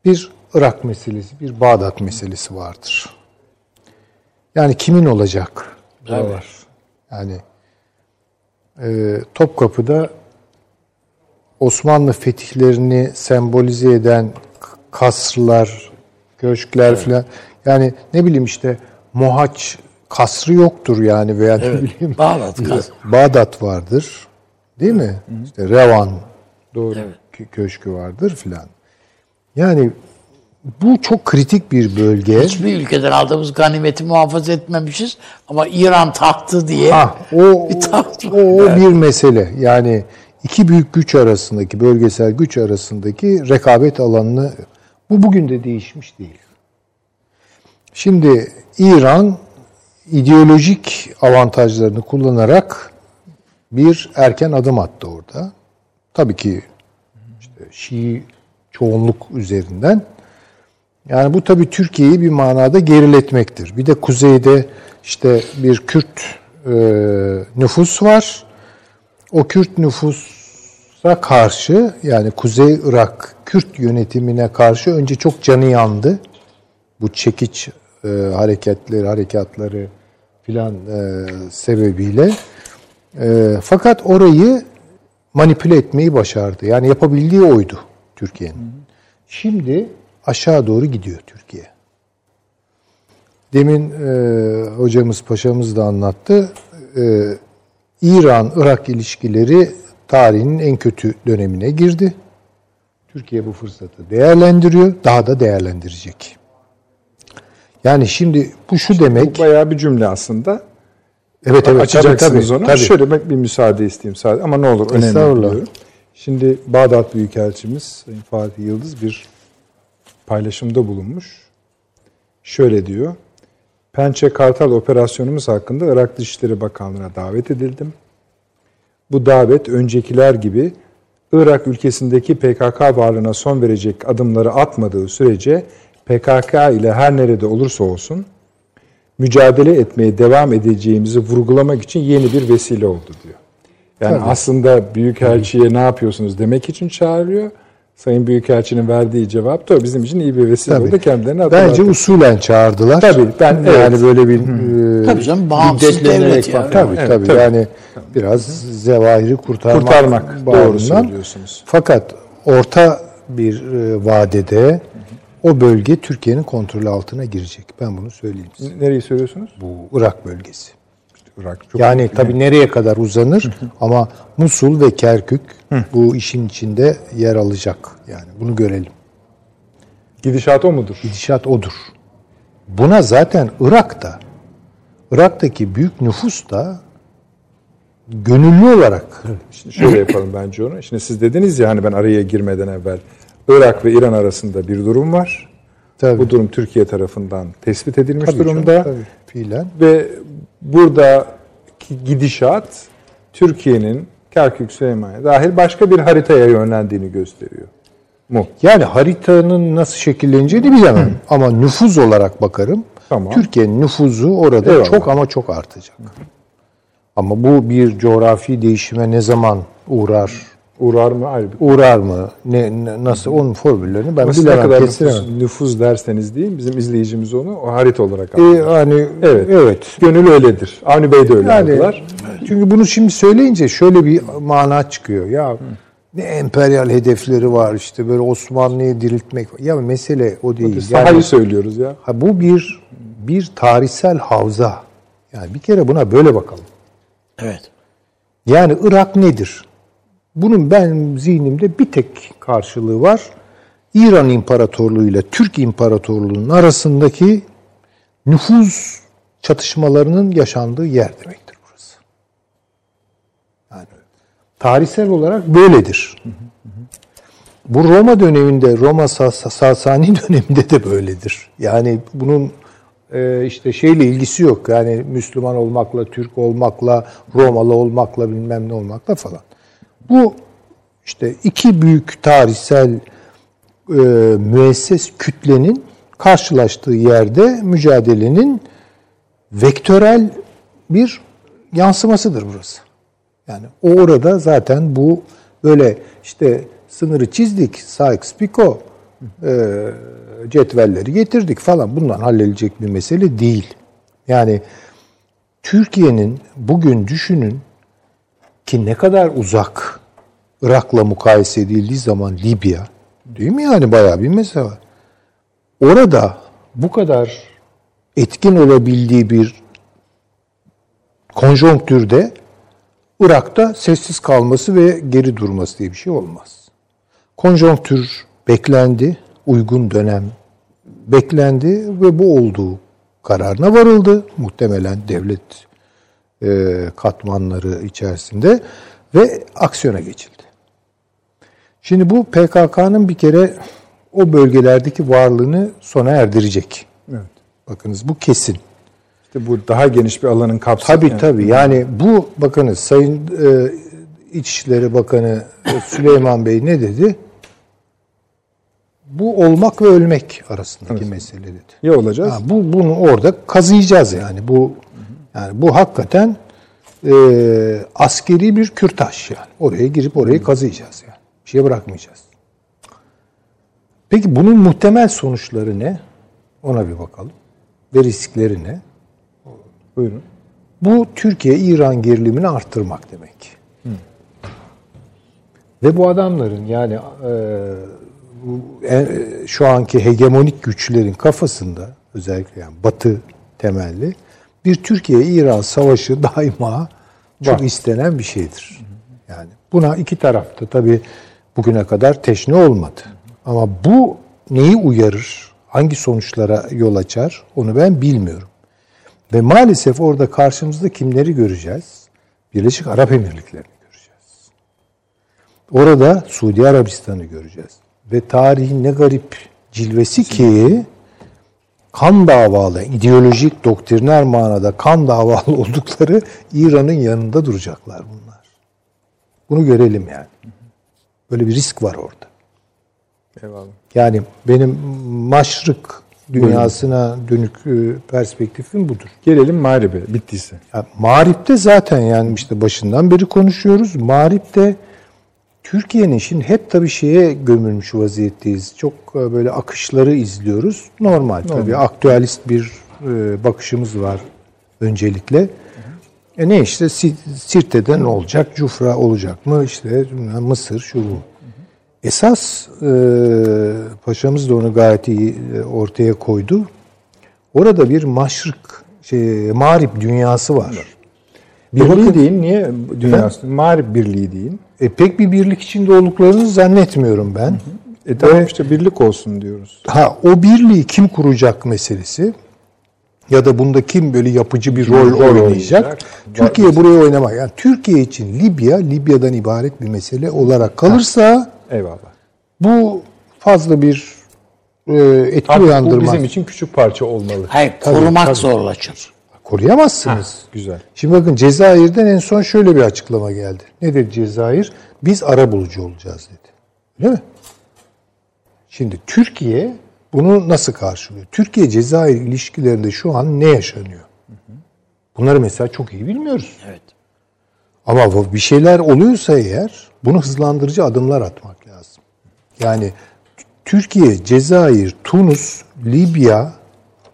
C: bir Irak meselesi, bir Bağdat meselesi vardır. Yani kimin olacak? Da var. Yani e, Topkapı'da Osmanlı fetihlerini sembolize eden kasrlar, köşkler filan. Yani ne bileyim işte Mohaç kasrı yoktur yani veya ne bileyim
B: Bağdat kas-
C: Bağdat vardır. Değil mi? İşte Revan doğru kö- köşkü vardır filan. Yani bu çok kritik bir bölge.
B: Hiçbir ülkeden aldığımız ganimeti muhafaza etmemişiz ama İran taktı diye
C: Ha, o,
B: bir taht
C: o, o bir mesele. Yani iki büyük güç arasındaki, bölgesel güç arasındaki rekabet alanını bu bugün de değişmiş değil. Şimdi İran ideolojik avantajlarını kullanarak bir erken adım attı orada. Tabii ki işte Şii çoğunluk üzerinden. Yani bu tabii Türkiye'yi bir manada geriletmektir. Bir de kuzeyde işte bir Kürt e, nüfus var. O Kürt nüfusa karşı yani Kuzey Irak Kürt yönetimine karşı önce çok canı yandı. Bu çekiç e, hareketleri, harekatları filan e, sebebiyle. E, fakat orayı manipüle etmeyi başardı. Yani yapabildiği oydu Türkiye'nin. Şimdi aşağı doğru gidiyor Türkiye. Demin e, hocamız paşamız da anlattı. E, İran-Irak ilişkileri tarihinin en kötü dönemine girdi. Türkiye bu fırsatı değerlendiriyor, daha da değerlendirecek. Yani şimdi bu şu demek.
A: Bu bayağı bir cümle aslında.
C: Evet evet
A: Açacaksınız
C: tabii,
A: onu.
C: tabii.
A: Şöyle bir bir müsaade isteyeyim sadece ama ne olur önemli biliyorum. Şimdi Bağdat Büyükelçimiz Sayın Fatih Yıldız bir paylaşımda bulunmuş. Şöyle diyor. Pençe Kartal operasyonumuz hakkında Irak Dışişleri Bakanlığı'na davet edildim. Bu davet öncekiler gibi Irak ülkesindeki PKK varlığına son verecek adımları atmadığı sürece PKK ile her nerede olursa olsun mücadele etmeye devam edeceğimizi vurgulamak için yeni bir vesile oldu diyor. Yani aslında Büyükelçi'ye ne yapıyorsunuz demek için çağırıyor. Sayın Büyükelçinin verdiği cevap da bizim için iyi bir vesile
C: Tabii.
A: oldu. Kendilerini
C: Bence
A: hatırlattı.
C: usulen çağırdılar.
A: Tabii, ben-
C: yani
A: evet.
C: böyle bir e,
B: Tabii canım, bağımsız devlet ya.
C: falan. Tabii
A: Evet,
C: tabii.
A: tabii.
C: Yani biraz zevahiri kurtarmak,
A: Kurtarmak, doğru söylüyorsunuz.
C: Fakat orta bir e, vadede o bölge Türkiye'nin kontrolü altına girecek. Ben bunu söyleyeyim size.
A: Nereyi söylüyorsunuz?
C: Bu Irak bölgesi.
A: Irak. Çok
C: Yani tabii nereye kadar uzanır ama Musul ve Kerkük bu işin içinde yer alacak. Yani bunu görelim.
A: Gidişat o mudur?
C: Gidişat odur. Buna zaten Irak'ta, Irak'taki büyük nüfus da gönüllü olarak
A: Şimdi şöyle yapalım bence onu. Şimdi siz dediniz ya hani ben araya girmeden evvel Irak ve İran arasında bir durum var.
C: Tabii.
A: Bu durum Türkiye tarafından tespit edilmiş
C: Tabii canım,
A: durumda.
C: tabii, fiilen.
A: Ve buradaki gidişat Türkiye'nin Kerkük Süleymaniye dahil başka bir haritaya yönlendiğini gösteriyor. Mu?
C: Yani haritanın nasıl şekilleneceğini bilemem. Ama nüfuz olarak bakarım.
A: Tamam.
C: Türkiye'nin nüfuzu orada
A: Eyvallah.
C: çok ama çok artacak. Ama bu bir coğrafi değişime ne zaman uğrar?
A: Uğrar mı ayrı bir
C: Uğrar mı? Ne, ne- nasıl? Onun formüllerini ben
A: ne
C: bilemem,
A: kadar
C: kestiremem.
A: nüfuz, nüfuz derseniz değil, bizim izleyicimiz onu o harita olarak
C: Ee,
A: alıyor.
C: hani
A: Evet.
C: evet.
A: Gönül öyledir. Avni Bey de öyle
C: Yani
A: aldılar.
C: çünkü bunu şimdi söyleyince şöyle bir mana çıkıyor. Ya ne emperyal hedefleri var işte böyle Osmanlı'yı diriltmek. Ya mesele o değil.
A: Sahayı
C: Yani-
A: söylüyoruz ya.
C: Ha, bu bir bir tarihsel havza. Yani bir kere buna böyle bakalım.
B: Evet.
C: Yani Irak nedir? Bunun ben zihnimde bir tek karşılığı var. İran İmparatorluğu ile Türk İmparatorluğu'nun arasındaki nüfuz çatışmalarının yaşandığı yer demektir burası. Yani tarihsel olarak böyledir. Bu Roma döneminde, Roma Sas- Sasani döneminde de böyledir. Yani bunun e, işte şeyle ilgisi yok. Yani Müslüman olmakla, Türk olmakla, Romalı olmakla, bilmem ne olmakla falan. Bu işte iki büyük tarihsel e, müesses kütlenin karşılaştığı yerde mücadelenin vektörel bir yansımasıdır burası. Yani o orada zaten bu böyle işte sınırı çizdik, Sykes-Picot e, cetvelleri getirdik falan bundan halledilecek bir mesele değil. Yani Türkiye'nin bugün düşünün ki ne kadar uzak Irak'la mukayese edildiği zaman Libya değil mi yani bayağı bir mesele var. Orada bu kadar etkin olabildiği bir konjonktürde Irak'ta sessiz kalması ve geri durması diye bir şey olmaz. Konjonktür beklendi, uygun dönem beklendi ve bu olduğu kararına varıldı. Muhtemelen devlet e, katmanları içerisinde ve aksiyona geçildi. Şimdi bu PKK'nın bir kere o bölgelerdeki varlığını sona erdirecek.
A: Evet.
C: Bakınız bu kesin.
A: İşte bu daha geniş bir alanın kapsamı.
C: Tabii tabii. Yani bu bakınız Sayın e, İçişleri Bakanı Süleyman Bey ne dedi? Bu olmak ve ölmek arasındaki mesele dedi.
A: Ya olacağız?
C: Ha, bu bunu orada kazıyacağız yani. Bu yani bu hakikaten e, askeri bir kürtaj yani. Oraya girip orayı kazıyacağız yani. Bir şey bırakmayacağız. Peki bunun muhtemel sonuçları ne? Ona bir bakalım. Ve riskleri ne?
A: Buyurun.
C: Bu Türkiye-İran gerilimini arttırmak demek. Ve bu adamların yani e, bu, e, şu anki hegemonik güçlerin kafasında özellikle yani Batı temelli bir Türkiye-İran savaşı daima çok
A: Var.
C: istenen bir şeydir. Yani buna iki tarafta tabii bugüne kadar teşne olmadı. Ama bu neyi uyarır, hangi sonuçlara yol açar onu ben bilmiyorum. Ve maalesef orada karşımızda kimleri göreceğiz? Birleşik Arap Emirlikleri'ni göreceğiz. Orada Suudi Arabistan'ı göreceğiz. Ve tarihin ne garip cilvesi ki kan davalı, ideolojik, doktriner manada kan davalı oldukları İran'ın yanında duracaklar bunlar. Bunu görelim yani. Böyle bir risk var orada.
A: Eyvallah.
C: Yani benim maşrık dünyasına dönük e, perspektifim budur.
A: Gelelim Mağrib'e bittiyse.
C: Ya, Mağrip'te zaten yani işte başından beri konuşuyoruz. Mağrip'te Türkiye'nin şimdi hep tabii şeye gömülmüş vaziyetteyiz. Çok e, böyle akışları izliyoruz. Normal, tabii aktüelist bir e, bakışımız var öncelikle. E ne işte Si- Sirte'de ne olacak? Cufra olacak mı? İşte Mısır şu bu. Esas e, paşamız da onu gayet iyi e, ortaya koydu. Orada bir maşrık, şey, mağrip dünyası var.
A: Birliği deyin. Niye dünyası? Mağrib birliği deyin.
C: E, pek bir birlik içinde olduklarını zannetmiyorum ben.
A: E tamam işte birlik olsun diyoruz.
C: Ha o birliği kim kuracak meselesi ya da bunda kim böyle yapıcı bir rol
A: rol
C: oynayacak?
A: oynayacak?
C: Türkiye buraya oynamak. Yani Türkiye için Libya Libya'dan ibaret bir mesele olarak kalırsa
A: Eyvallah.
C: bu fazla bir e, etki
A: Artık bu
C: uyandırmaz.
A: bizim için küçük parça olmalı.
B: Hayır,
C: Tabii,
B: korumak
C: tabii.
B: zorlaşır.
C: Koruyamazsınız.
A: Güzel.
C: Şimdi bakın Cezayir'den en son şöyle bir açıklama geldi. Ne dedi Cezayir? Biz ara bulucu olacağız dedi. Öyle mi? Şimdi Türkiye bunu nasıl karşılıyor? Türkiye-Cezayir ilişkilerinde şu an ne yaşanıyor? Bunları mesela çok iyi bilmiyoruz.
B: Evet.
C: Ama bir şeyler oluyorsa eğer bunu hızlandırıcı adımlar atmak lazım. Yani Türkiye, Cezayir, Tunus, Libya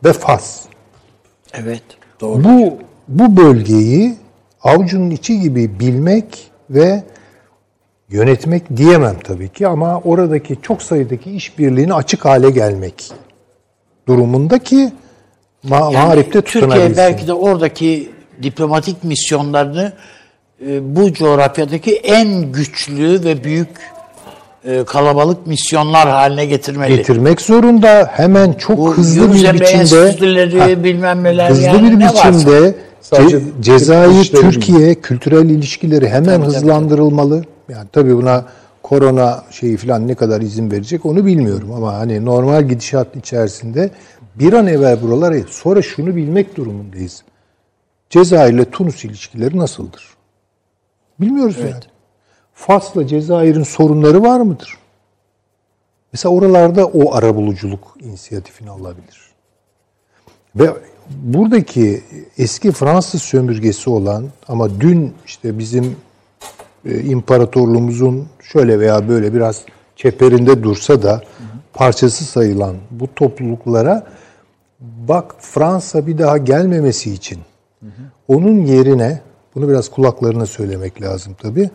C: ve Fas.
B: Evet. Doğru.
C: Bu bu bölgeyi avucunun içi gibi bilmek ve yönetmek diyemem tabii ki ama oradaki çok sayıdaki işbirliğine açık hale gelmek durumundaki ma- marifte
B: Türkiye
C: tutunabilsin.
B: belki de oradaki diplomatik misyonlarını e, bu coğrafyadaki en güçlü ve büyük e, kalabalık misyonlar haline getirmeli.
C: getirmek zorunda. Hemen çok
B: Bu
C: hızlı bir biçimde Ha,
B: bilmem neler
C: hızlı
B: yani
C: bir
B: ne varsa.
C: biçimde
A: Sadece
C: Ce- Cezayir. Türkiye kültürel ilişkileri hemen hızlandırılmalı. Yani tabii buna korona şeyi falan ne kadar izin verecek onu bilmiyorum ama hani normal gidişat içerisinde bir an evvel buralara sonra şunu bilmek durumundayız. Cezayir ile Tunus ilişkileri nasıldır? Bilmiyoruz yani. Fas'la Cezayir'in sorunları var mıdır? Mesela oralarda o arabuluculuk inisiyatifini alabilir. Ve buradaki eski Fransız sömürgesi olan ama dün işte bizim e, imparatorluğumuzun şöyle veya böyle biraz çeperinde dursa da parçası sayılan bu topluluklara bak Fransa bir daha gelmemesi için onun yerine bunu biraz kulaklarına söylemek lazım tabii.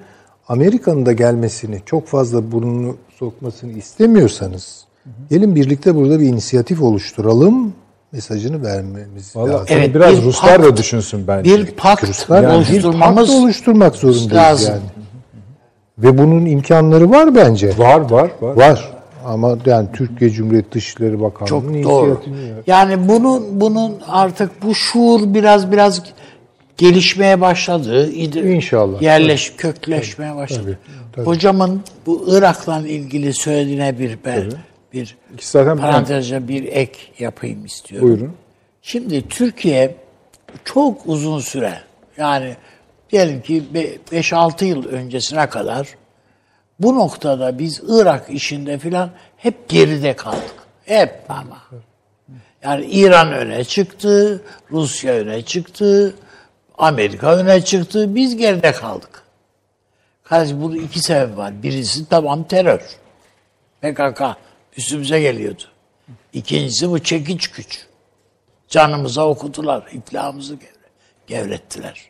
C: Amerika'nın da gelmesini çok fazla burnunu sokmasını istemiyorsanız gelin birlikte burada bir inisiyatif oluşturalım mesajını vermemiz
A: Vallahi
C: lazım.
B: Evet,
A: biraz
B: bir
A: Ruslar da
B: pakt-
A: düşünsün bence.
B: Bir pakt
C: Ruslar yani bir
B: oluşturmamız
C: pakt oluşturmak zorundayız
B: lazım.
C: yani. Ve bunun imkanları var bence.
A: var var var.
C: Var. Ama yani Türkiye Cumhuriyeti Dışişleri Bakanlığı'nın
B: Çok doğru.
C: inisiyatifini
B: Yani bunun bunun artık bu şuur biraz biraz gelişmeye başladı.
C: İnşallah.
B: Yerleş, kökleşmeye başladı.
C: Tabii, tabii.
B: Hocamın bu Irak'la ilgili söylediğine bir ben bir
A: zaten
B: parantezce bir ek yapayım istiyorum.
A: Buyurun.
B: Şimdi Türkiye çok uzun süre yani diyelim ki 5-6 yıl öncesine kadar bu noktada biz Irak işinde filan hep geride kaldık. Hep ama. Yani İran öne çıktı, Rusya öne çıktı, Amerika öne çıktı. Biz geride kaldık. Kardeşim bunun iki sebep var. Birisi tamam terör. PKK üstümüze geliyordu. İkincisi bu çekiç güç. Canımıza okudular, iflahımızı gevre- gevrettiler.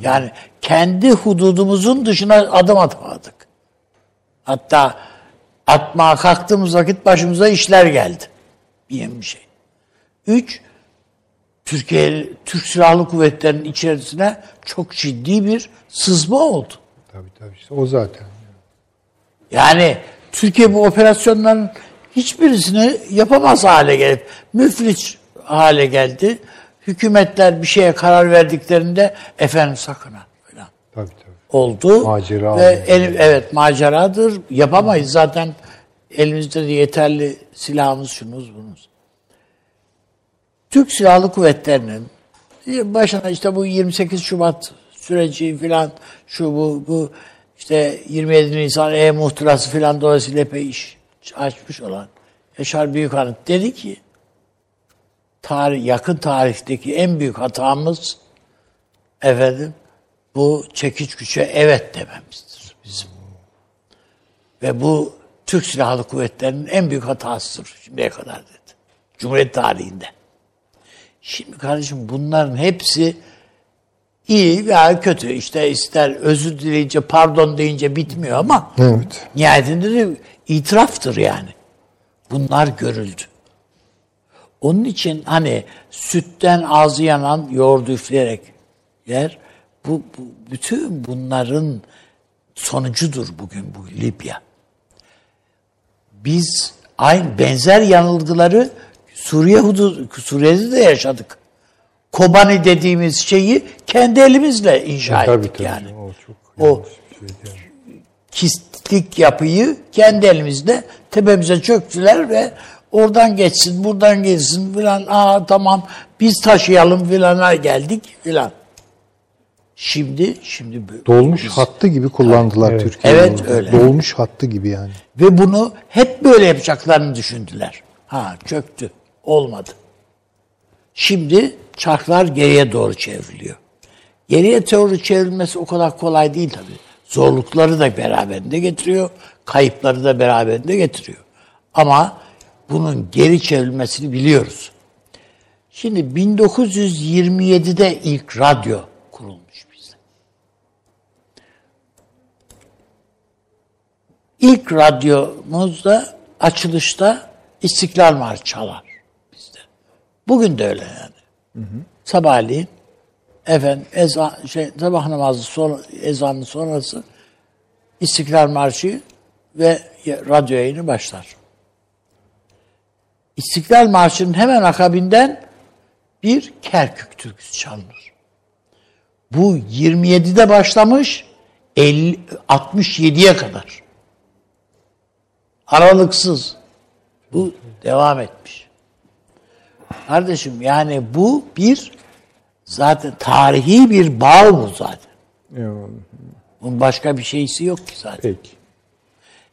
B: Yani kendi hududumuzun dışına adım atmadık. Hatta atmaya kalktığımız vakit başımıza işler geldi. Diyen bir şey. Üç, Türkiye, Türk Silahlı Kuvvetleri'nin içerisine çok ciddi bir sızma oldu.
C: Tabii tabii işte o zaten.
B: Yani Türkiye bu operasyonların hiçbirisini yapamaz hale gelip müflis hale geldi. Hükümetler bir şeye karar verdiklerinde efendim sakın ha falan
C: Tabii tabii.
B: oldu.
C: Macera
B: Ve el- evet maceradır. Yapamayız zaten elimizde de yeterli silahımız şunuz bunuz. Türk Silahlı Kuvvetleri'nin başına işte bu 28 Şubat süreci filan şu bu bu işte 27 Nisan e-muhtırası filan dolayısıyla epey iş açmış olan Yaşar Büyükanıt dedi ki tarih, yakın tarihteki en büyük hatamız efendim bu çekiç güçe evet dememizdir bizim. Ve bu Türk Silahlı Kuvvetleri'nin en büyük hatasıdır şimdiye kadar dedi. Cumhuriyet tarihinde. Şimdi kardeşim bunların hepsi iyi veya kötü. İşte ister özür dileyince pardon deyince bitmiyor ama
C: Evet.
B: nihayetinde de itiraftır yani. Bunlar görüldü. Onun için hani sütten ağzı yanan yoğurdu üfleyerek yer. Bu, bu bütün bunların sonucudur bugün bu Libya. Biz aynı benzer yanılgıları Suriye hudud, Suriye'de de yaşadık. Kobani dediğimiz şeyi kendi elimizle inşa
C: Tabii
B: ettik
C: tabii.
B: yani.
C: O çok
B: O
C: şey yani.
B: yapıyı kendi elimizde tepemize çöktüler ve oradan geçsin, buradan geçsin filan. Aa tamam biz taşıyalım filana geldik filan. Şimdi şimdi
C: Dolmuş
B: biz-
C: hattı gibi kullandılar Türkiye'yi.
B: Evet, öyle.
C: Dolmuş hattı gibi yani.
B: ve bunu hep böyle yapacaklarını düşündüler. Ha çöktü. Olmadı. Şimdi çarklar geriye doğru çevriliyor. Geriye doğru çevrilmesi o kadar kolay değil tabii. Zorlukları da beraberinde getiriyor, kayıpları da beraberinde getiriyor. Ama bunun geri çevrilmesini biliyoruz. Şimdi 1927'de ilk radyo kurulmuş bizde. İlk radyomuzda açılışta İstiklal Marşı çalar. Bugün de öyle yani. Sabahleyin efendim ezan, şey, sabah namazı sonra, ezanı sonrası İstiklal Marşı ve radyo yayını başlar. İstiklal Marşı'nın hemen akabinden bir Kerkük türküsü çalınır. Bu 27'de başlamış 50, 67'ye kadar. Aralıksız. Bu devam etmiş. Kardeşim yani bu bir zaten tarihi bir bağ bu zaten.
A: Eyvallah.
B: Bunun başka bir şeysi yok ki zaten.
A: Peki.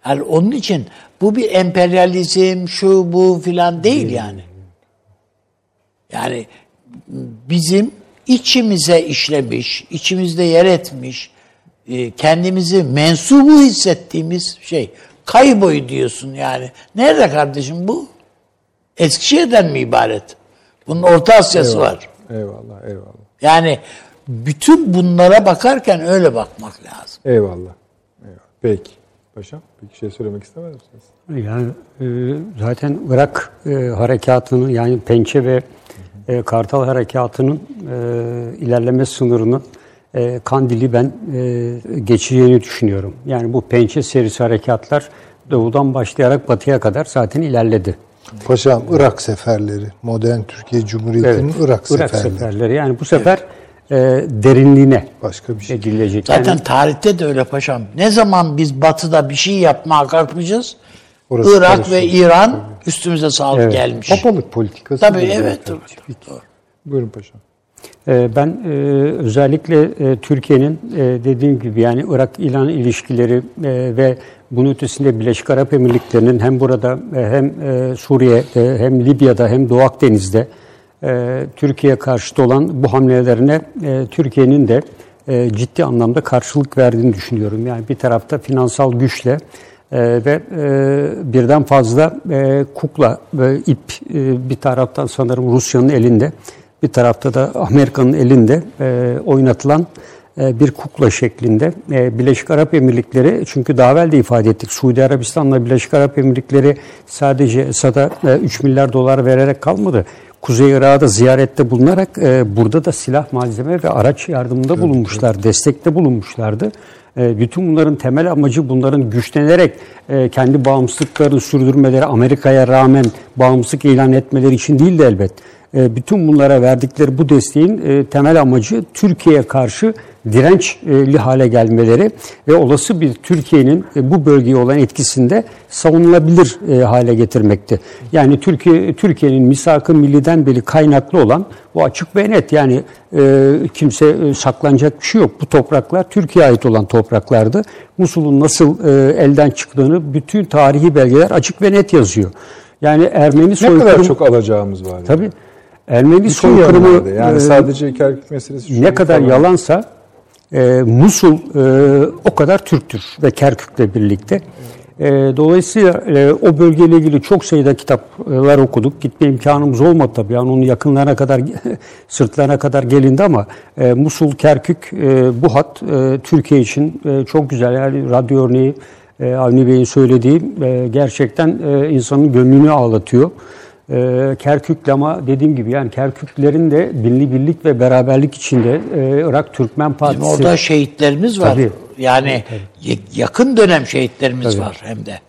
B: Yani onun için bu bir emperyalizm, şu bu filan değil yani. Yani bizim içimize işlemiş, içimizde yer etmiş, e, kendimizi mensubu hissettiğimiz şey. Kayboy diyorsun yani. Nerede kardeşim bu? Eskişehir'den mi ibaret? Bunun Orta Asya'sı var.
A: Eyvallah, eyvallah.
B: Yani bütün bunlara bakarken öyle bakmak lazım.
A: Eyvallah. eyvallah. Peki. Paşam, bir şey söylemek istemez misiniz?
D: Yani e, zaten Irak e, harekatını yani Pençe ve e, Kartal harekatının e, ilerleme sınırını e, Kandil'i ben e, geçeceğini düşünüyorum. Yani bu Pençe serisi harekatlar doğudan başlayarak batıya kadar zaten ilerledi.
C: Paşam Irak seferleri. Modern Türkiye Cumhuriyeti'nin Irak,
D: Irak
C: seferleri.
D: seferleri. Yani bu sefer e, derinliğine
C: Başka bir şey.
D: gidilecek.
B: Zaten
D: Yani-
B: tarihte de öyle paşam. Ne zaman biz batıda bir şey yapmaya kalkmışız,
C: Orası
B: Irak
C: karışıyor.
B: ve İran üstümüze sağlık
D: Evet.
B: gelmiş.
C: Papalık politikası.
B: Tabii evet. Doğru.
A: Buyurun paşam.
D: Ee, Ben e, özellikle e, Türkiye'nin e, dediğim gibi yani Irak-İran ilişkileri ve bunun ötesinde Birleşik Arap Emirlikleri'nin hem burada hem Suriye'de hem Libya'da hem Doğu Akdeniz'de e, Türkiye'ye karşıt olan bu hamlelerine Türkiye'nin de ciddi anlamda karşılık verdiğini düşünüyorum. Yani bir tarafta finansal güçle ve birden fazla kukla ve ip bir taraftan sanırım Rusya'nın elinde bir tarafta da Amerika'nın elinde e, oynatılan e, bir kukla şeklinde. E, Birleşik Arap Emirlikleri çünkü daha evvel de ifade ettik. Suudi Arabistan'la Birleşik Arap Emirlikleri sadece Esad'a e, 3 milyar dolar vererek kalmadı. Kuzey Irak'a da ziyarette bulunarak e, burada da silah, malzeme ve araç yardımında bulunmuşlar, destekte bulunmuşlardı. E, bütün bunların temel amacı bunların güçlenerek e, kendi bağımsızlıklarını sürdürmeleri, Amerika'ya rağmen bağımsızlık ilan etmeleri için değil de elbet. E, bütün bunlara verdikleri bu desteğin e, temel amacı Türkiye'ye karşı dirençli hale gelmeleri ve olası bir Türkiye'nin e, bu bölgeye olan etkisinde savunulabilir hale getirmekti. Yani Türkiye Türkiye'nin misak-ı milliden beri kaynaklı olan bu açık ve net yani e, kimse saklanacak bir şey yok. Bu topraklar Türkiye'ye ait olan topraklardı. Musul'un nasıl e, elden çıktığını bütün tarihi belgeler açık ve net yazıyor. Yani Ermeni
A: Ne
D: soykırımı
A: kadar çok alacağımız var.
D: tabii Ermeni soykırımı.
A: Yani
D: e,
A: sadece Kerkük meselesi. şu
D: ne kadar
A: falan.
D: yalansa e, Musul e, o kadar Türktür ve Kerkük'le birlikte. E, dolayısıyla e, o bölgeyle ilgili çok sayıda kitaplar okuduk. Gitme imkanımız olmadı tabii. Yani onun yakınlarına kadar, sırtlarına kadar gelindi ama e, Musul, Kerkük e, bu hat e, Türkiye için e, çok güzel. Yani radyo örneği e, Avni Bey'in söylediği e, gerçekten e, insanın gönlünü ağlatıyor. E, Kerkük'le ama dediğim gibi yani Kerküklerin de birlik birlik ve beraberlik içinde e, Irak Türkmen
B: Bizim
D: Partisi
B: orada şehitlerimiz var.
D: Tabii.
B: Yani y- yakın dönem şehitlerimiz var hem de.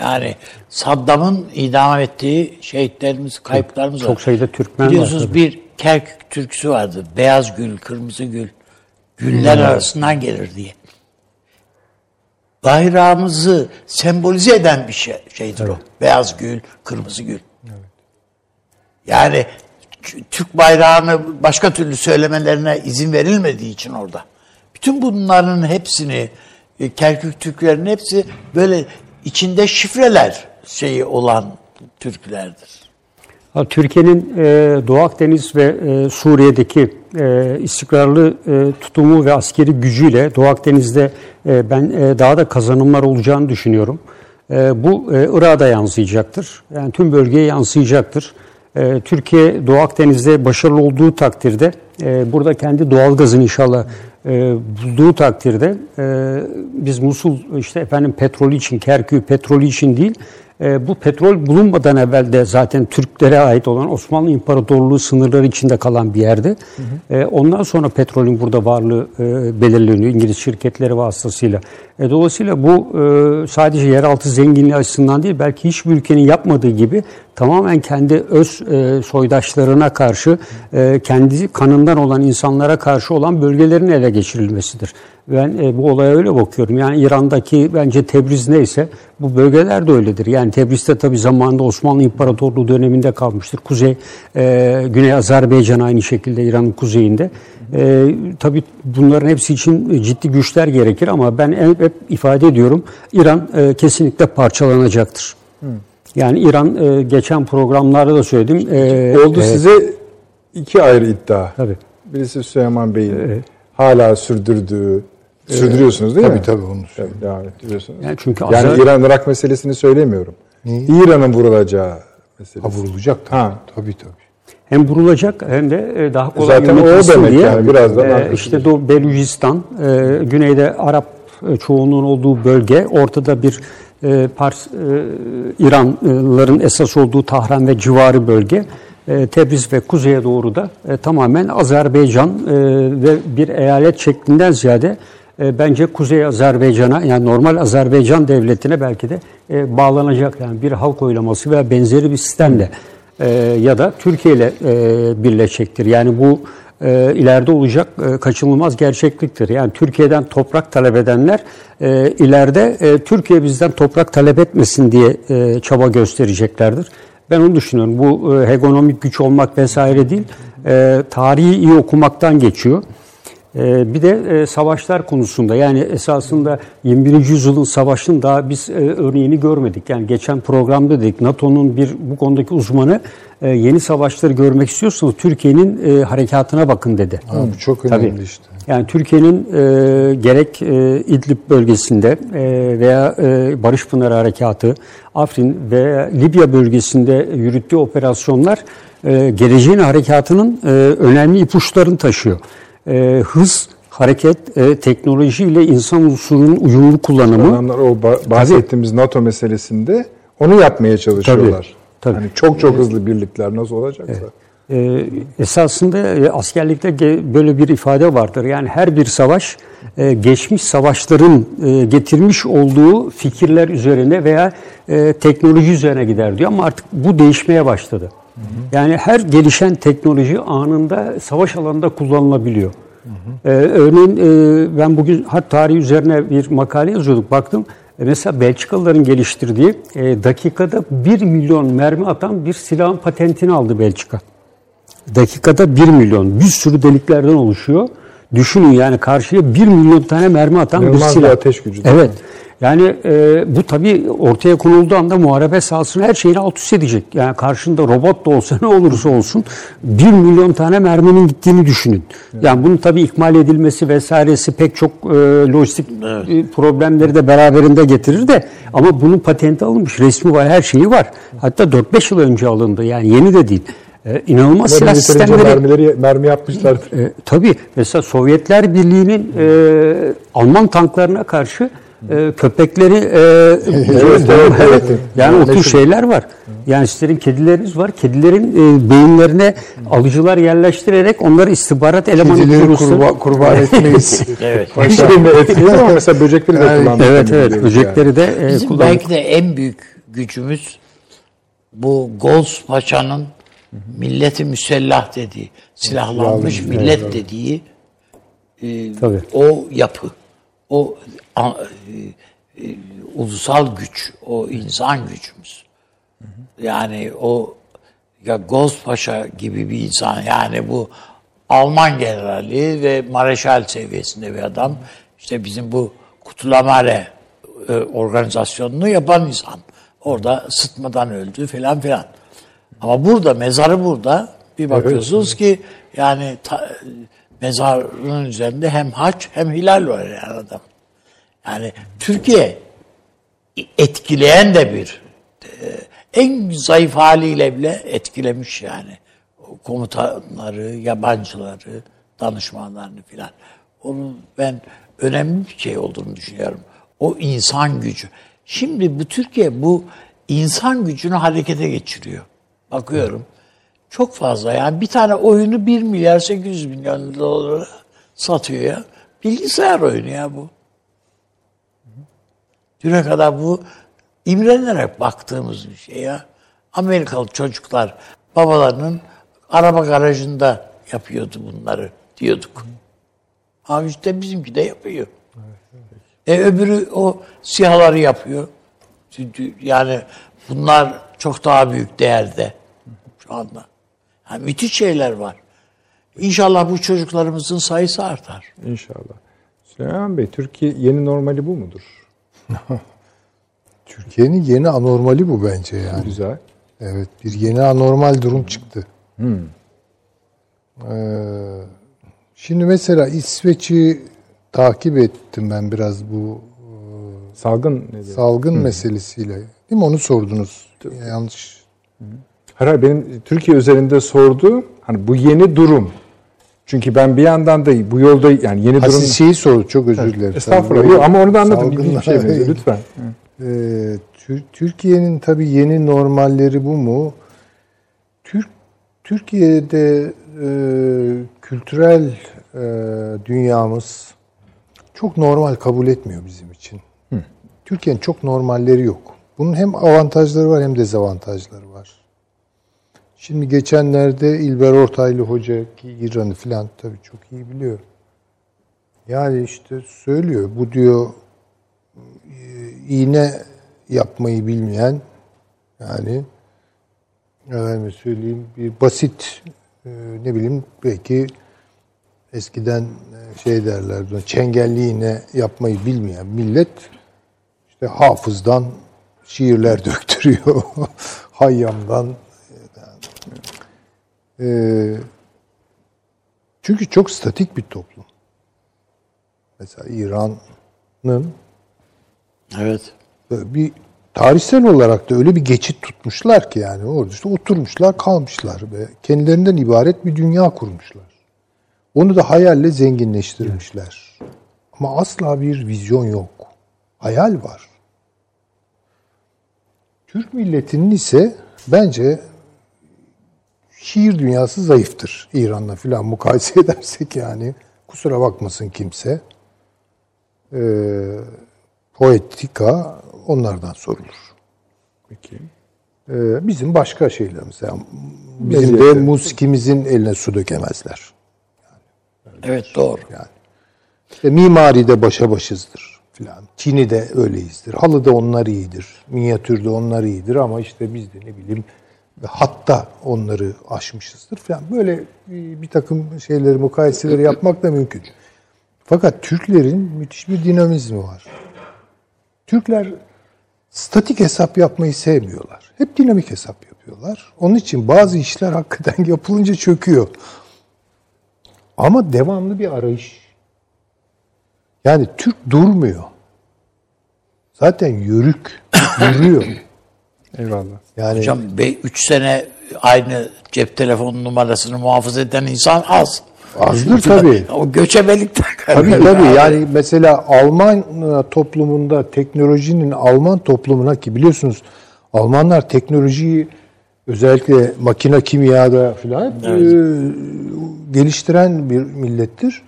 B: Yani Saddam'ın idam ettiği şehitlerimiz, kayıplarımız var.
D: Çok sayıda Türkmen var
B: Biliyorsunuz
D: tabii.
B: bir Kerkük türküsü vardı. Beyaz gül, kırmızı gül. Güller arasından gelir diye. bayrağımızı sembolize eden bir şey, şeydir o. Beyaz gül, kırmızı gül. Yani Türk bayrağını başka türlü söylemelerine izin verilmediği için orada. Bütün bunların hepsini, e, Kerkük Türklerin hepsi böyle içinde şifreler şeyi olan Türklerdir.
D: Türkiye'nin e, Doğu Akdeniz ve e, Suriye'deki istikrarlı tutumu ve askeri gücüyle Doğu Akdeniz'de ben daha da kazanımlar olacağını düşünüyorum. Bu e, Irak'a da yansıyacaktır. Yani tüm bölgeye yansıyacaktır. E, Türkiye Doğu Akdeniz'de başarılı olduğu takdirde e, burada kendi doğal gazını inşallah e, bulduğu takdirde e, biz Musul işte efendim petrolü için, Kerkük petrolü için değil bu petrol bulunmadan evvel de zaten Türklere ait olan Osmanlı İmparatorluğu sınırları içinde kalan bir yerde. E, ondan sonra petrolün burada varlığı belirleniyor İngiliz şirketleri vasıtasıyla. E, dolayısıyla bu e, sadece yeraltı zenginliği açısından değil belki hiçbir ülkenin yapmadığı gibi tamamen kendi öz e, soydaşlarına karşı e, kendi kanından olan insanlara karşı olan bölgelerin ele geçirilmesidir. Ben e, bu olaya öyle bakıyorum. Yani İran'daki bence Tebriz neyse bu bölgeler de öyledir. Yani Tebriz'de tabii zamanında Osmanlı İmparatorluğu döneminde kalmıştır. Kuzey, e, Güney Azerbaycan aynı şekilde İran'ın kuzeyinde. E, tabii bunların hepsi için ciddi güçler gerekir ama ben hep, hep ifade ediyorum İran e, kesinlikle parçalanacaktır. Yani İran e, geçen programlarda da söyledim. E,
A: Oldu
D: e,
A: size iki ayrı iddia.
D: Tabii.
A: Birisi Süleyman Bey'in hala sürdürdüğü, sürdürüyorsunuz değil
C: Tabii
A: mi?
C: tabii onu
A: Evet, devam ettiriyorsunuz.
D: Yani çünkü
A: Yani İran-Irak meselesini söylemiyorum. İran'ın vurulacağı meselesi.
C: Ha, vurulacak tabii.
A: Ha.
C: Tabii tabii.
D: Hem vurulacak hem de e, daha kolay
A: Zaten o demek
D: diye.
A: yani, birazdan
D: e, işte Doğu Belucistan, e, güneyde Arap e, çoğunluğun olduğu bölge, ortada bir e, Pars, e, İranlıların esas olduğu Tahran ve civarı bölge. E, Tebriz ve kuzeye doğru da e, tamamen Azerbaycan e, ve bir eyalet şeklinden ziyade e, bence Kuzey Azerbaycan'a yani normal Azerbaycan devletine belki de e, bağlanacak yani bir halk oylaması veya benzeri bir sistemle e, ya da Türkiye ile e, birleşecektir. Yani bu e, ileride olacak e, kaçınılmaz gerçekliktir. Yani Türkiye'den toprak talep edenler ileride Türkiye bizden toprak talep etmesin diye çaba göstereceklerdir. Ben onu düşünüyorum. Bu hegemonik güç olmak vesaire değil, tarihi iyi okumaktan geçiyor. Ee, Bir de e, savaşlar konusunda yani esasında 21. yüzyılın savaşın daha biz e, örneğini görmedik. Yani geçen programda dedik NATO'nun bir bu konudaki uzmanı e, yeni savaşları görmek istiyorsanız Türkiye'nin harekatına bakın dedi.
C: Ha, bu çok önemli işte.
D: Yani Türkiye'nin e, gerek e, İdlib bölgesinde e, veya e, Barış Pınarı Harekatı, Afrin ve Libya bölgesinde yürüttüğü operasyonlar e, geleceğin harekatının e, önemli ipuçlarını taşıyor. E, hız, hareket, e, teknoloji ile insan unsurunun uyumlu kullanımı.
A: Adamlar o ba- bahsettiğimiz NATO meselesinde onu yapmaya çalışıyorlar.
D: Tabii.
A: Yani çok çok hızlı birlikler nasıl olacaksa.
D: Ee, esasında e, askerlikte böyle bir ifade vardır. Yani her bir savaş e, geçmiş savaşların e, getirmiş olduğu fikirler üzerine veya teknoloji üzerine gider diyor ama artık bu değişmeye başladı. Yani her gelişen teknoloji anında savaş alanında kullanılabiliyor. Ee, örneğin e, ben bugün harp tarihi üzerine bir makale yazıyorduk. Baktım e, mesela Belçikalıların geliştirdiği e, dakikada 1 milyon mermi atan bir silahın patentini aldı Belçika. Dakikada 1 milyon. Bir sürü deliklerden oluşuyor. Düşünün yani karşıya 1 milyon tane mermi atan bir
A: İnanılmaz bir
D: silah.
A: ateş gücü
D: Evet. Yani e, bu tabii ortaya konulduğu anda muharebe sahasını her şeyini alt üst edecek. Yani karşında robot da olsa ne olursa olsun 1 milyon tane merminin gittiğini düşünün. Yani bunun tabii ikmal edilmesi vesairesi pek çok e, lojistik e, problemleri de beraberinde getirir de ama bunun patenti alınmış, resmi var, her şeyi var. Hatta 4-5 yıl önce alındı. Yani yeni de değil. E, inanılmaz silah sistemleri.
A: mermileri, mermi yapmışlardır.
D: E, tabii mesela Sovyetler Birliği'nin e, Alman tanklarına karşı e, köpekleri e,
A: evet, evet, evet.
D: yani o tür şeyler var. Yani sizlerin kedileriniz var. Kedilerin e, beyinlerine alıcılar yerleştirerek onları istihbarat elemanı
C: Kedileri kurba, kurban etmeyiz.
B: Evet.
A: Hiç de etkiliyor ama mesela böcekleri de
C: Yani-
A: kullanmak.
D: Evet evet böcekleri de e,
B: Bizim
D: kullanmak.
B: belki de en büyük gücümüz bu Gols Paşa'nın milleti müsellah dediği, silahlanmış millet dediği e,
D: Tabii.
B: o yapı. O a- e, e, ulusal güç, o insan gücümüz. Yani o ya Gozpaşa gibi bir insan yani bu Alman generali ve mareşal seviyesinde bir adam. İşte bizim bu Kutulamare e, organizasyonunu yapan insan. Orada sıtmadan öldü filan filan. Ama burada mezarı burada bir bakıyorsunuz ki yani ta, mezarının üzerinde hem haç hem hilal var yani adam. Yani Türkiye etkileyen de bir e, en zayıf haliyle bile etkilemiş yani. Komutanları, yabancıları, danışmanlarını filan. Onu ben önemli bir şey olduğunu düşünüyorum. O insan gücü. Şimdi bu Türkiye bu insan gücünü harekete geçiriyor. Bakıyorum. Çok fazla yani bir tane oyunu 1 milyar 800 milyon dolara satıyor ya. Bilgisayar oyunu ya bu. Düne kadar bu imrenerek baktığımız bir şey ya. Amerikalı çocuklar babalarının araba garajında yapıyordu bunları diyorduk. Abi işte bizimki de yapıyor. E öbürü o siyahları yapıyor. Yani bunlar çok daha büyük değerde şu anda. Yani müthiş şeyler var. İnşallah bu çocuklarımızın sayısı artar.
A: İnşallah. Süleyman Bey, Türkiye yeni normali bu mudur?
C: Türkiye'nin yeni anormali bu bence yani.
A: Güzel.
C: Evet, bir yeni anormal durum çıktı. Hmm. Ee, şimdi mesela İsveç'i takip ettim ben biraz bu
A: salgın
C: nedir? salgın hmm. meselesiyle. Değil mi? Onu sordunuz. Yanlış.
A: Hayır, benim Türkiye üzerinde sordu. Hani bu yeni durum. Çünkü ben bir yandan da bu yolda yani yeni durum...
C: şeyi sordu. Çok özür dilerim.
A: Estağfurullah. Ama onu da anladım. Bir şey benziyor. Lütfen.
C: Ee, Türkiye'nin tabii yeni normalleri bu mu? Türk Türkiye'de e, kültürel e, dünyamız çok normal kabul etmiyor bizim için. Türkiye'nin çok normalleri yok. Bunun hem avantajları var hem dezavantajları var. Şimdi geçenlerde İlber Ortaylı Hoca ki İran'ı filan tabii çok iyi biliyor. Yani işte söylüyor bu diyor iğne yapmayı bilmeyen yani efendim söyleyeyim bir basit e, ne bileyim belki eskiden e, şey derler çengelli iğne yapmayı bilmeyen millet işte hafızdan şiirler döktürüyor. Hayyamdan ee, çünkü çok statik bir toplum. Mesela İran'ın
B: evet
C: bir tarihsel olarak da öyle bir geçit tutmuşlar ki yani orada işte oturmuşlar kalmışlar ve kendilerinden ibaret bir dünya kurmuşlar. Onu da hayalle zenginleştirmişler. Ama asla bir vizyon yok. Hayal var. Türk milletinin ise bence şiir dünyası zayıftır. İran'la filan mukayese edersek yani. Kusura bakmasın kimse. Ee, poetika onlardan sorulur. Peki. Ee, bizim başka şeylerimiz. Yani bizim de musikimizin eline su dökemezler.
B: Yani, evet doğru.
C: Yani. İşte mimari de başa başızdır filan. Çin'i de öyleyizdir. Halı da onlar iyidir. Minyatürde onlar iyidir ama işte biz de ne bileyim hatta onları aşmışızdır falan. Böyle bir takım şeyleri, mukayeseleri yapmak da mümkün. Fakat Türklerin müthiş bir dinamizmi var. Türkler statik hesap yapmayı sevmiyorlar. Hep dinamik hesap yapıyorlar. Onun için bazı işler hakikaten yapılınca çöküyor. Ama devamlı bir arayış. Yani Türk durmuyor. Zaten yörük, yürüyor.
A: Eyvallah.
B: Yani Hocam 3 sene aynı cep telefonu numarasını muhafaza eden insan az.
C: Azdır tabii.
B: O göçebelikten
C: Tabii tabii. Yani mesela Alman e, toplumunda teknolojinin Alman toplumuna ki biliyorsunuz Almanlar teknolojiyi özellikle makine kimyada falan evet. e, geliştiren bir millettir.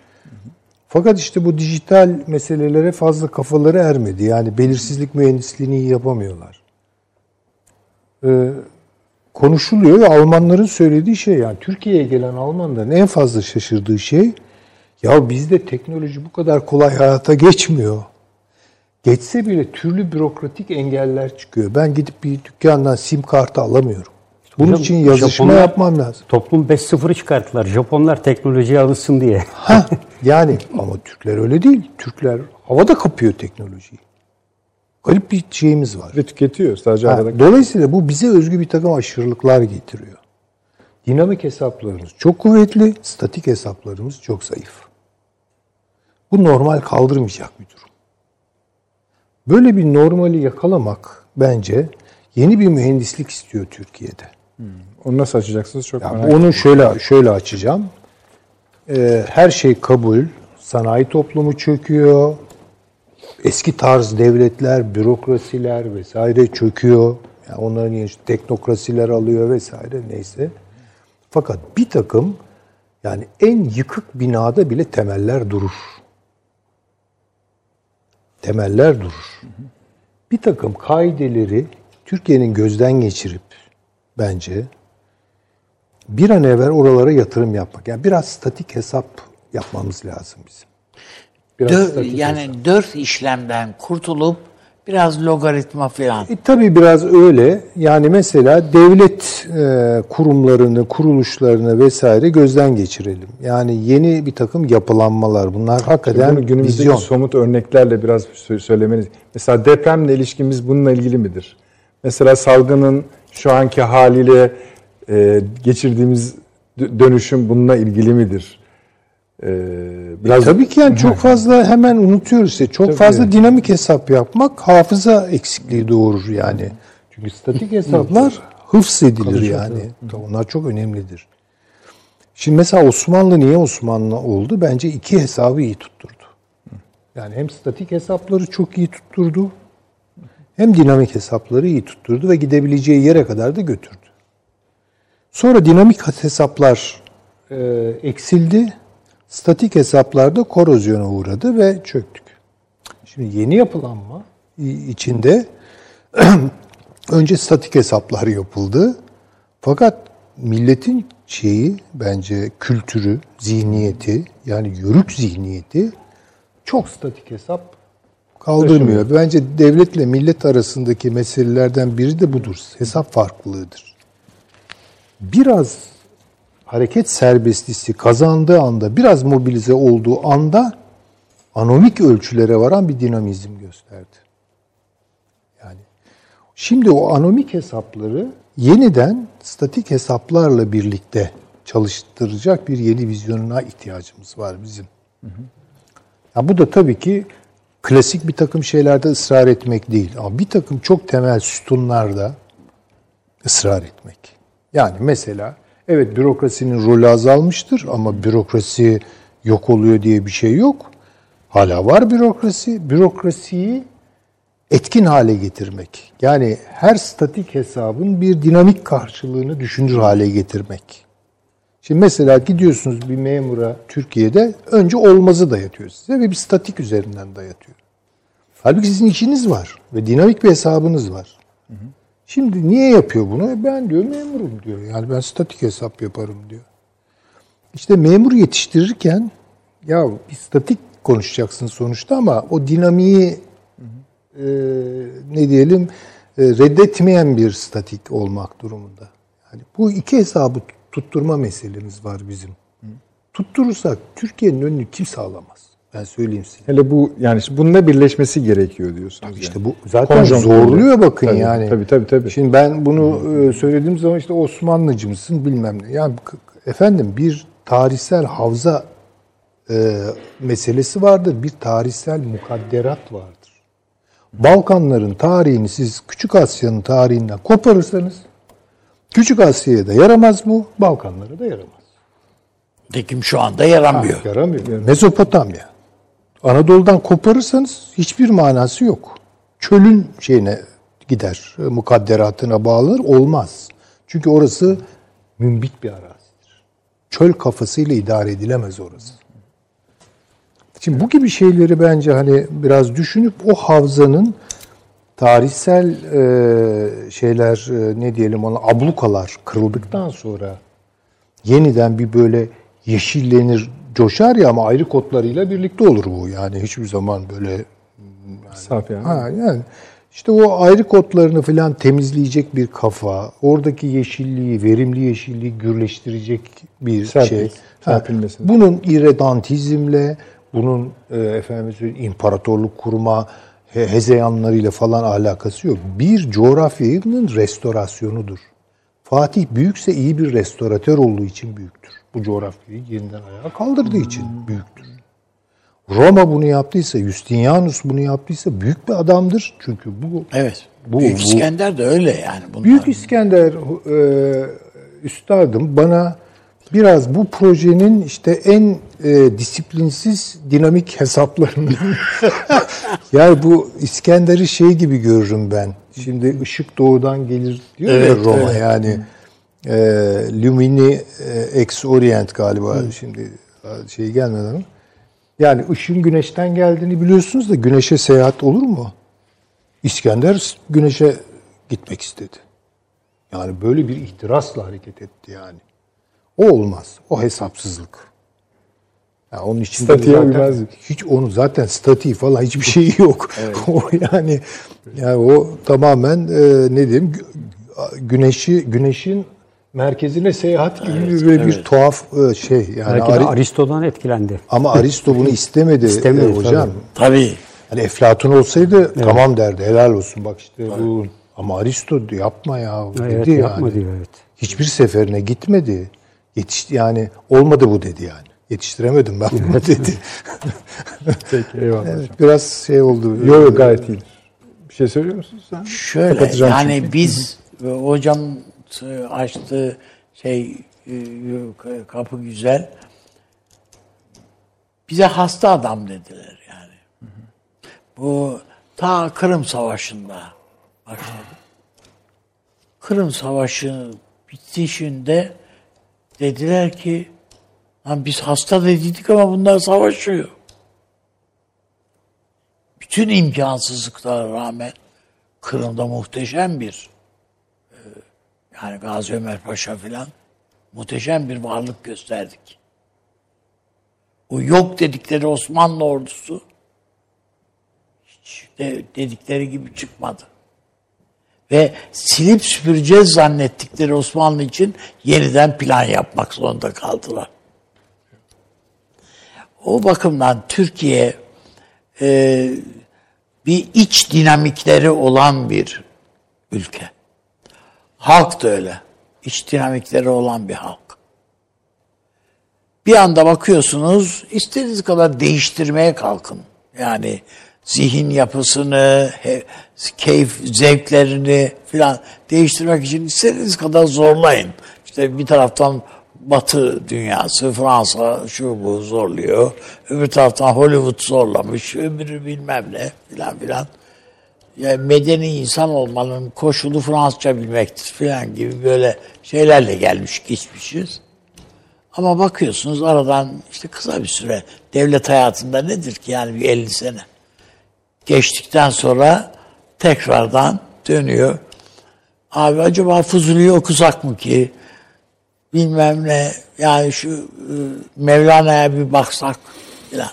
C: Fakat işte bu dijital meselelere fazla kafaları ermedi. Yani belirsizlik mühendisliğini yapamıyorlar e, konuşuluyor ve Almanların söylediği şey yani Türkiye'ye gelen Almanların en fazla şaşırdığı şey ya bizde teknoloji bu kadar kolay hayata geçmiyor. Geçse bile türlü bürokratik engeller çıkıyor. Ben gidip bir dükkandan sim kartı alamıyorum. Bunun
D: Hocam,
C: için yazışma
D: Japonlar-
C: yapmam lazım.
D: Toplum 5.0'ı çıkarttılar. Japonlar teknolojiye alışsın diye.
C: Ha, yani ama Türkler öyle değil. Türkler havada kapıyor teknolojiyi. Garip bir şeyimiz var.
A: Ve tüketiyor sadece
C: Ha,
A: arada.
C: dolayısıyla bu bize özgü bir takım aşırılıklar getiriyor. Dinamik hesaplarımız çok kuvvetli, statik hesaplarımız çok zayıf. Bu normal kaldırmayacak bir durum. Böyle bir normali yakalamak bence yeni bir mühendislik istiyor Türkiye'de.
A: Onu nasıl açacaksınız çok
C: Ya
A: merak
C: onu şöyle şöyle açacağım. Ee, her şey kabul, sanayi toplumu çöküyor, eski tarz devletler, bürokrasiler vesaire çöküyor. Yani onların işte teknokrasiler alıyor vesaire neyse. Fakat bir takım yani en yıkık binada bile temeller durur. Temeller durur. Bir takım kaideleri Türkiye'nin gözden geçirip bence bir an evvel oralara yatırım yapmak. Yani biraz statik hesap yapmamız lazım bizim. Biraz
B: Dö-
C: statik
B: yani dört işlemden kurtulup biraz logaritma falan.
C: E, tabii biraz öyle. Yani mesela devlet e, kurumlarını, kuruluşlarını vesaire gözden geçirelim. Yani yeni bir takım yapılanmalar. Bunlar hakikaten
A: Bunu günümüzdeki
C: vizyon.
A: somut örneklerle biraz sö- söylemeniz. Mesela depremle ilişkimiz bununla ilgili midir? Mesela salgının şu anki haliyle e, geçirdiğimiz dö- dönüşüm bununla ilgili midir? E, biraz
C: E, tabii ki yani çok fazla hemen unutuyoruz. işte. Çok fazla dinamik hesap yapmak hafıza eksikliği doğurur yani. Çünkü statik hesaplar hıfz edilir yani. Onlar çok önemlidir. Şimdi mesela Osmanlı niye Osmanlı oldu? Bence iki hesabı iyi tutturdu. Yani hem statik hesapları çok iyi tutturdu, hem dinamik hesapları iyi tutturdu ve gidebileceği yere kadar da götürdü. Sonra dinamik hesaplar e, eksildi, statik hesaplarda korozyona uğradı ve çöktük. Şimdi yeni yapılanma içinde önce statik hesaplar yapıldı. Fakat milletin şeyi bence kültürü, zihniyeti yani yörük zihniyeti çok statik hesap kaldırmıyor. Bence devletle millet arasındaki meselelerden biri de budur. Hesap farklılığıdır. Biraz hareket serbestisi kazandığı anda, biraz mobilize olduğu anda anomik ölçülere varan bir dinamizm gösterdi. Yani şimdi o anomik hesapları yeniden statik hesaplarla birlikte çalıştıracak bir yeni vizyonuna ihtiyacımız var bizim. Ya bu da tabii ki klasik bir takım şeylerde ısrar etmek değil ama bir takım çok temel sütunlarda ısrar etmek. Yani mesela evet bürokrasinin rolü azalmıştır ama bürokrasi yok oluyor diye bir şey yok. Hala var bürokrasi. Bürokrasiyi etkin hale getirmek. Yani her statik hesabın bir dinamik karşılığını düşünür hale getirmek. Şimdi mesela gidiyorsunuz bir memura Türkiye'de önce olmazı dayatıyor size ve bir statik üzerinden dayatıyor. Halbuki sizin işiniz var ve dinamik bir hesabınız var. Şimdi niye yapıyor bunu? E Ben diyor memurum diyor. Yani ben statik hesap yaparım diyor. İşte memur yetiştirirken ya bir statik konuşacaksın sonuçta ama o dinamiği e, ne diyelim e, reddetmeyen bir statik olmak durumunda. Yani bu iki hesabı tutturma meselemiz var bizim. Tutturursak Türkiye'nin önünü kimse alamaz. Ben söyleyeyim size.
A: hele bu yani işte bununla birleşmesi gerekiyor diyorsunuz.
C: İşte
A: yani.
C: bu zaten
A: Konjonktürde.
C: zorluyor bakın
A: Tabii,
C: yani.
A: Tabii tabii tabii.
C: Şimdi ben bunu e, söylediğim zaman işte Osmanlıcı mısın bilmem ne. Yani efendim bir tarihsel havza e, meselesi vardır. Bir tarihsel mukadderat vardır. Balkanların tarihini siz Küçük Asya'nın tarihinden koparırsanız Küçük Asya'ya da yaramaz bu, Balkanlara da yaramaz.
B: Tekim şu anda yaramıyor.
C: Yaramıyor. Mezopotamya. Anadolu'dan koparırsanız hiçbir manası yok. Çölün şeyine gider, mukadderatına bağlanır, olmaz. Çünkü orası mümbit bir arazidir. Çöl kafasıyla idare edilemez orası. Şimdi bu gibi şeyleri bence hani biraz düşünüp o havzanın tarihsel e, şeyler e, ne diyelim ona ablukalar kırıldıktan sonra yeniden bir böyle yeşillenir, coşar ya ama ayrı kotlarıyla birlikte olur bu. Yani hiçbir zaman böyle
A: Saf yani.
C: Ha, yani işte o ayrı kodlarını falan temizleyecek bir kafa, oradaki yeşilliği, verimli yeşilliği gürleştirecek bir
A: Serpil-
C: şey.
A: serpilmesi.
C: bunun irredantizmle, bunun e, efendim imparatorluk kurma he- hezeyanlarıyla falan alakası yok. Bir coğrafyanın restorasyonudur. Fatih büyükse iyi bir restoratör olduğu için büyüktür. Bu coğrafyayı yeniden ayağa kaldırdığı için büyüktür. Roma bunu yaptıysa, Justinianus bunu yaptıysa büyük bir adamdır. Çünkü bu
B: Evet.
C: Bu-
B: Büyük
C: bu-
B: İskender de öyle yani. Bunlar.
C: Büyük İskender e, üstadım bana biraz bu projenin işte en e, disiplinsiz dinamik hesaplarını yani bu İskender'i şey gibi görürüm ben. Şimdi ışık doğudan gelir diyor ya
B: Evet,
C: Roma
B: evet.
C: yani e, Lumini e, ex Orient galiba şimdi e, şey gelmeden ama. Yani ışığın güneşten geldiğini biliyorsunuz da güneşe seyahat olur mu? İskender güneşe gitmek istedi. Yani böyle bir ihtirasla hareket etti yani. O olmaz. O hesapsızlık. Ya onun için zaten
A: uymaz.
C: hiç onu zaten statiği falan hiçbir şeyi yok. o yani yani o tamamen e, ne diyeyim gü- güneşi güneşin merkezine seyahat gibi bir- böyle bir tuhaf e, şey yani
D: Belki
C: Ari-
D: Aristo'dan etkilendi.
C: ama Aristo bunu istemedi,
D: İstemedi,
C: e, hocam.
B: Tabii.
C: Hani Eflatun olsaydı tamam derdi. Helal olsun bak işte bu. Ama Aristo yapma ya dedi
D: Evet,
C: yani.
D: yapma diyor evet.
C: Hiçbir seferine gitmedi. Yetişti yani olmadı bu dedi yani. Yetiştiremedim ben bunu dedi.
A: Peki eyvallah.
C: Evet, biraz şey oldu.
A: Yok yok gayet iyi. Bir şey söylüyor musun sen?
B: Şöyle yani
A: çünkü.
B: biz hocam açtığı şey e, kapı güzel. Bize hasta adam dediler yani. Bu ta Kırım Savaşı'nda başladı. Kırım Savaşı bitişinde dediler ki lan biz hasta dediydik ama bunlar savaşıyor. Bütün imkansızlıklara rağmen Kırım'da muhteşem bir e, yani Gazi Ömer Paşa filan muhteşem bir varlık gösterdik. O yok dedikleri Osmanlı ordusu hiç de dedikleri gibi çıkmadı. Ve silip süpüreceğiz zannettikleri Osmanlı için yeniden plan yapmak zorunda kaldılar. O bakımdan Türkiye e, bir iç dinamikleri olan bir ülke. Halk da öyle. İç dinamikleri olan bir halk. Bir anda bakıyorsunuz istediğiniz kadar değiştirmeye kalkın. Yani zihin yapısını, keyif zevklerini filan değiştirmek için istediğiniz kadar zorlayın. İşte bir taraftan Batı dünyası, Fransa şu bu zorluyor. Öbür taraftan Hollywood zorlamış, öbürü bilmem ne filan filan. Yani medeni insan olmanın koşulu Fransızca bilmektir filan gibi böyle şeylerle gelmiş geçmişiz. Ama bakıyorsunuz aradan işte kısa bir süre devlet hayatında nedir ki yani bir 50 sene. Geçtikten sonra tekrardan dönüyor. Abi acaba Fuzuli'yi okusak mı ki? Bilmem ne yani şu e, Mevlana'ya bir baksak filan.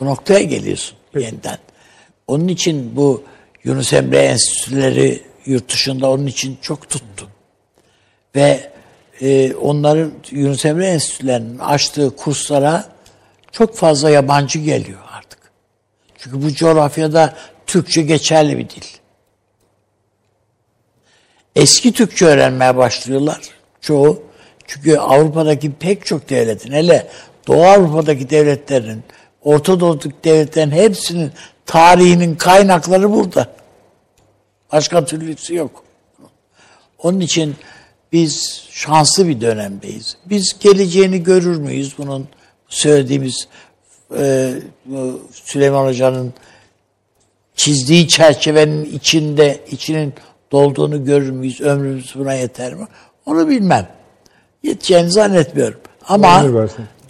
B: Bu noktaya geliyorsun yeniden. Onun için bu Yunus Emre Enstitüleri yurt dışında onun için çok tuttu. Ve e, onların Yunus Emre Enstitülerinin açtığı kurslara çok fazla yabancı geliyor artık. Çünkü bu coğrafyada Türkçe geçerli bir dil. Eski Türkçe öğrenmeye başlıyorlar çoğu. Çünkü Avrupa'daki pek çok devletin, hele Doğu Avrupa'daki devletlerin, Orta Doğu'daki devletlerin hepsinin tarihinin kaynakları burada. Başka türlüsü yok. Onun için biz şanslı bir dönemdeyiz. Biz geleceğini görür müyüz bunun söylediğimiz e, Süleyman Hoca'nın çizdiği çerçevenin içinde içinin dolduğunu görür müyüz? Ömrümüz buna yeter mi? Onu bilmem. Yeteceğini zannetmiyorum. Ama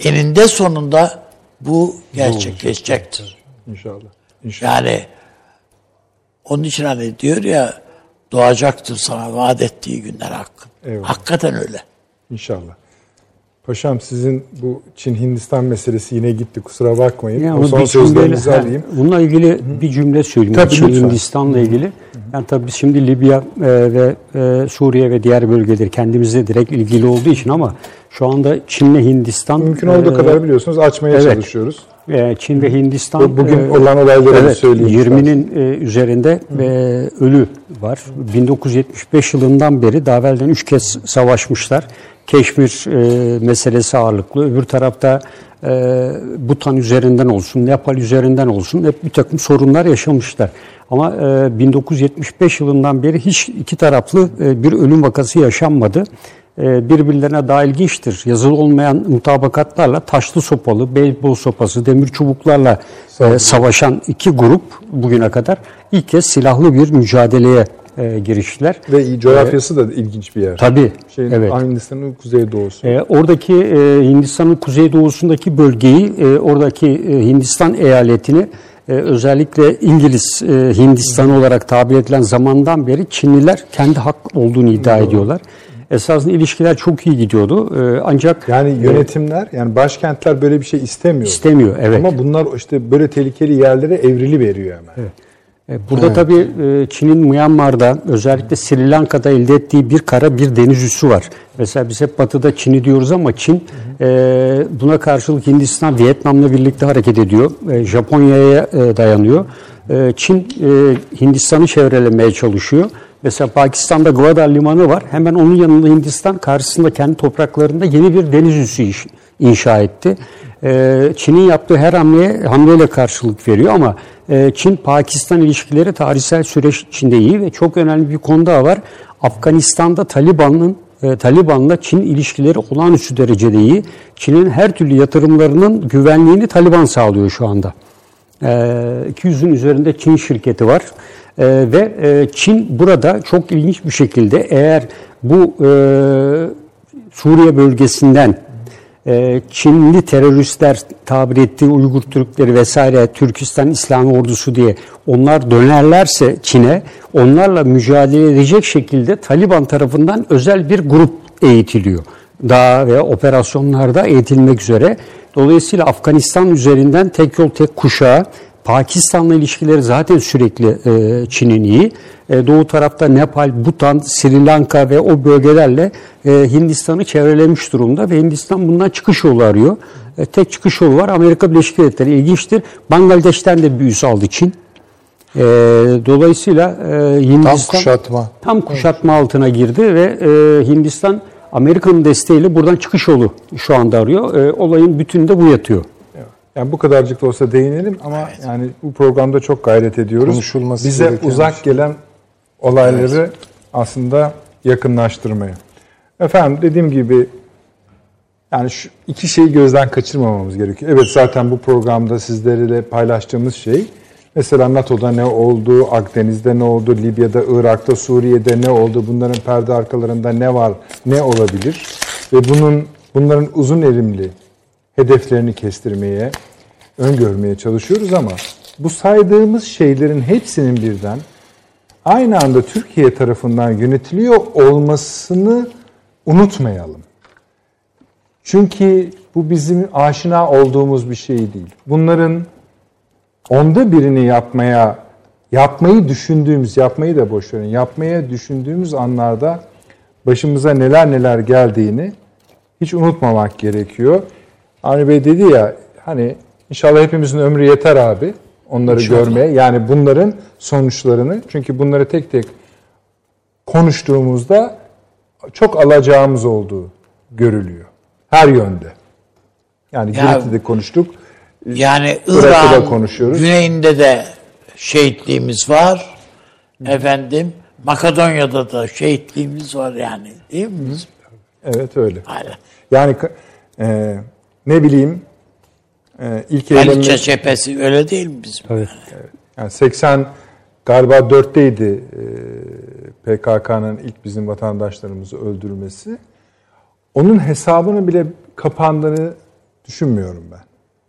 B: eninde sonunda bu gerçekleşecektir.
A: İnşallah. İnşallah.
B: Yani onun için hani diyor ya doğacaktır sana vaat ettiği günler hakkın.
A: Eyvallah.
B: Hakikaten öyle.
A: İnşallah. Paşam sizin bu Çin-Hindistan meselesi yine gitti kusura bakmayın.
D: Yani
A: o
D: onu
A: son
D: bir
A: sözlerinizi
D: cümleyle-
A: alayım.
D: Bununla ilgili bir cümle söyleyeyim.
A: Tabii,
D: Çin. Hindistan'la ilgili. Yani tabii biz şimdi Libya e, ve e, Suriye ve diğer bölgeleri kendimizle direkt ilgili olduğu için ama şu anda Çin'le Hindistan
A: Mümkün olduğu
D: e,
A: kadar biliyorsunuz açmaya
D: evet.
A: çalışıyoruz.
D: e, Çin ve Hindistan
A: Bugün
D: e,
A: olan olayları
D: evet,
A: söyleyeyim.
D: 20'nin e, üzerinde e, ölü var. 1975 yılından beri daha evvelden 3 kez savaşmışlar. Keşmir e, meselesi ağırlıklı. Öbür tarafta e, Butan üzerinden olsun, Nepal üzerinden olsun hep bir takım sorunlar yaşamışlar. Ama e, 1975 yılından beri hiç iki taraflı e, bir ölüm vakası yaşanmadı. E, birbirlerine daha ilginçtir. Yazılı olmayan mutabakatlarla taşlı sopalı, beyzbol sopası, demir çubuklarla e, savaşan iki grup bugüne kadar ilk kez silahlı bir mücadeleye e, giriştiler.
A: Ve coğrafyası da ilginç bir yer.
D: Tabii,
A: Şeyin,
D: evet.
A: Hindistan'ın kuzeydoğusu.
D: E, oradaki e, Hindistan'ın kuzeydoğusundaki bölgeyi, e, oradaki e, Hindistan eyaletini e, özellikle İngiliz e, Hindistan olarak tabir edilen zamandan beri Çinliler kendi hak olduğunu iddia ediyorlar. Esasında ilişkiler çok iyi gidiyordu. E, ancak
A: Yani yönetimler, yani başkentler böyle bir şey istemiyor.
D: istemiyor. Evet.
A: Ama bunlar işte böyle tehlikeli yerlere evrili veriyor hemen.
D: E, Burada tabii e, Çin'in Myanmar'da özellikle Sri Lanka'da elde ettiği bir kara bir deniz üssü var. Mesela biz hep batıda Çin'i diyoruz ama Çin e, buna karşılık Hindistan, Vietnam'la birlikte hareket ediyor. E, Japonya'ya e, dayanıyor. E, Çin e, Hindistan'ı çevrelemeye çalışıyor. Mesela Pakistan'da Gwadar Limanı var. Hemen onun yanında Hindistan karşısında kendi topraklarında yeni bir deniz üssü inşa etti. Çin'in yaptığı her hamleye hamleyle karşılık veriyor ama e, Çin-Pakistan ilişkileri tarihsel süreç içinde iyi ve çok önemli bir konu daha var. Afganistan'da Taliban'ın e, Taliban'la Çin ilişkileri olağanüstü derecede iyi. Çin'in her türlü yatırımlarının güvenliğini Taliban sağlıyor şu anda. E, 200'ün üzerinde Çin şirketi var. E, ve e, Çin burada çok ilginç bir şekilde eğer bu e, Suriye bölgesinden e, Çinli teröristler tabir ettiği Uygur Türkleri vesaire Türkistan İslam Ordusu diye onlar dönerlerse Çin'e onlarla mücadele edecek şekilde Taliban tarafından özel bir grup eğitiliyor. Daha ve operasyonlarda eğitilmek üzere. Dolayısıyla Afganistan üzerinden tek yol tek kuşağı Pakistan'la ilişkileri zaten sürekli e, Çin'in iyi. E, doğu tarafta Nepal, Bhutan, Sri Lanka ve o bölgelerle e, Hindistan'ı çevrelemiş durumda ve Hindistan bundan çıkış yolu arıyor. E, tek çıkış yolu var. Amerika Birleşik Devletleri ilginçtir. Bangladeş'ten de bir üs aldı Çin. E, dolayısıyla e, Hindistan
C: Tam kuşatma.
D: tam kuşatma altına girdi ve e, Hindistan Amerika'nın desteğiyle buradan çıkış yolu şu anda arıyor. E, olayın bütününde bu yatıyor.
A: Yani bu kadarcık da olsa değinelim ama yani bu programda çok gayret ediyoruz.
C: Konuşulması
A: Bize uzak
C: şey.
A: gelen olayları aslında yakınlaştırmaya. Efendim dediğim gibi yani şu iki şeyi gözden kaçırmamamız gerekiyor. Evet zaten bu programda sizlerle paylaştığımız şey mesela NATO'da ne oldu, Akdeniz'de ne oldu, Libya'da, Irak'ta, Suriye'de ne oldu, bunların perde arkalarında ne var, ne olabilir ve bunun bunların uzun erimli hedeflerini kestirmeye, öngörmeye çalışıyoruz ama bu saydığımız şeylerin hepsinin birden aynı anda Türkiye tarafından yönetiliyor olmasını unutmayalım. Çünkü bu bizim aşina olduğumuz bir şey değil. Bunların onda birini yapmaya, yapmayı düşündüğümüz, yapmayı da boş verin, yapmaya düşündüğümüz anlarda başımıza neler neler geldiğini hiç unutmamak gerekiyor. Avni Bey dedi ya hani inşallah hepimizin ömrü yeter abi onları görmeye. Yani bunların sonuçlarını çünkü bunları tek tek konuştuğumuzda çok alacağımız olduğu görülüyor. Her yönde. Yani
B: Ya-
A: Girit'te de konuştuk.
B: Yani
A: konuşuyoruz.
B: güneyinde de şehitliğimiz var. Efendim Makedonya'da da şehitliğimiz var yani. Değil mi?
A: Evet öyle.
B: Aynen.
A: Yani e, ne bileyim e, ilk
B: Haliç
A: eylemler-
B: cephesi öyle değil mi bizim?
D: Evet.
A: Yani 80 galiba 4'teydi e, PKK'nın ilk bizim vatandaşlarımızı öldürmesi. Onun hesabını bile kapandığını düşünmüyorum ben.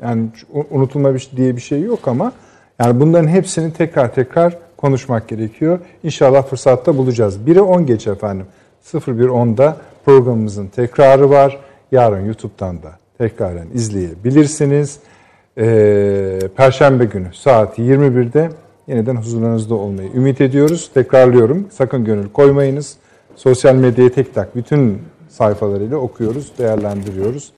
A: Yani unutulma bir- diye bir şey yok ama yani bunların hepsini tekrar tekrar konuşmak gerekiyor. İnşallah fırsatta bulacağız. 1'e 10 geç efendim. 01.10'da programımızın tekrarı var. yarın YouTube'dan da tekraren izleyebilirsiniz. Ee, Perşembe günü saat 21'de yeniden huzurlarınızda olmayı ümit ediyoruz. Tekrarlıyorum. Sakın gönül koymayınız. Sosyal medyayı tek tak bütün sayfalarıyla okuyoruz, değerlendiriyoruz.